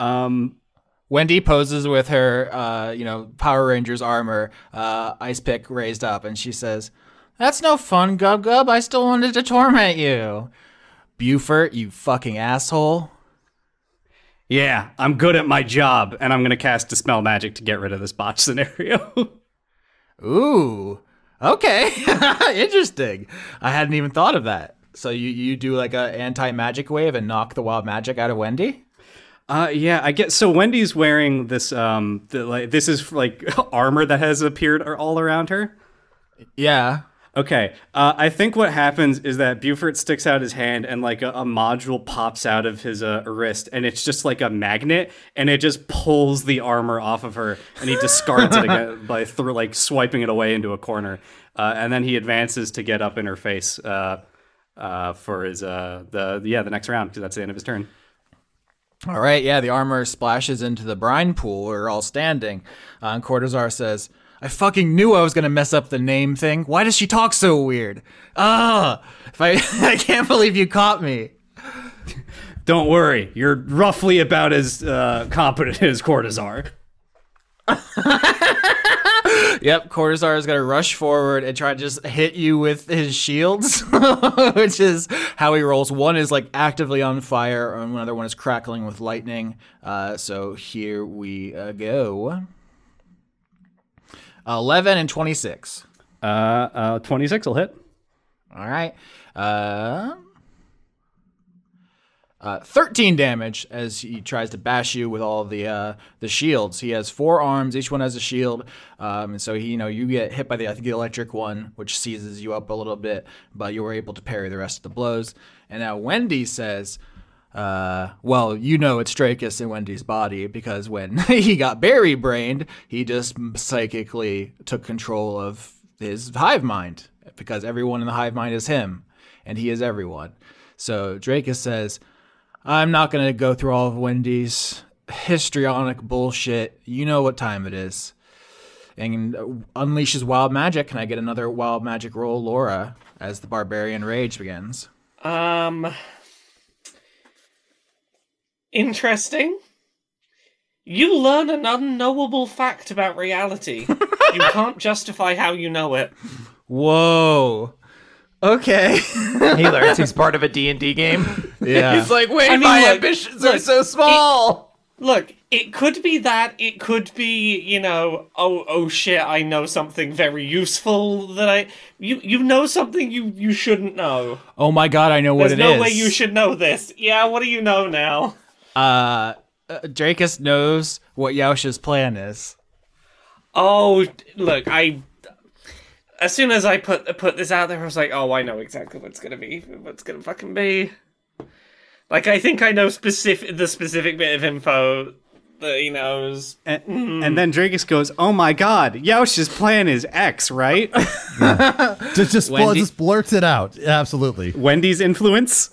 Um, Wendy poses with her, uh, you know, Power Rangers armor, uh, ice pick raised up, and she says, "That's no fun, Gub Gub. I still wanted to torment you, Beaufort. You fucking asshole." yeah, I'm good at my job, and I'm going to cast Dispel Magic to get rid of this botch [LAUGHS] scenario. Ooh, okay, [LAUGHS] interesting. I hadn't even thought of that. So you you do like a anti magic wave and knock the wild magic out of Wendy? Uh, yeah, I get. So Wendy's wearing this. Um, the, like this is like [LAUGHS] armor that has appeared all around her. Yeah. Okay, uh, I think what happens is that Beaufort sticks out his hand and like a, a module pops out of his uh, wrist, and it's just like a magnet, and it just pulls the armor off of her, and he discards it again [LAUGHS] by through like swiping it away into a corner, uh, and then he advances to get up in her face uh, uh, for his uh, the yeah the next round because that's the end of his turn. All right, yeah, the armor splashes into the brine pool. We're all standing. Uh, and Cortazar says, I fucking knew I was going to mess up the name thing. Why does she talk so weird? Ah, if I, [LAUGHS] I can't believe you caught me. Don't worry, you're roughly about as uh, competent [LAUGHS] as Cortazar. [LAUGHS] Yep, Cortazar is going to rush forward and try to just hit you with his shields, [LAUGHS] which is how he rolls. One is like actively on fire, and another one is crackling with lightning. Uh, so here we uh, go 11 and 26. Uh, uh, 26 will hit. All right. Uh, uh, 13 damage as he tries to bash you with all the uh, the shields. He has four arms, each one has a shield, um, and so he, you know, you get hit by the I think the electric one, which seizes you up a little bit, but you were able to parry the rest of the blows. And now Wendy says. Uh, well, you know it's Dracus in Wendy's body because when [LAUGHS] he got Barry brained, he just psychically took control of his hive mind because everyone in the hive mind is him and he is everyone. So Dracus says, I'm not going to go through all of Wendy's histrionic bullshit. You know what time it is. And unleashes wild magic. Can I get another wild magic roll, Laura, as the barbarian rage begins? Um, interesting. You learn an unknowable fact about reality. [LAUGHS] you can't justify how you know it. Whoa. Okay. He [LAUGHS] learns he's part of a D&D game. yeah. He's like, wait, I mean, my look, ambitions are so small. Look, it could be that. It could be, you know, oh, oh shit, I know something very useful that I. You, you know something you you shouldn't know. oh my god, I know what it is. There's it no is. way you should know this. Yeah, what do you know now? Uh, uh, Dracus knows what Yausha's plan is. Oh, look, I. as soon as I put put this out there, I was like, oh, I know exactly what's gonna be. What's gonna fucking be. Like, I think I know specific the specific bit of info that he knows. And, and then Dracus goes, "Oh my God, Yaush's plan is X, right? [LAUGHS] Just just, bl- just blurts it out. Absolutely. Wendy's influence."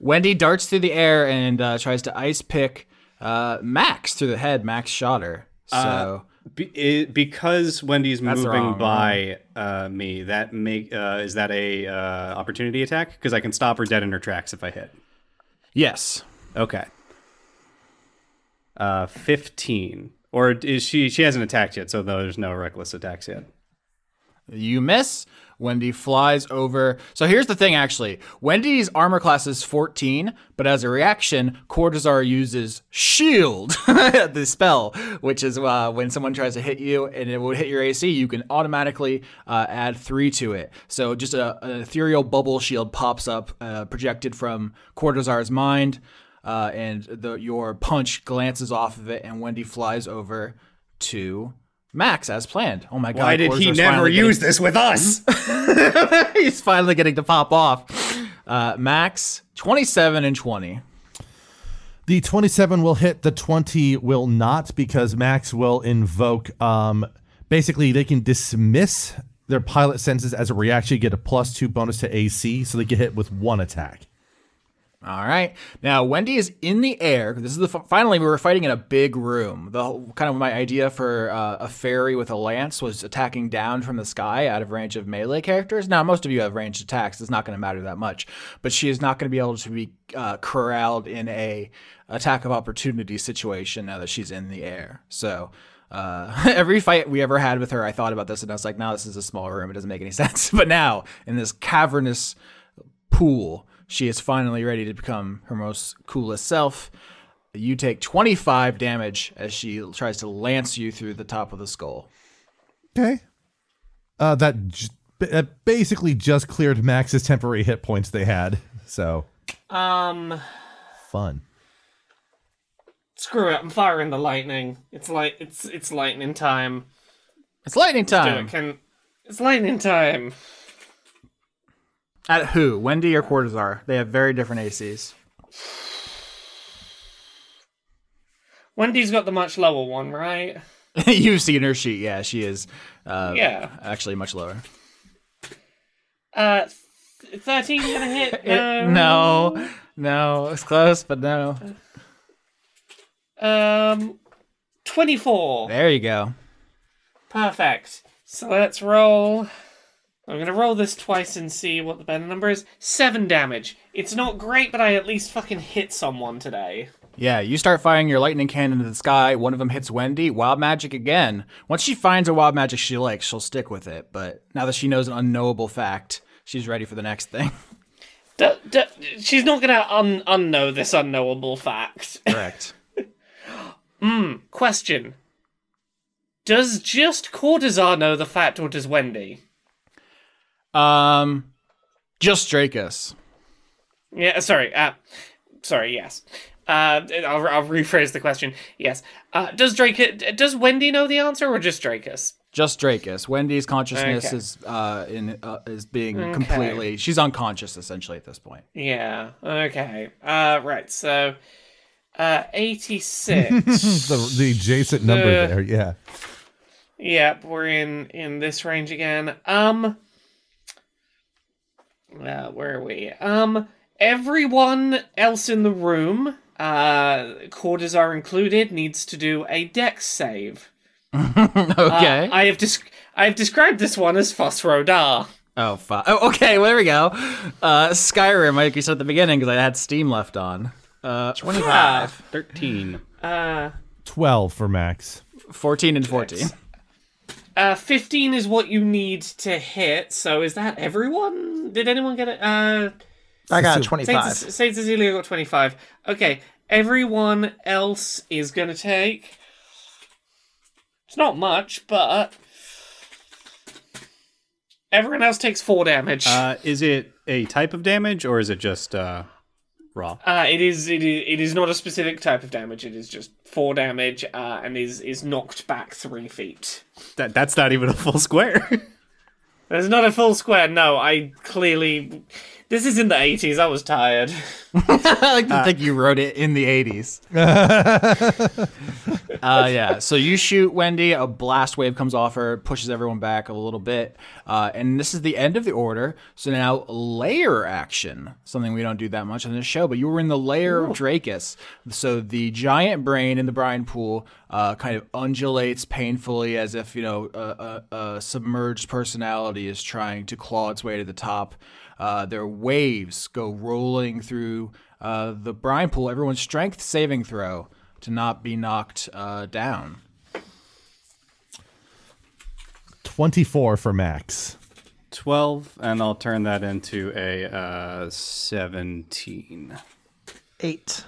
Wendy darts through the air and uh, tries to ice pick uh, Max through the head. Max shot her. So Be, i because Wendy's That's moving wrong, by uh, me, that make uh, is that a uh, opportunity attack? Because I can stop her dead in her tracks if I hit. yes, Okay. Uh, fifteen. Or is she? She hasn't attacked yet, so there's no reckless attacks yet. You miss. Wendy flies over. So here's the thing actually. Wendy's armor class is 14, but as a reaction, Cortazar uses shield, [LAUGHS] the spell, which is uh, when someone tries to hit you and it would hit your AC, you can automatically uh, add 3 to it. So just a, an ethereal bubble shield pops up, uh, projected from Cortazar's mind, uh, and the, your punch glances off of it, and Wendy flies over to Max as planned. Oh my god! Why did he never finally getting- use this with us? [LAUGHS] He's finally getting to pop off. Uh, Max, 27 and 20. The 27 will hit, the 20 will not because Max will invoke um basically they can dismiss their pilot senses as a reaction, get a plus 2 bonus to AC so they get hit with one attack. All right. Now, Wendy is in the air. This is the finally we were fighting in a big room. The kind of my idea for uh, a fairy with a lance was attacking down from the sky out of range of melee characters. Now, most of you have ranged attacks. It's not going to matter that much, but she is not going to be able to be uh, corralled in a attack of opportunity situation now that she's in the air. So. Uh, [LAUGHS] every fight we ever had with her, I thought about this and I was like, now this is a small room. It doesn't make any [LAUGHS] sense." But now, in this cavernous pool, she is finally ready to become her most coolest self. You take 25 damage as she tries to lance you through the top of the skull. Okay. Uh that j- that basically just cleared Max's temporary hit points they had. So, Um, fun. screw it. I'm firing the lightning. It's like it's it's lightning time. It's lightning Do it. time. Can it's lightning time? At who? Wendy or Cortazar? They have very different ACs. Wendy's got the much lower one, right? [LAUGHS] You've seen her sheet. Yeah, she is uh, Yeah. actually much lower. Uh, th- thirteen gonna hit. [LAUGHS] It- no, no, it's close, but no. Um, twenty-four. There you go. Perfect. So let's roll. I'm gonna roll this twice and see what the better number is. Seven damage. It's not great, but I at least fucking hit someone today. Yeah, you start firing your lightning cannon into the sky. One of them hits Wendy. Wild magic again. Once she finds a wild magic she likes, she'll stick with it. But now that she knows an unknowable fact, she's ready for the next thing. [LAUGHS] D- d- she's not gonna un- unknow this unknowable fact. [LAUGHS] Correct. Hmm, question: Does just Cortazar know the fact, or does Wendy? Um, just Dracus. Yeah, sorry. Uh, sorry. Yes. Uh, I'll, I'll rephrase the question. Yes. Uh, does Drake? Does Wendy know the answer, or just Dracus? Just Dracus. Wendy's consciousness Okay. is uh in uh, is being completely. She's unconscious essentially at this point. Yeah. Okay. Uh, right. So, uh, eighty-six. [LAUGHS] The the adjacent number Uh, there, yeah. Yep, we're in in this range again. Um, uh, where are we? Um, everyone else in the room, uh, Cortazar included, needs to do a Dex save. [LAUGHS] okay. Uh, I have desc- I have described this one as Fus Ro Dah. oh, fi- oh, okay. Well, there we go. Uh, Skyrim, like you said at the beginning, because I had Steam left on. Uh, 25. Thirteen. Uh, 12 for Max. 14 and 14. Uh, fifteen is what you need to hit. So is that everyone? Did anyone get it? Uh. I got So- a 25. Saint, Saint Cecilia got 25. Okay, everyone else is going to take. It's not much, but. Everyone else takes 4 damage. Uh, is it a type of damage or is it just uh, raw? it, is, it is it is not a specific type of damage, it is just 4 damage uh, and is, is knocked back 3 feet. That that's not even a full square. [LAUGHS] There's not a full square. No, I clearly. This is in the 80s. I was tired. [LAUGHS] I like to think you wrote it in the 80s. [LAUGHS] uh, yeah, so you shoot Wendy, a blast wave comes off her, pushes everyone back a little bit. Uh, and this is the end of the order. So now layer action, something we don't do that much on this show, but you were in the layer of Dracus. So the giant brain in the brine pool uh, kind of undulates painfully as if, you know, a, a, a submerged personality is trying to claw its way to the top. Uh, their waves go rolling through uh, the brine pool. Everyone's strength saving throw to not be knocked uh, down. 24 for Max. 12, and I'll turn that into a uh, 17. Eight.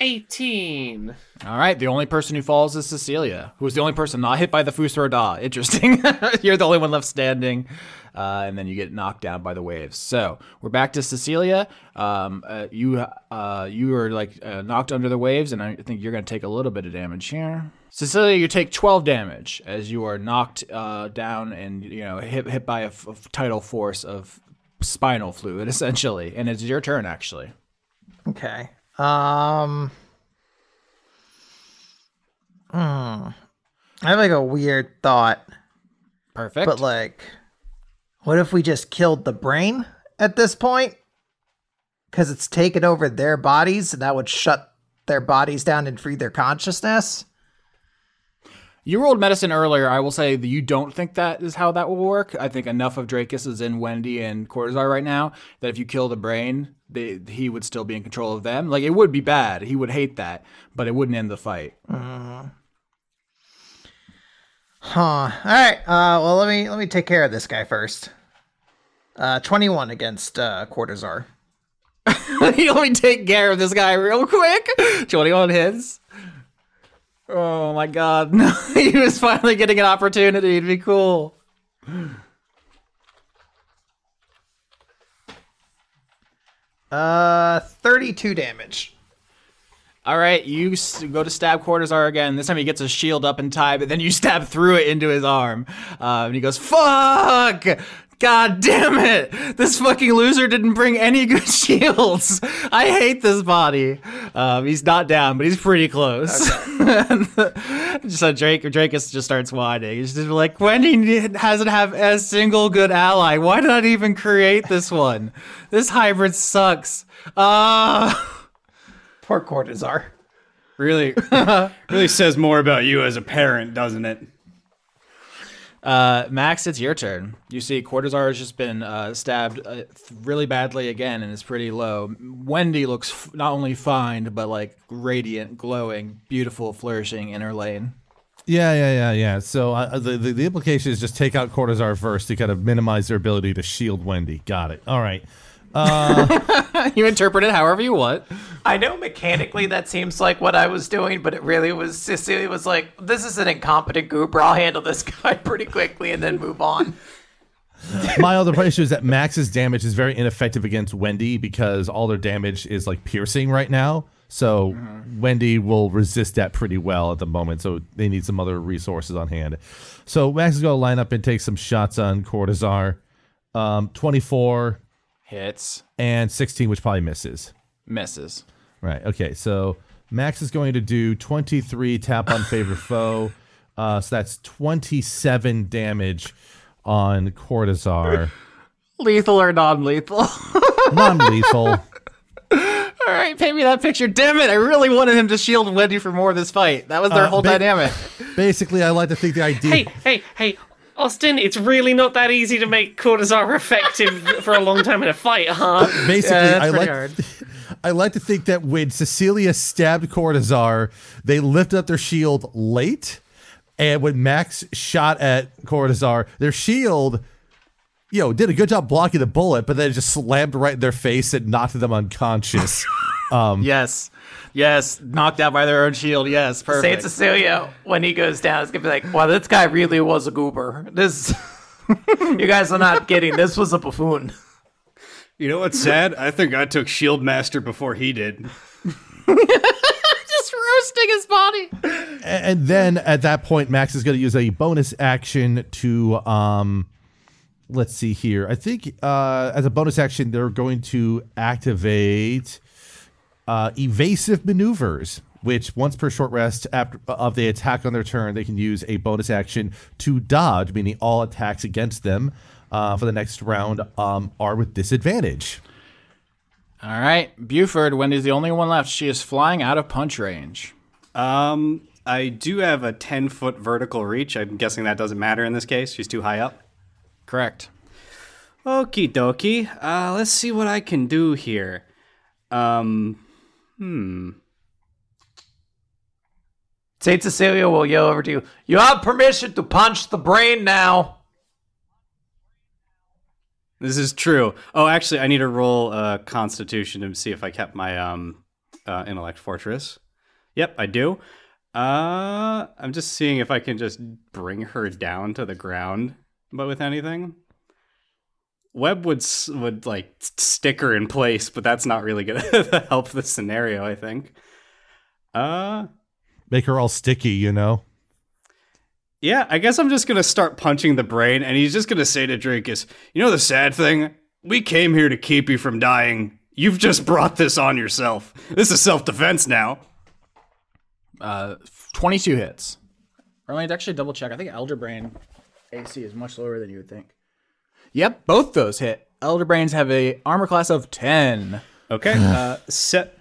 18. All right, the only person who falls is Cecilia, who was the only person not hit by the Fus Ro Dah. Interesting. [LAUGHS] You're the only one left standing, uh, and then you get knocked down by the waves. So we're back to Cecilia. Um, uh, you uh, you are like uh, knocked under the waves, and I think you're going to take a little bit of damage here. Cecilia, you take 12 damage as you are knocked uh, down and you know hit hit by a, f- a tidal force of spinal fluid, [LAUGHS] essentially. And it's your turn, actually. Okay. Um. Hmm. I have like a weird thought, Perfect. but like, what if we just killed the brain at this point? Because it's taken over their bodies, and that would shut their bodies down and free their consciousness. You rolled medicine earlier. I will say that you don't think that is how that will work. I think enough of Dracus is in Wendy and Cortazar right now that if you kill the brain, they, he would still be in control of them. Like it would be bad. He would hate that, but it wouldn't end the fight. Huh. All right. Uh. Well, let me let me take care of this guy first. Uh, twenty-one against uh Cortazar. [LAUGHS] let me take care of this guy real quick. [LAUGHS] 21 hits. Oh my god. [LAUGHS] No, he was finally getting an opportunity to be cool. Uh, thirty-two damage. All right, you go to stab Cortazar again. This time he gets his shield up and time, but then you [LAUGHS] stab through it into his arm. Uh, and he goes, "Fuck! God damn it! This fucking loser didn't bring any good [LAUGHS] shields. I hate this body." Um, he's not down, but he's pretty close. [LAUGHS] so Drake Dracus just starts whining. He's just like, "Wendy hasn't have a single good ally. Why did I even create this one? This hybrid sucks." Ah. Poor Cortazar. Really, [LAUGHS] really says more about you as a parent, doesn't it? Uh, Max, it's your turn. You see, Cortazar has just been uh, stabbed uh, really badly again and is pretty low. Wendy looks f- not only fine, but like radiant, glowing, beautiful, flourishing in her lane. Yeah, yeah, yeah, yeah. So uh, the, the the implication is just take out Cortazar first to kind of minimize their ability to shield Wendy. Got it. All right. [LAUGHS] you interpret it however you want. I know mechanically that seems like what I was doing, but it really was. Cecilia was like, "This is an incompetent goober. I'll handle this [LAUGHS] guy pretty quickly and then move on." My other issue is that Max's damage is very ineffective against Wendy because all their damage is like piercing right now. So Wendy will resist that pretty well at the moment. So they need some other resources on hand. So Max is going to line up and take some shots on Cortazar. Um, 24 Hits, and 16, which probably misses. misses. Right. Okay. So Max is going to do 23 tap on favorite [LAUGHS] foe. Uh, so that's 27 damage on Cortazar. Lethal or non-lethal? [LAUGHS] Non lethal. All right, pay me that picture. Damn it! I really wanted him to shield Wendy for more of this fight. That was their Uh, whole ba- dynamic. Basically, I like to think the idea. Hey, hey, hey, Austin, it's really not that easy to make Cortazar effective for a long time in a fight, huh? Uh, basically, Yeah, I like. hard. [LAUGHS] I like to think that when Cecilia stabbed Cortazar, they lifted up their shield late, and when Max shot at Cortazar, their shield, you know, did a good job blocking the bullet, but then it just slammed right in their face and knocked them unconscious. [LAUGHS] Yes, yes, knocked out by their own shield. Yes, Say perfect. Cecilia when he goes down, it's gonna be like, "Wow, this guy really was a goober. This, [LAUGHS] you guys are not kidding. This was a buffoon." You know what's sad? I think I took Shield Master before he did. [LAUGHS] just roasting his body. and then at that point, Max is going to use a bonus action to um let's see here. I think uh, as a bonus action, they're going to activate uh, evasive maneuvers, which once per short rest after of the attack on their turn, they can use a bonus action to dodge, meaning all attacks against them uh, for the next round um, are with disadvantage. All right, Beaufort. Wendy's the only one left. She is flying out of punch range. Um, I do have a 10 foot vertical reach. I'm guessing that doesn't matter in this case. She's too high up. Correct. Okie dokie. Uh, let's see what I can do here. Um, hmm. Saint Cecilia will yell over to you. You have permission to punch the brain now. This is true. Oh, actually, I need to roll a Constitution to see if I kept my um, uh, Intellect Fortress. Yep, I do. Uh, I'm just seeing if I can just bring her down to the ground, but with anything. Web would would like s- stick her in place, but that's not really gonna [LAUGHS] help the scenario. I think. Uh, Make her all sticky, you know. Yeah, I guess I'm just gonna start punching the brain, and he's just gonna say to Dracus, "You know the sad thing? We came here to keep you from dying. You've just brought this on yourself. This is self-defense now." Uh, 22 hits. Or let me actually double check. I think Elder Brain AC is much lower than you would think. Yep, both those hit. Elder Brains have a armor class of 10. Okay, uh, set.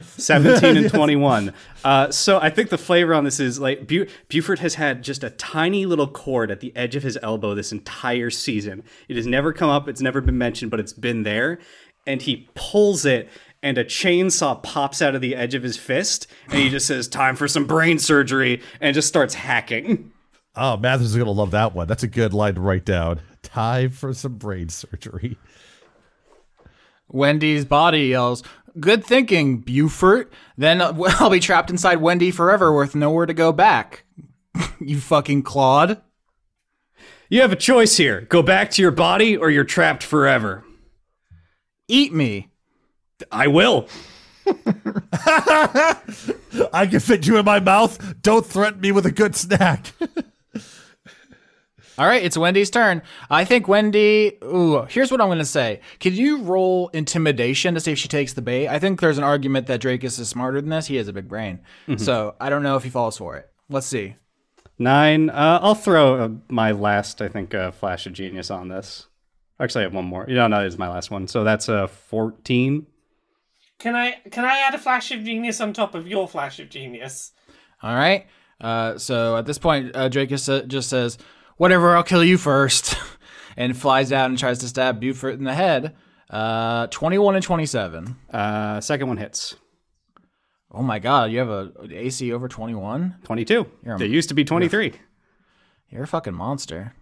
17 and [LAUGHS] 21. Uh, so I think the flavor on this is like Bu- Beaufort has had just a tiny little cord at the edge of his elbow this entire season. It has never come up, it's never been mentioned, but it's been there. And he pulls it, and a chainsaw pops out of the edge of his fist, and he just says, Time for some brain surgery, and just starts hacking. Oh, Mathers is gonna love that one. That's a good line to write down. Time for some brain surgery. Wendy's body yells, Good thinking, Beaufort. Then uh, [LAUGHS] I'll be trapped inside Wendy forever with nowhere to go back. [LAUGHS] you fucking clod. You have a choice here go back to your body, or you're trapped forever. Eat me. I will. [LAUGHS] I can fit you in my mouth. Don't threaten me with a good snack. All right, it's Wendy's turn. I think Wendy. Ooh, here's what I'm going to say. Can you roll intimidation to see if she takes the bait? I think there's an argument that Dracus is smarter than this. He has a big brain. So I don't know if he falls for it. Let's see. Nine. Uh, I'll throw uh, my last, I think, uh, flash of genius on this. Actually, I have one more. You know, no, it's my last one. So that's a fourteen. Can I can I add a flash of genius on top of your flash of genius? All right. Uh, so at this point, uh, Dracus uh, just says, "Whatever, I'll kill you first. [LAUGHS] and flies out and tries to stab Beaufort in the head. Uh, 21 and 27. Uh, second one hits. Oh my god, you have a AC over 21? Twenty-two. You're a- There used to be twenty-three. [LAUGHS] You're a fucking monster.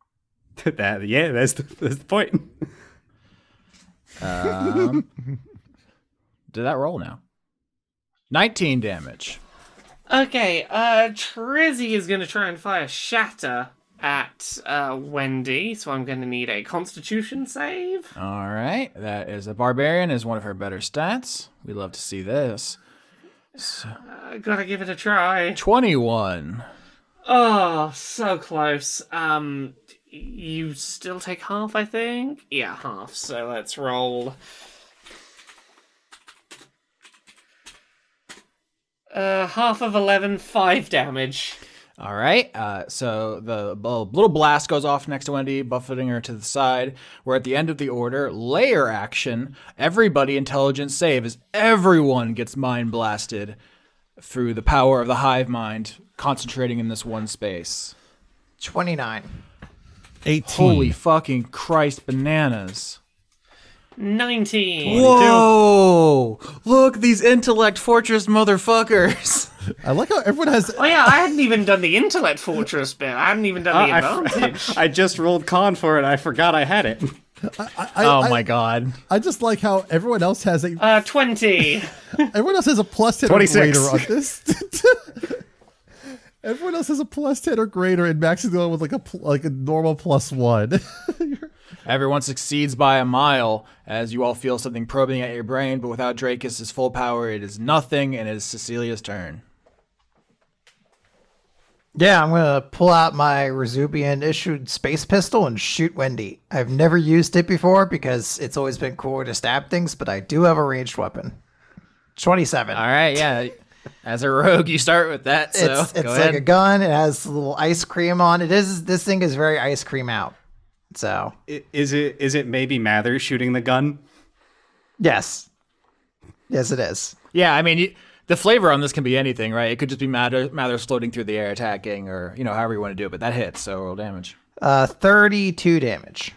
[LAUGHS] that yeah, that's the, that's the point. um, Did that roll now? 19 damage. Okay, uh, Trizzy is going to try and fire Shatter at uh, Wendy, so I'm going to need a Constitution save. All right, that is a barbarian is one of her better stats. We love to see this. Uh, gotta give it a try. 21. Oh, so close. Um, you still take half, I think. Yeah, half. So let's roll. Uh, half of 11, 5 damage. All right. Uh, so the little blast goes off next to Wendy, buffeting her to the side. We're at the end of the order. Layer action. Everybody intelligence save as everyone gets mind blasted through the power of the hive mind, concentrating in this one space. 29. 18. Holy fucking Christ, bananas. 19. Whoa! Look, these intellect fortress motherfuckers. [LAUGHS] I like how everyone has. Oh yeah, I hadn't even done the intellect fortress bit. I hadn't even done the Uh, I, advantage. [LAUGHS] I just rolled con for it. I forgot I had it. I, oh I, my god. I just like how everyone else has a uh, 20. [LAUGHS] everyone else has a plus ten or 26. greater on this. Everyone else has a plus ten or greater, and Max is going with like a pl- like a normal plus one. [LAUGHS] Everyone succeeds by a mile as you all feel something probing at your brain, but without Dracus' full power, it is nothing, and it is Cecilia's turn. Yeah, I'm gonna pull out my Rezubian issued space pistol and shoot Wendy. I've never used it before because it's always been cool to stab things, but I do have a ranged weapon. Twenty-seven. All right, yeah. As a rogue, you start with that. So it's it's go like ahead. a gun. It has a little ice cream on it. Is this thing is very ice cream out. So Is it is it maybe Mather shooting the gun? yes, yes, it is. yeah, I mean, you, the flavor on this can be anything, right? It could just be Mather, Mather's floating through the air attacking, or you know, however you want to do it. But that hits, so roll damage. Uh, thirty-two damage.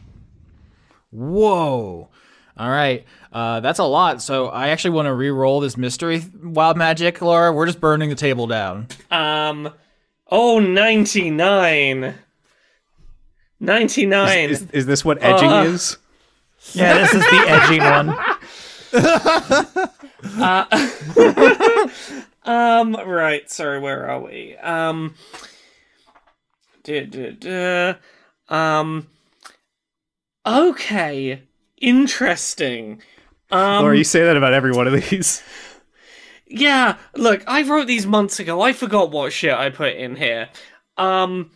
Whoa. All right. Uh, that's a lot. So I actually want to re-roll this mystery wild magic, Laura. We're just burning the table down. Um, oh, 99. 99. Is, is this what edging Uh. is? Yeah, this is the edging one. [LAUGHS] [LAUGHS] [LAUGHS] Um, right, sorry, where are we? Um, duh, duh, duh. um, okay, interesting. Um, or you say that about every one of these? [LAUGHS] yeah, look, I wrote these months ago. I forgot what shit I put in here. Um,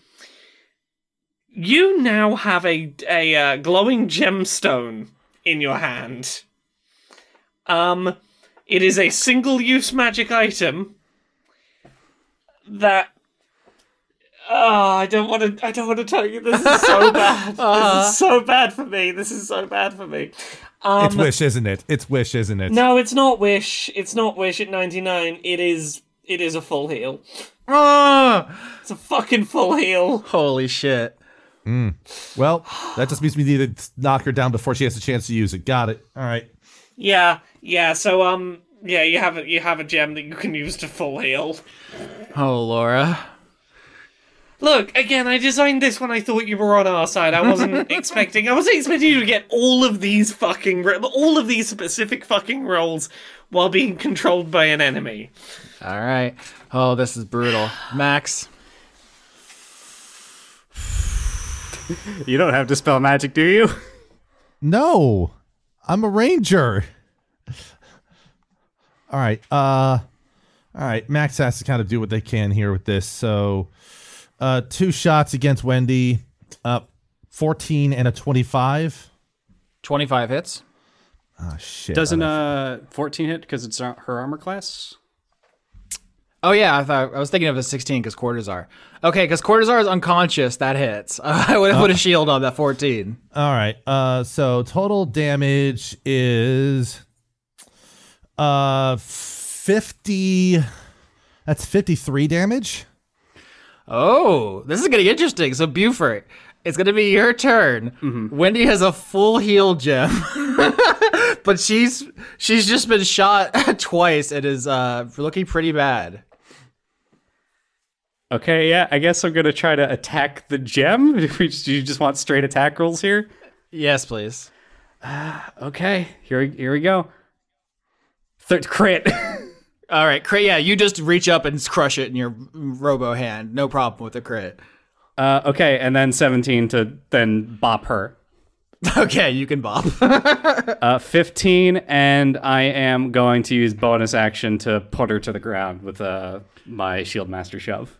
you now have a a uh, glowing gemstone in your hand. Um, it is a single-use magic item that. Oh, I don't want to. I don't want to tell you. This is so [LAUGHS] bad. This is so bad for me. This is so bad for me. Um, it's Wish, isn't it? It's Wish, isn't it? no, it's not Wish. It's not Wish at 99. It is it is a full heal. Ah! It's a fucking full heal. Holy shit. Well, that just means we need to knock her down before she has a chance to use it. Got it. All right. Yeah, yeah. So um yeah, you have a you have a gem that you can use to full heal. Oh, Laura. Look, again, I designed this when I thought you were on our side. I wasn't [LAUGHS] expecting I wasn't expecting you to get all of these fucking all of these specific fucking rolls while being controlled by an enemy. All right. Oh, this is brutal. Max. You don't have to spell magic, do you? No, I'm a ranger. All right. Uh, all right. Max has to kind of do what they can here with this. So, uh, two shots against Wendy. Uh, 14 and a 25. 25 hits. Oh shit. Doesn't I don't- uh 14 hit because it's her armor class? Oh yeah, I thought I was thinking of a 16 because Cortazar. Okay, because Cortazar is unconscious. That hits. [LAUGHS] I would have put a shield on that 14. All right. Uh, so total damage is uh 50. That's 53 damage. Oh, this is getting interesting. So Beaufort, it's gonna be your turn. Wendy has a full heal gem, [LAUGHS] but she's she's just been shot [LAUGHS] twice and is uh looking pretty bad. Okay, yeah, I guess I'm gonna try to attack the gem. [LAUGHS] Do you just want straight attack rolls here? Yes, please. [SIGHS] Okay, here here we go. Third crit. All right, crit. Yeah, you just reach up and crush it in your robo hand. No problem with the crit. uh, okay, and then 17 to then bop her. [LAUGHS] Okay, you can bop. [LAUGHS] Uh, 15, and I am going to use bonus action to put her to the ground with uh, my shield master shove.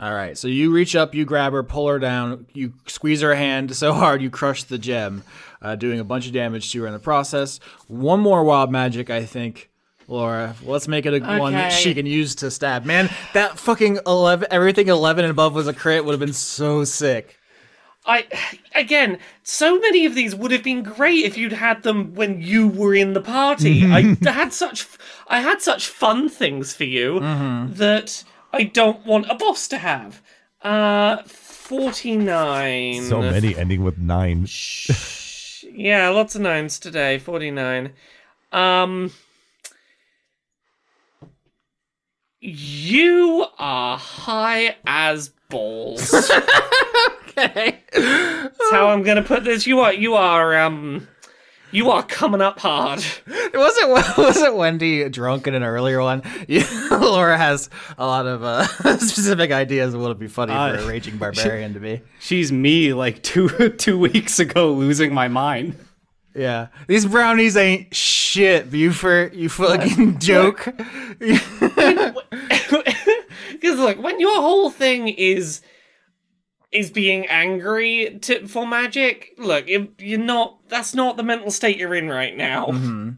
All right, so you reach up, you grab her, pull her down, you squeeze her hand so hard you crush the gem, uh, doing a bunch of damage to her in the process. One more wild magic, I think, Laura. Let's make it a one that she can use to stab. Man, that fucking eleven, everything eleven and above was a crit would have been so sick. I again, so many of these would have been great if you'd had them when you were in the party. I [LAUGHS] had such I had such fun things for you that I don't want a boss to have. Uh 49. So many ending with nine. Yeah, lots of nines today. 49. Um You are high as balls. [LAUGHS] Okay. That's how I'm gonna put this. You are you are um you are coming up hard. It wasn't [LAUGHS] wasn't Wendy drunk in an earlier one. Yeah, [LAUGHS] Laura has a lot of uh, specific ideas of what would be funny for Uh, a raging barbarian to be. She's me like two two weeks ago losing my mind. Yeah, these brownies ain't shit, Beaufort. You fucking joke. [LAUGHS] Because look, when your whole thing is is being angry to, for magic, look, you're not. That's not the mental state you're in right now. Mm-hmm.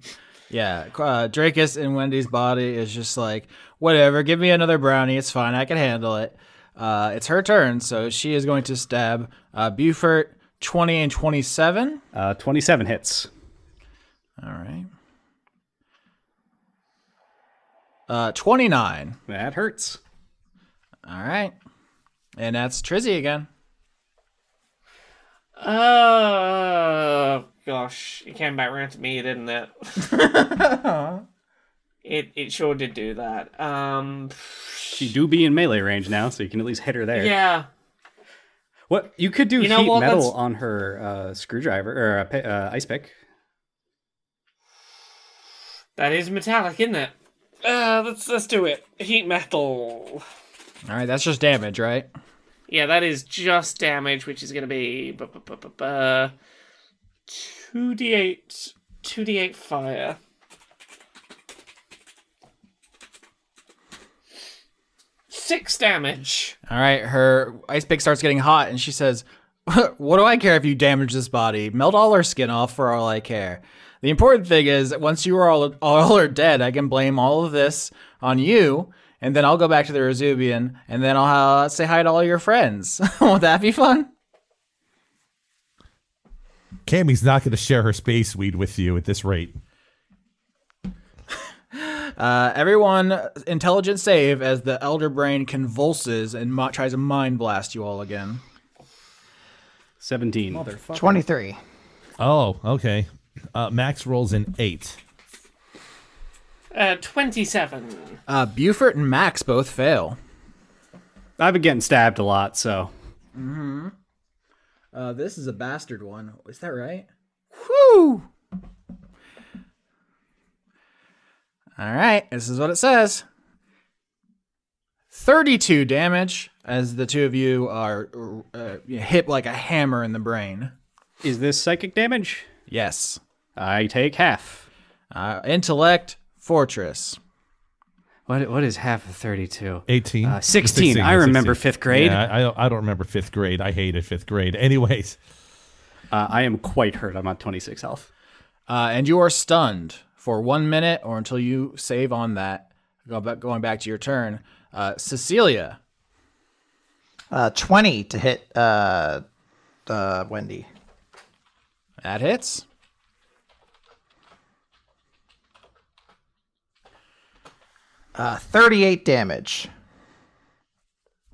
Yeah, uh, Dracus in Wendy's body is just like, whatever, give me another brownie, it's fine, I can handle it. Uh, it's her turn, so she is going to stab uh, Beaufort 20 and 27. Uh, 27 hits. All right. Uh, 29. That hurts. All right. And that's Trizzy again. Oh, gosh, it came back around to me, didn't it? [LAUGHS] it it sure did do that. Um, She do be in melee range now, so you can at least hit her there. yeah. What you could do You know heat what, metal that's- on her uh, screwdriver or uh, pi- uh, ice pick. That is metallic, isn't it? Uh, let's let's do it. Heat metal. All right, that's just damage, right? Yeah, that is just damage, which is gonna be two d eight, two d eight fire. Six damage. All right, her ice pick starts getting hot, and she says, [LAUGHS] "What do I care if you damage this body? Melt all her skin off for all I care. The important thing is, once you are all all are dead, I can blame all of this on you, and then I'll go back to the Rezubian, and then I'll uh, say hi to all your friends. [LAUGHS] Won't that be fun?" Cammy's not going to share her space weed with you at this rate. Uh, everyone, intelligence save as the Elder Brain convulses and mo- tries to mind blast you all again. 17. 23. Oh, okay. Uh, Max rolls an eight. Uh, twenty-seven. Uh, Beaufort and Max both fail. I've been getting stabbed a lot, so Uh, this is a bastard one. Is that right? Whew! All right, this is what it says 32 damage as the two of you are uh, hit like a hammer in the brain. is this psychic damage? Yes. I take half. Uh, intellect, fortress. What what is half of 32? 18. Uh, 16. I remember fifth grade. Yeah, I, I, don't, I don't remember fifth grade. I hated fifth grade. [LAUGHS] Anyways, Uh, I am quite hurt. I'm at 26 health. Uh, and you are stunned for one minute or until you save on that. Go back, going back to your turn. Uh, Cecilia. Uh, 20 to hit uh, uh, Wendy. That hits. Uh, 38 damage.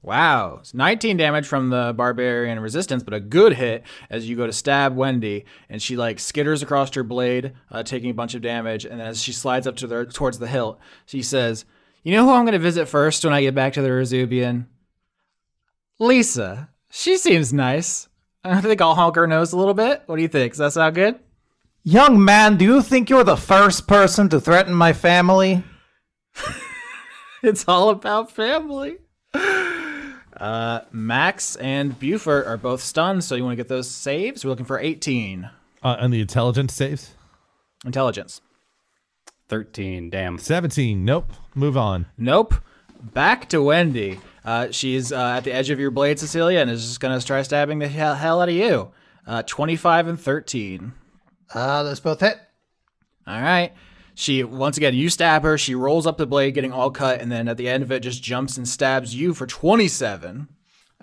Wow. It's 19 damage from the barbarian resistance, but a good hit as you go to stab Wendy, and she like skitters across her blade, uh, taking a bunch of damage. And then as she slides up to the towards the hilt, she says, "You know who I'm going to visit first when I get back to the Rezubian? Lisa. She seems nice. [LAUGHS] I think I'll honk her nose a little bit. What do you think? Does that sound good? Young man, do you think you're the first person to threaten my family? [LAUGHS] It's all about family." Uh, Max and Beaufort are both stunned, so you want to get those saves. We're looking for 18 uh, and the intelligence saves? intelligence. 13. Damn. 17. Nope. Move on. Nope. Back to Wendy. Uh, she's uh, at the edge of your blade, Cecilia, and is just gonna try stabbing the hell, hell out of you. Uh, 25 and 13. Uh, those both hit. All right. She once again, you stab her. She rolls up the blade, getting all cut, and then at the end of it, just jumps and stabs you for 27.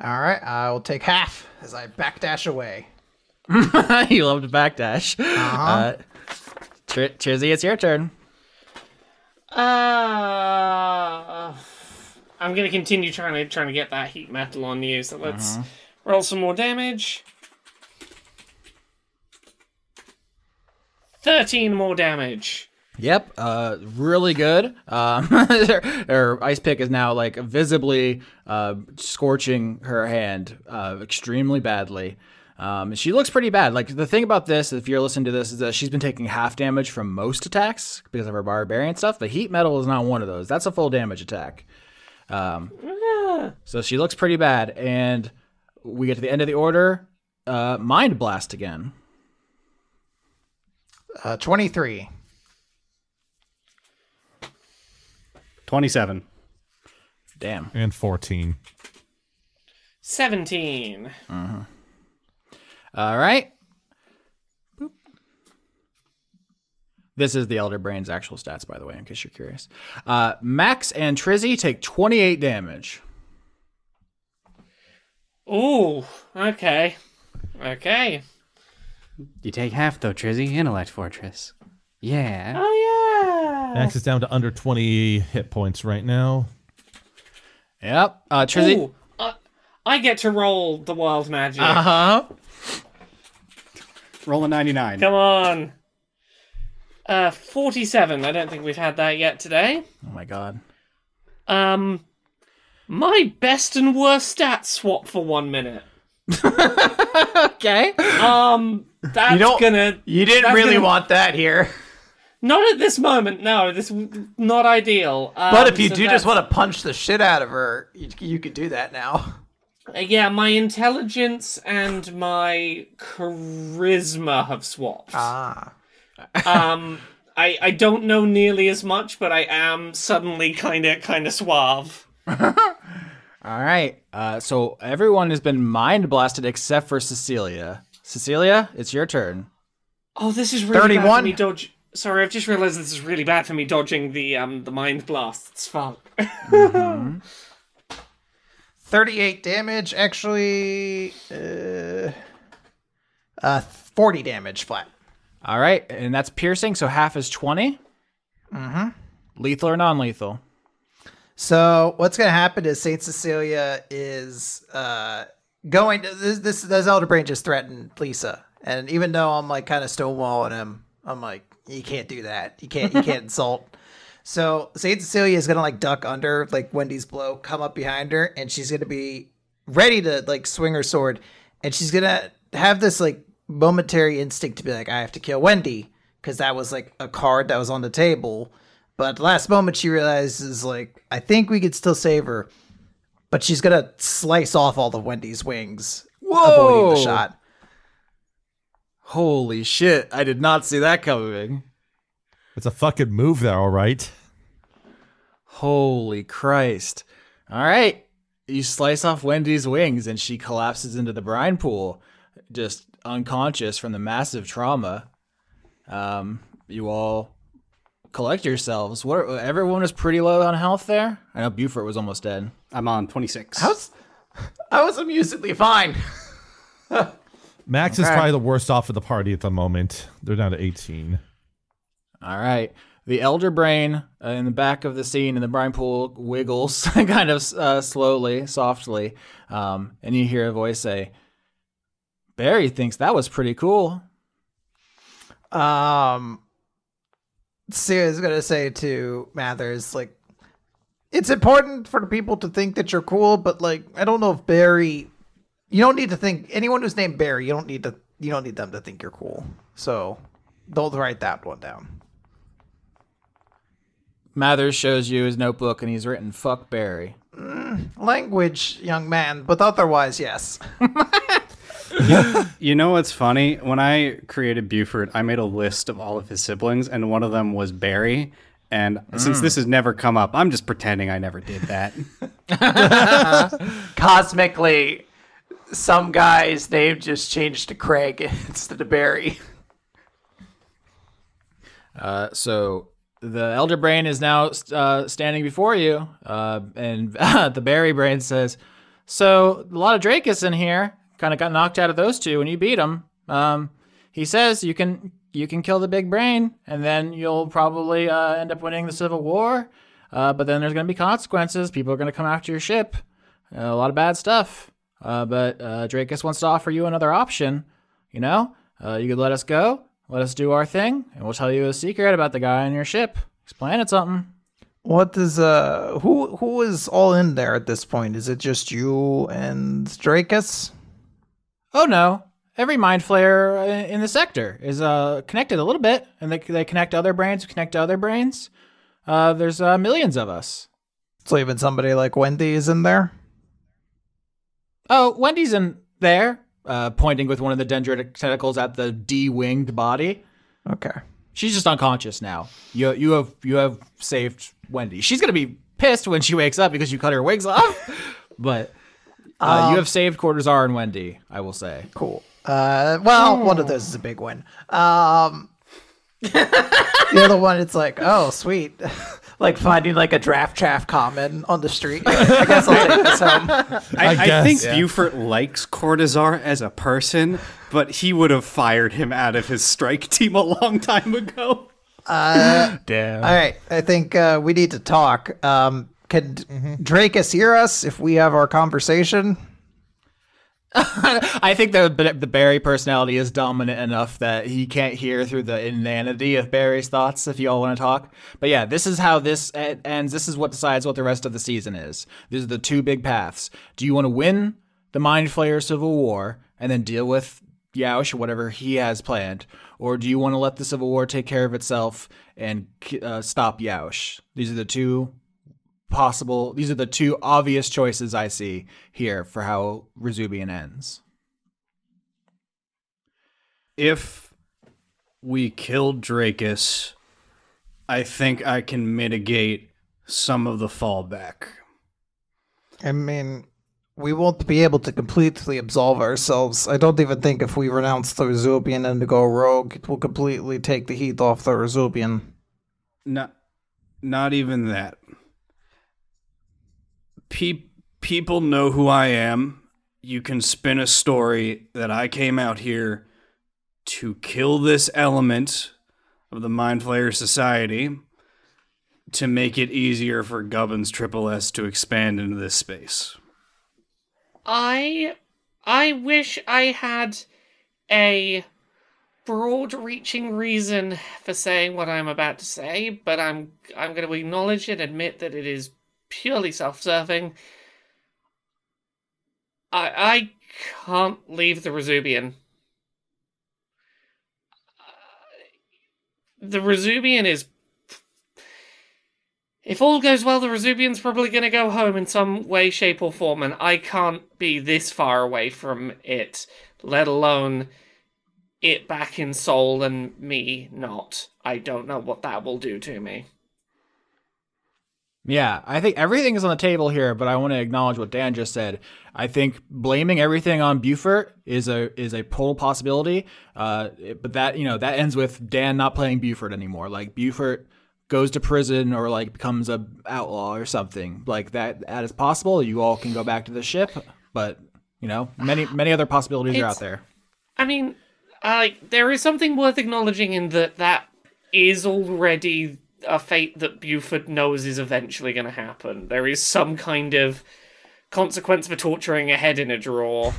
All right, I will take half as I backdash away. [LAUGHS] you love to backdash. Uh, Tr- Trizzy, it's your turn. Uh, I'm gonna continue trying to trying to get that heat metal on you. So let's roll some more damage. Thirteen more damage. Yep, uh, really good. Um, her, [LAUGHS] her ice pick is now like visibly uh, scorching her hand uh, extremely badly. Um, she looks pretty bad. Like the thing about this, if you're listening to this, is that she's been taking half damage from most attacks because of her barbarian stuff. The heat metal is not one of those. That's a full damage attack. Um, so she looks pretty bad, and we get to the end of the order. Uh, mind blast again. Uh, 23. 27. Damn. And 14. 17. All right. Boop. This is the Elder Brain's actual stats, by the way, in case you're curious. Uh, Max and Trizzy take 28 damage. Ooh, okay. Okay. You take half though, Trizzy. Intellect Fortress. Yeah. Oh, yeah. Max is down to under 20 hit points right now. Yep. Uh, Trizzy. Ooh, I, I get to roll the wild magic. Uh huh. Roll a 99. Come on. Uh, 47. I don't think we've had that yet today. Oh my god. Um, my best and worst stats swap for one minute. [LAUGHS] Okay. Um, that's don't- gonna. You didn't really gonna- want that here. Not at this moment, no. This not ideal. Um, But if you so do that's- just want to punch the shit out of her, you, you could do that now. Uh, yeah, my intelligence and my charisma have swapped. Ah. um, I I don't know nearly as much, but I am suddenly kind of kind of suave. [LAUGHS] All right. Uh, so everyone has been mind blasted except for Cecilia. Cecilia, it's your turn. Oh, this is really bad 31? for me dodge. Sorry, I've just realized this is really bad for me dodging the um the mind blasts. Fuck. 38 damage, actually. Uh, uh, 40 damage flat. All right, and that's piercing, so half is 20. Mm-hmm. Lethal or non-lethal? So what's going to happen is Saint Cecilia is uh, going. To, this this this Elder Brain just threatened Lisa, and even though I'm like kind of stonewalling him, I'm like, you can't do that. You can't. You can't insult. So Saint Cecilia is gonna like duck under like Wendy's blow, come up behind her, and she's gonna be ready to like swing her sword, and she's gonna have this like momentary instinct to be like, I have to kill Wendy because that was like a card that was on the table. But last moment, she realizes like, I think we could still save her, but she's gonna slice off all of Wendy's wings, avoiding the Whoa. shot. Holy shit, I did not see that coming. It's a fucking move there, all right. Holy Christ. All right. You slice off Wendy's wings and she collapses into the brine pool, just unconscious from the massive trauma. Um, you all collect yourselves. What? Everyone was pretty low on health there. I know Beaufort was almost dead. I'm on 26. I was, I was amusedly fine. [LAUGHS] Max is probably the worst off of the party at the moment. They're down to 18. All right. The elder brain uh, in the back of the scene in the brine pool wiggles [LAUGHS] kind of uh, slowly, softly, um, and you hear a voice say, "Barry thinks that was pretty cool." Um, Sierra's gonna say to Mathers, like, it's important for the people to think that you're cool, but like, I don't know if Barry, you don't need to think anyone who's named Barry, you don't need to, you don't need them to think you're cool. So, don't write that one down. Mathers shows you his notebook, and he's written "fuck Barry." Mm, language, young man, but otherwise, yes. [LAUGHS] You know what's funny? When I created Beaufort, I made a list of all of his siblings, and one of them was Barry. And since mm. this has never come up, I'm just pretending I never did that. [LAUGHS] Cosmically, some guy's name just changed to Craig [LAUGHS] instead of Barry. Uh, so the elder brain is now uh, standing before you, uh, and [LAUGHS] the Barry brain says, "So a lot of Dracus in here. Kind of got knocked out of those two when you beat him. Um, he says you can you can kill the big brain, and then you'll probably uh, end up winning the civil war. Uh, but then there's going to be consequences. People are going to come after your ship. A lot of bad stuff. Uh, but uh, Dracus wants to offer you another option. You know, uh, you could let us go, let us do our thing, and we'll tell you a secret about the guy on your ship. He's planning something. What is uh who who is all in there at this point? Is it just you and Dracus? Oh no! Every mind flayer uh, in the sector is uh, connected a little bit, and they they connect other brains, connect to other brains. Uh, there's uh, millions of us. So even somebody like Wendy is in there. Oh, Wendy's in there, uh, pointing with one of the dendritic tentacles at the D-winged body. Okay. She's just unconscious now. You you have you have saved Wendy. She's gonna be pissed when she wakes up because you cut her wigs off. [LAUGHS] but uh, Um, you have saved Cortazar and Wendy, I will say. Cool. Uh, well, one of those is a big win. Um, [LAUGHS] the other one, it's like, oh, sweet. [LAUGHS] like finding like a draft chaff common on the street. [LAUGHS] I guess I'll take this home. I, I, guess, think yeah. Beaufort likes Cortazar as a person, but he would have fired him out of his strike team a long time ago. [LAUGHS] Damn. All right, I think uh, we need to talk. Um, can Dracus hear us if we have our conversation? [LAUGHS] I think the the Barry personality is dominant enough that he can't hear through the inanity of Barry's thoughts. If you all want to talk, but yeah, this is how this ends. This is what decides what the rest of the season is. These are the two big paths. Do you want to win the Mind Flayer Civil War and then deal with Yaush or whatever he has planned, or do you want to let the Civil War take care of itself and uh, stop Yaush? These are the two possible these are the two obvious choices I see here for how Rezubian ends. If we killed Dracus, I think I can mitigate some of the fallback. I mean, we won't be able to completely absolve ourselves. I don't even think if we renounce the Rezubian and go rogue, it will completely take the heat off the Rezubian. Not, not even that. Pe- people know who I am. You can spin a story that I came out here to kill this element of the Mind Flayer Society to make it easier for Gubbins Triple S to expand into this space. I I wish I had a broad reaching reason for saying what I'm about to say, but I'm I'm going to acknowledge and admit that it is purely self-serving. I I can't leave the Rezubian. The Rezubian is if all goes well, the Rezubian's probably going to go home in some way, shape, or form, and I can't be this far away from it, let alone it back in soul and me not. I don't know what that will do to me. Yeah, I think everything is on the table here, but I want to acknowledge what Dan just said. I think blaming everything on Beaufort is a is a total possibility. Uh, but that you know that ends with Dan not playing Beaufort anymore. Like Beaufort goes to prison or like becomes a outlaw or something like that. That is possible. You all can go back to the ship, but you know many many other possibilities are out there. I mean, like there is something worth acknowledging in that that is already a fate that Beaufort knows is eventually going to happen. There is some kind of consequence for torturing a head in a drawer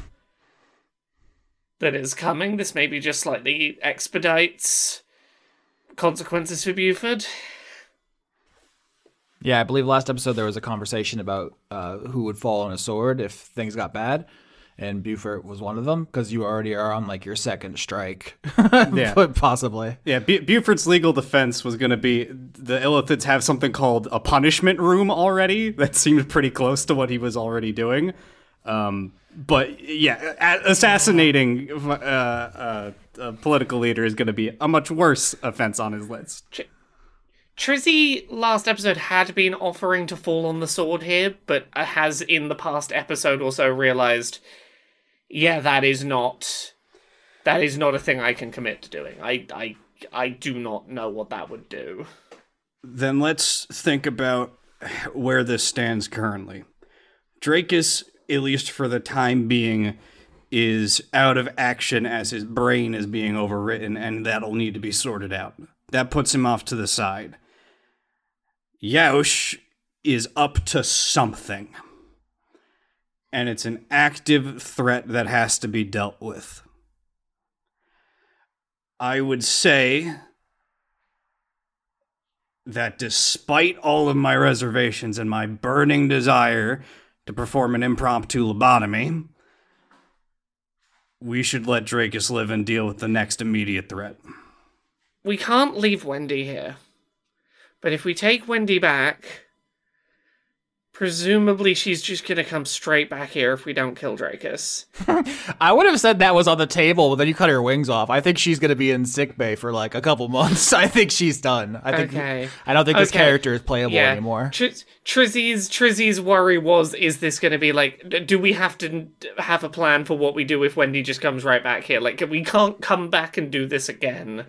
that is coming. This maybe just slightly expedites consequences for Beaufort. Yeah, I believe last episode there was a conversation about uh, who would fall on a sword if things got bad, and Beaufort was one of them because you already are on like your second strike, [LAUGHS] Yeah. But [LAUGHS] possibly. Yeah, Bu- Beaufort's legal defense was going to be the Illithids have something called a punishment room already. That seemed pretty close to what he was already doing. Um, but yeah, a- assassinating uh, uh, a political leader is going to be a much worse offense on his list. Trizzy last episode had been offering to fall on the sword here, but has in the past episode also realized, yeah, that is not that is not a thing I can commit to doing. I I I do not know what that would do. Then let's think about where this stands currently. Dracus, at least for the time being, is out of action as his brain is being overwritten, and that'll need to be sorted out. That puts him off to the side. Yaush is up to something. And it's an active threat that has to be dealt with. I would say that despite all of my reservations and my burning desire to perform an impromptu lobotomy, we should let Dracus live and deal with the next immediate threat. We can't leave Wendy here. But if we take Wendy back, Presumably, she's just gonna come straight back here if we don't kill Dracus. [LAUGHS] I would have said that was on the table, but then you cut her wings off. I think she's gonna be in sick bay for like a couple [LAUGHS] months. I think she's done. I think. Okay. I don't think this Okay. character is playable yeah. anymore. Tr- Trizzy's Trizzy's worry was: is this going to be like? Do we have to have a plan for what we do if Wendy just comes right back here? Like, we can't come back and do this again.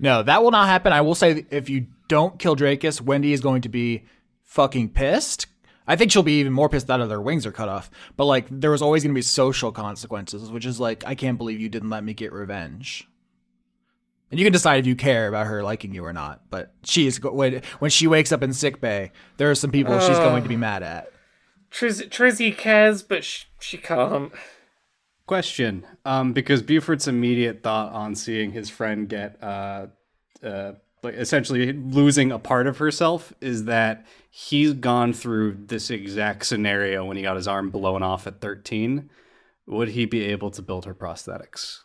No, that will not happen. I will say, if you don't kill Dracus, Wendy is going to be fucking pissed. I think she'll be even more pissed that their wings are cut off. But like, there was always going to be social consequences, which is like, I can't believe you didn't let me get revenge. And you can decide if you care about her liking you or not. But she is go- when when she wakes up in sick bay, there are some people she's going to be mad at. Triz- Trizzy cares, but sh- she can't. Question, um, because Beaufort's immediate thought on seeing his friend get, uh, uh, like essentially losing a part of herself is that he's gone through this exact scenario when he got his arm blown off at 13. Would he be able to build her prosthetics?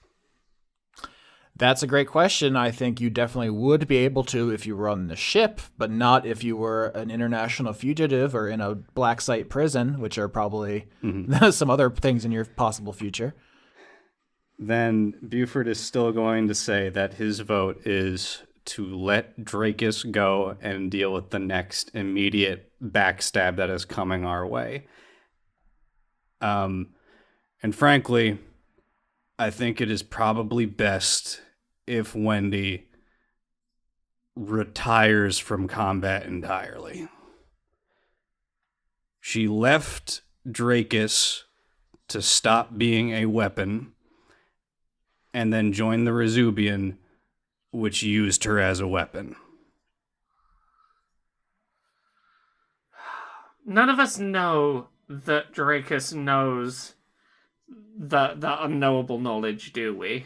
That's a great question. I think you definitely would be able to if you were on the ship, but not if you were an international fugitive or in a black site prison, which are probably mm-hmm. [LAUGHS] some other things in your possible future. Then Beaufort is still going to say that his vote is to let Dracus go and deal with the next immediate backstab that is coming our way. Um, and frankly, I think it is probably best if Wendy retires from combat entirely. She left Dracus to stop being a weapon and then joined the Rezubian, which used her as a weapon. None of us know that Dracus knows the the unknowable knowledge, do we?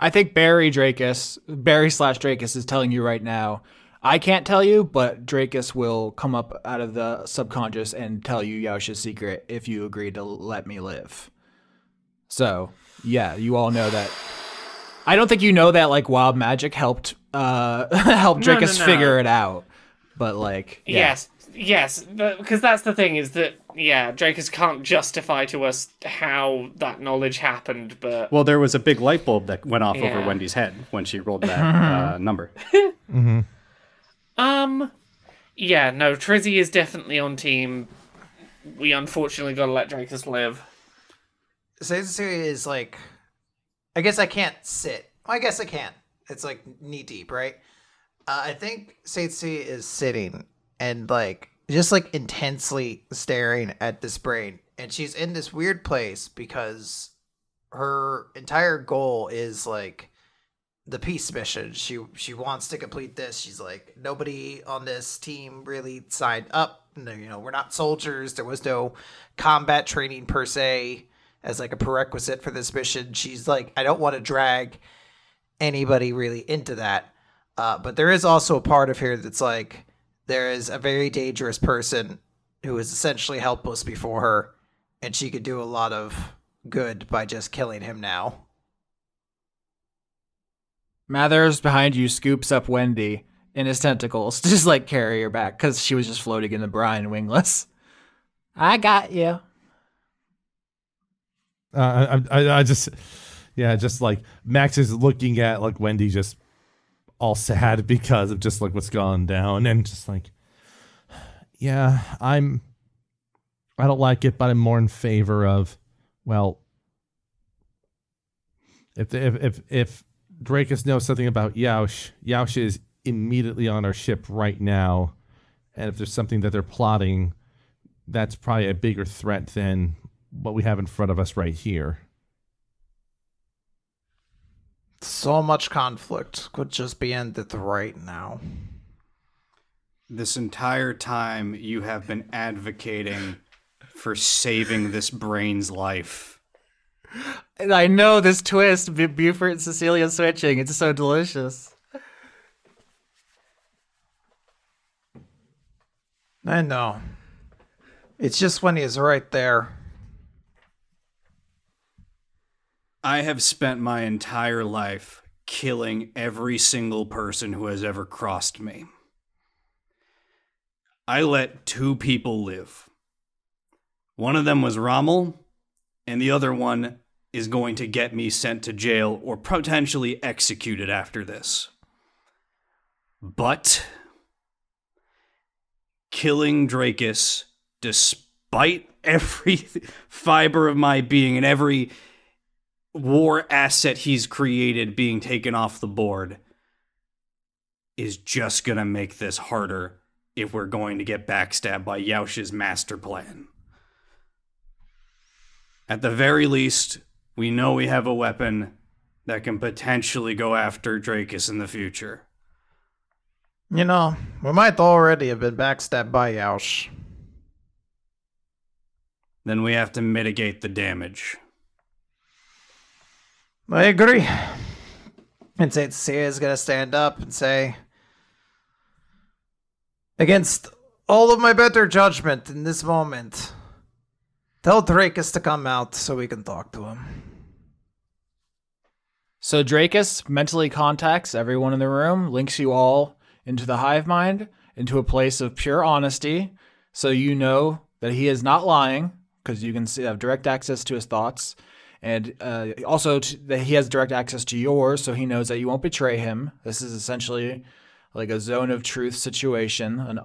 I think Barry Dracus, Barry slash Dracus is telling you right now. I can't tell you, but Dracus will come up out of the subconscious and tell you Yausha's secret if you agree to let me live. So, yeah, you all know that. I don't think you know that like wild magic helped uh [LAUGHS] help No, no, no. figure it out. But like yeah. Yes, yes, because that's the thing is that yeah, Dracus can't justify to us how that knowledge happened, but Well, there was a big light bulb that went off over Wendy's head when she rolled that [LAUGHS] uh, number. [LAUGHS] um, yeah, no, Trizzy is definitely on team. We unfortunately got to let Dracus live. Seizutsui is like, I guess I can't sit. Well, I guess I can. It's like knee deep, right? Uh, I think Seizutsui is sitting and like just like intensely staring at this brain, and she's in this weird place because her entire goal is like the peace mission. She she wants to complete this. She's like nobody on this team really signed up. You know, we're not soldiers. There was no combat training per se as like a prerequisite for this mission. She's like, I don't want to drag anybody really into that. Uh, but there is also a part of here that's like there is a very dangerous person who is essentially helpless before her, and she could do a lot of good by just killing him now. Mathers behind you scoops up Wendy in his tentacles [LAUGHS] to just like carry her back because she was just floating in the brine wingless. I got you. Uh, I, I, I just, yeah, just like Max is looking at like Wendy just all sad [LAUGHS] because of just like what's gone down and just like, [SIGHS] yeah, I'm, I don't like it, but I'm more in favor of, well, if if if if Dracus knows something about Yaush, Yaush is immediately on our ship right now, and if there's something that they're plotting, that's probably a bigger threat than what we have in front of us right here. So much conflict could just be ended right now. This entire time, you have been advocating for saving this brain's life. And I know this twist, Bu- Beaufort and Cecilia switching. It's so delicious. I know. It's just when he's right there. I have spent my entire life killing every single person who has ever crossed me. I let two people live. One of them was Rommel, and the other one is going to get me sent to jail or potentially executed after this. But killing Dracus, despite [LAUGHS] every fiber of my being and every war asset he's created being taken off the board, is just gonna make this harder if we're going to get backstabbed by Yaush's master plan. At the very least, we know we have a weapon that can potentially go after Dracus in the future. You know, we might already have been backstabbed by Yaush. Then we have to mitigate the damage. I agree. And Saint Cecilia is gonna stand up and say, Against all of my better judgment in this moment, tell Dracus to come out so we can talk to him. So Dracus mentally contacts everyone in the room, links you all into the hive mind, into a place of pure honesty, so you know that he is not lying because you can see, have direct access to his thoughts, and uh, also that he has direct access to yours, so he knows that you won't betray him. This is essentially like a zone of truth situation, an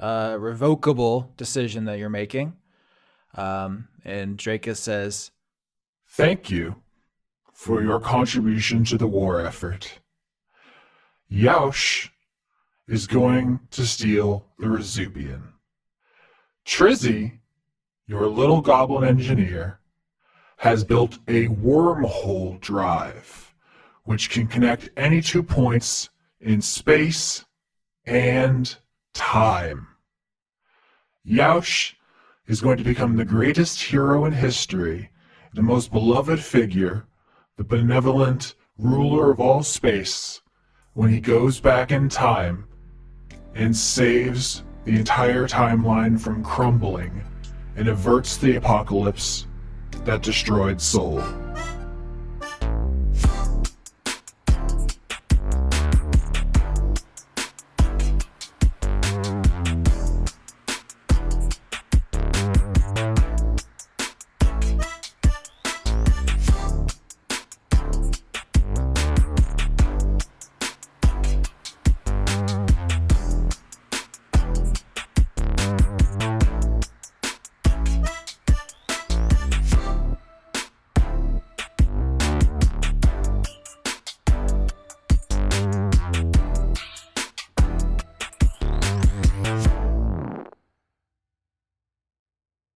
unrevocable decision that you're making. Um, and Dracus says, Thank you for your contribution to the war effort. Yaush is going to steal the Rezubian. Trizzy, your little goblin engineer, has built a wormhole drive which can connect any two points in space and time. Yaush is going to become the greatest hero in history, the most beloved figure, the benevolent ruler of all space, when he goes back in time and saves the entire timeline from crumbling and averts the apocalypse that destroyed Soul.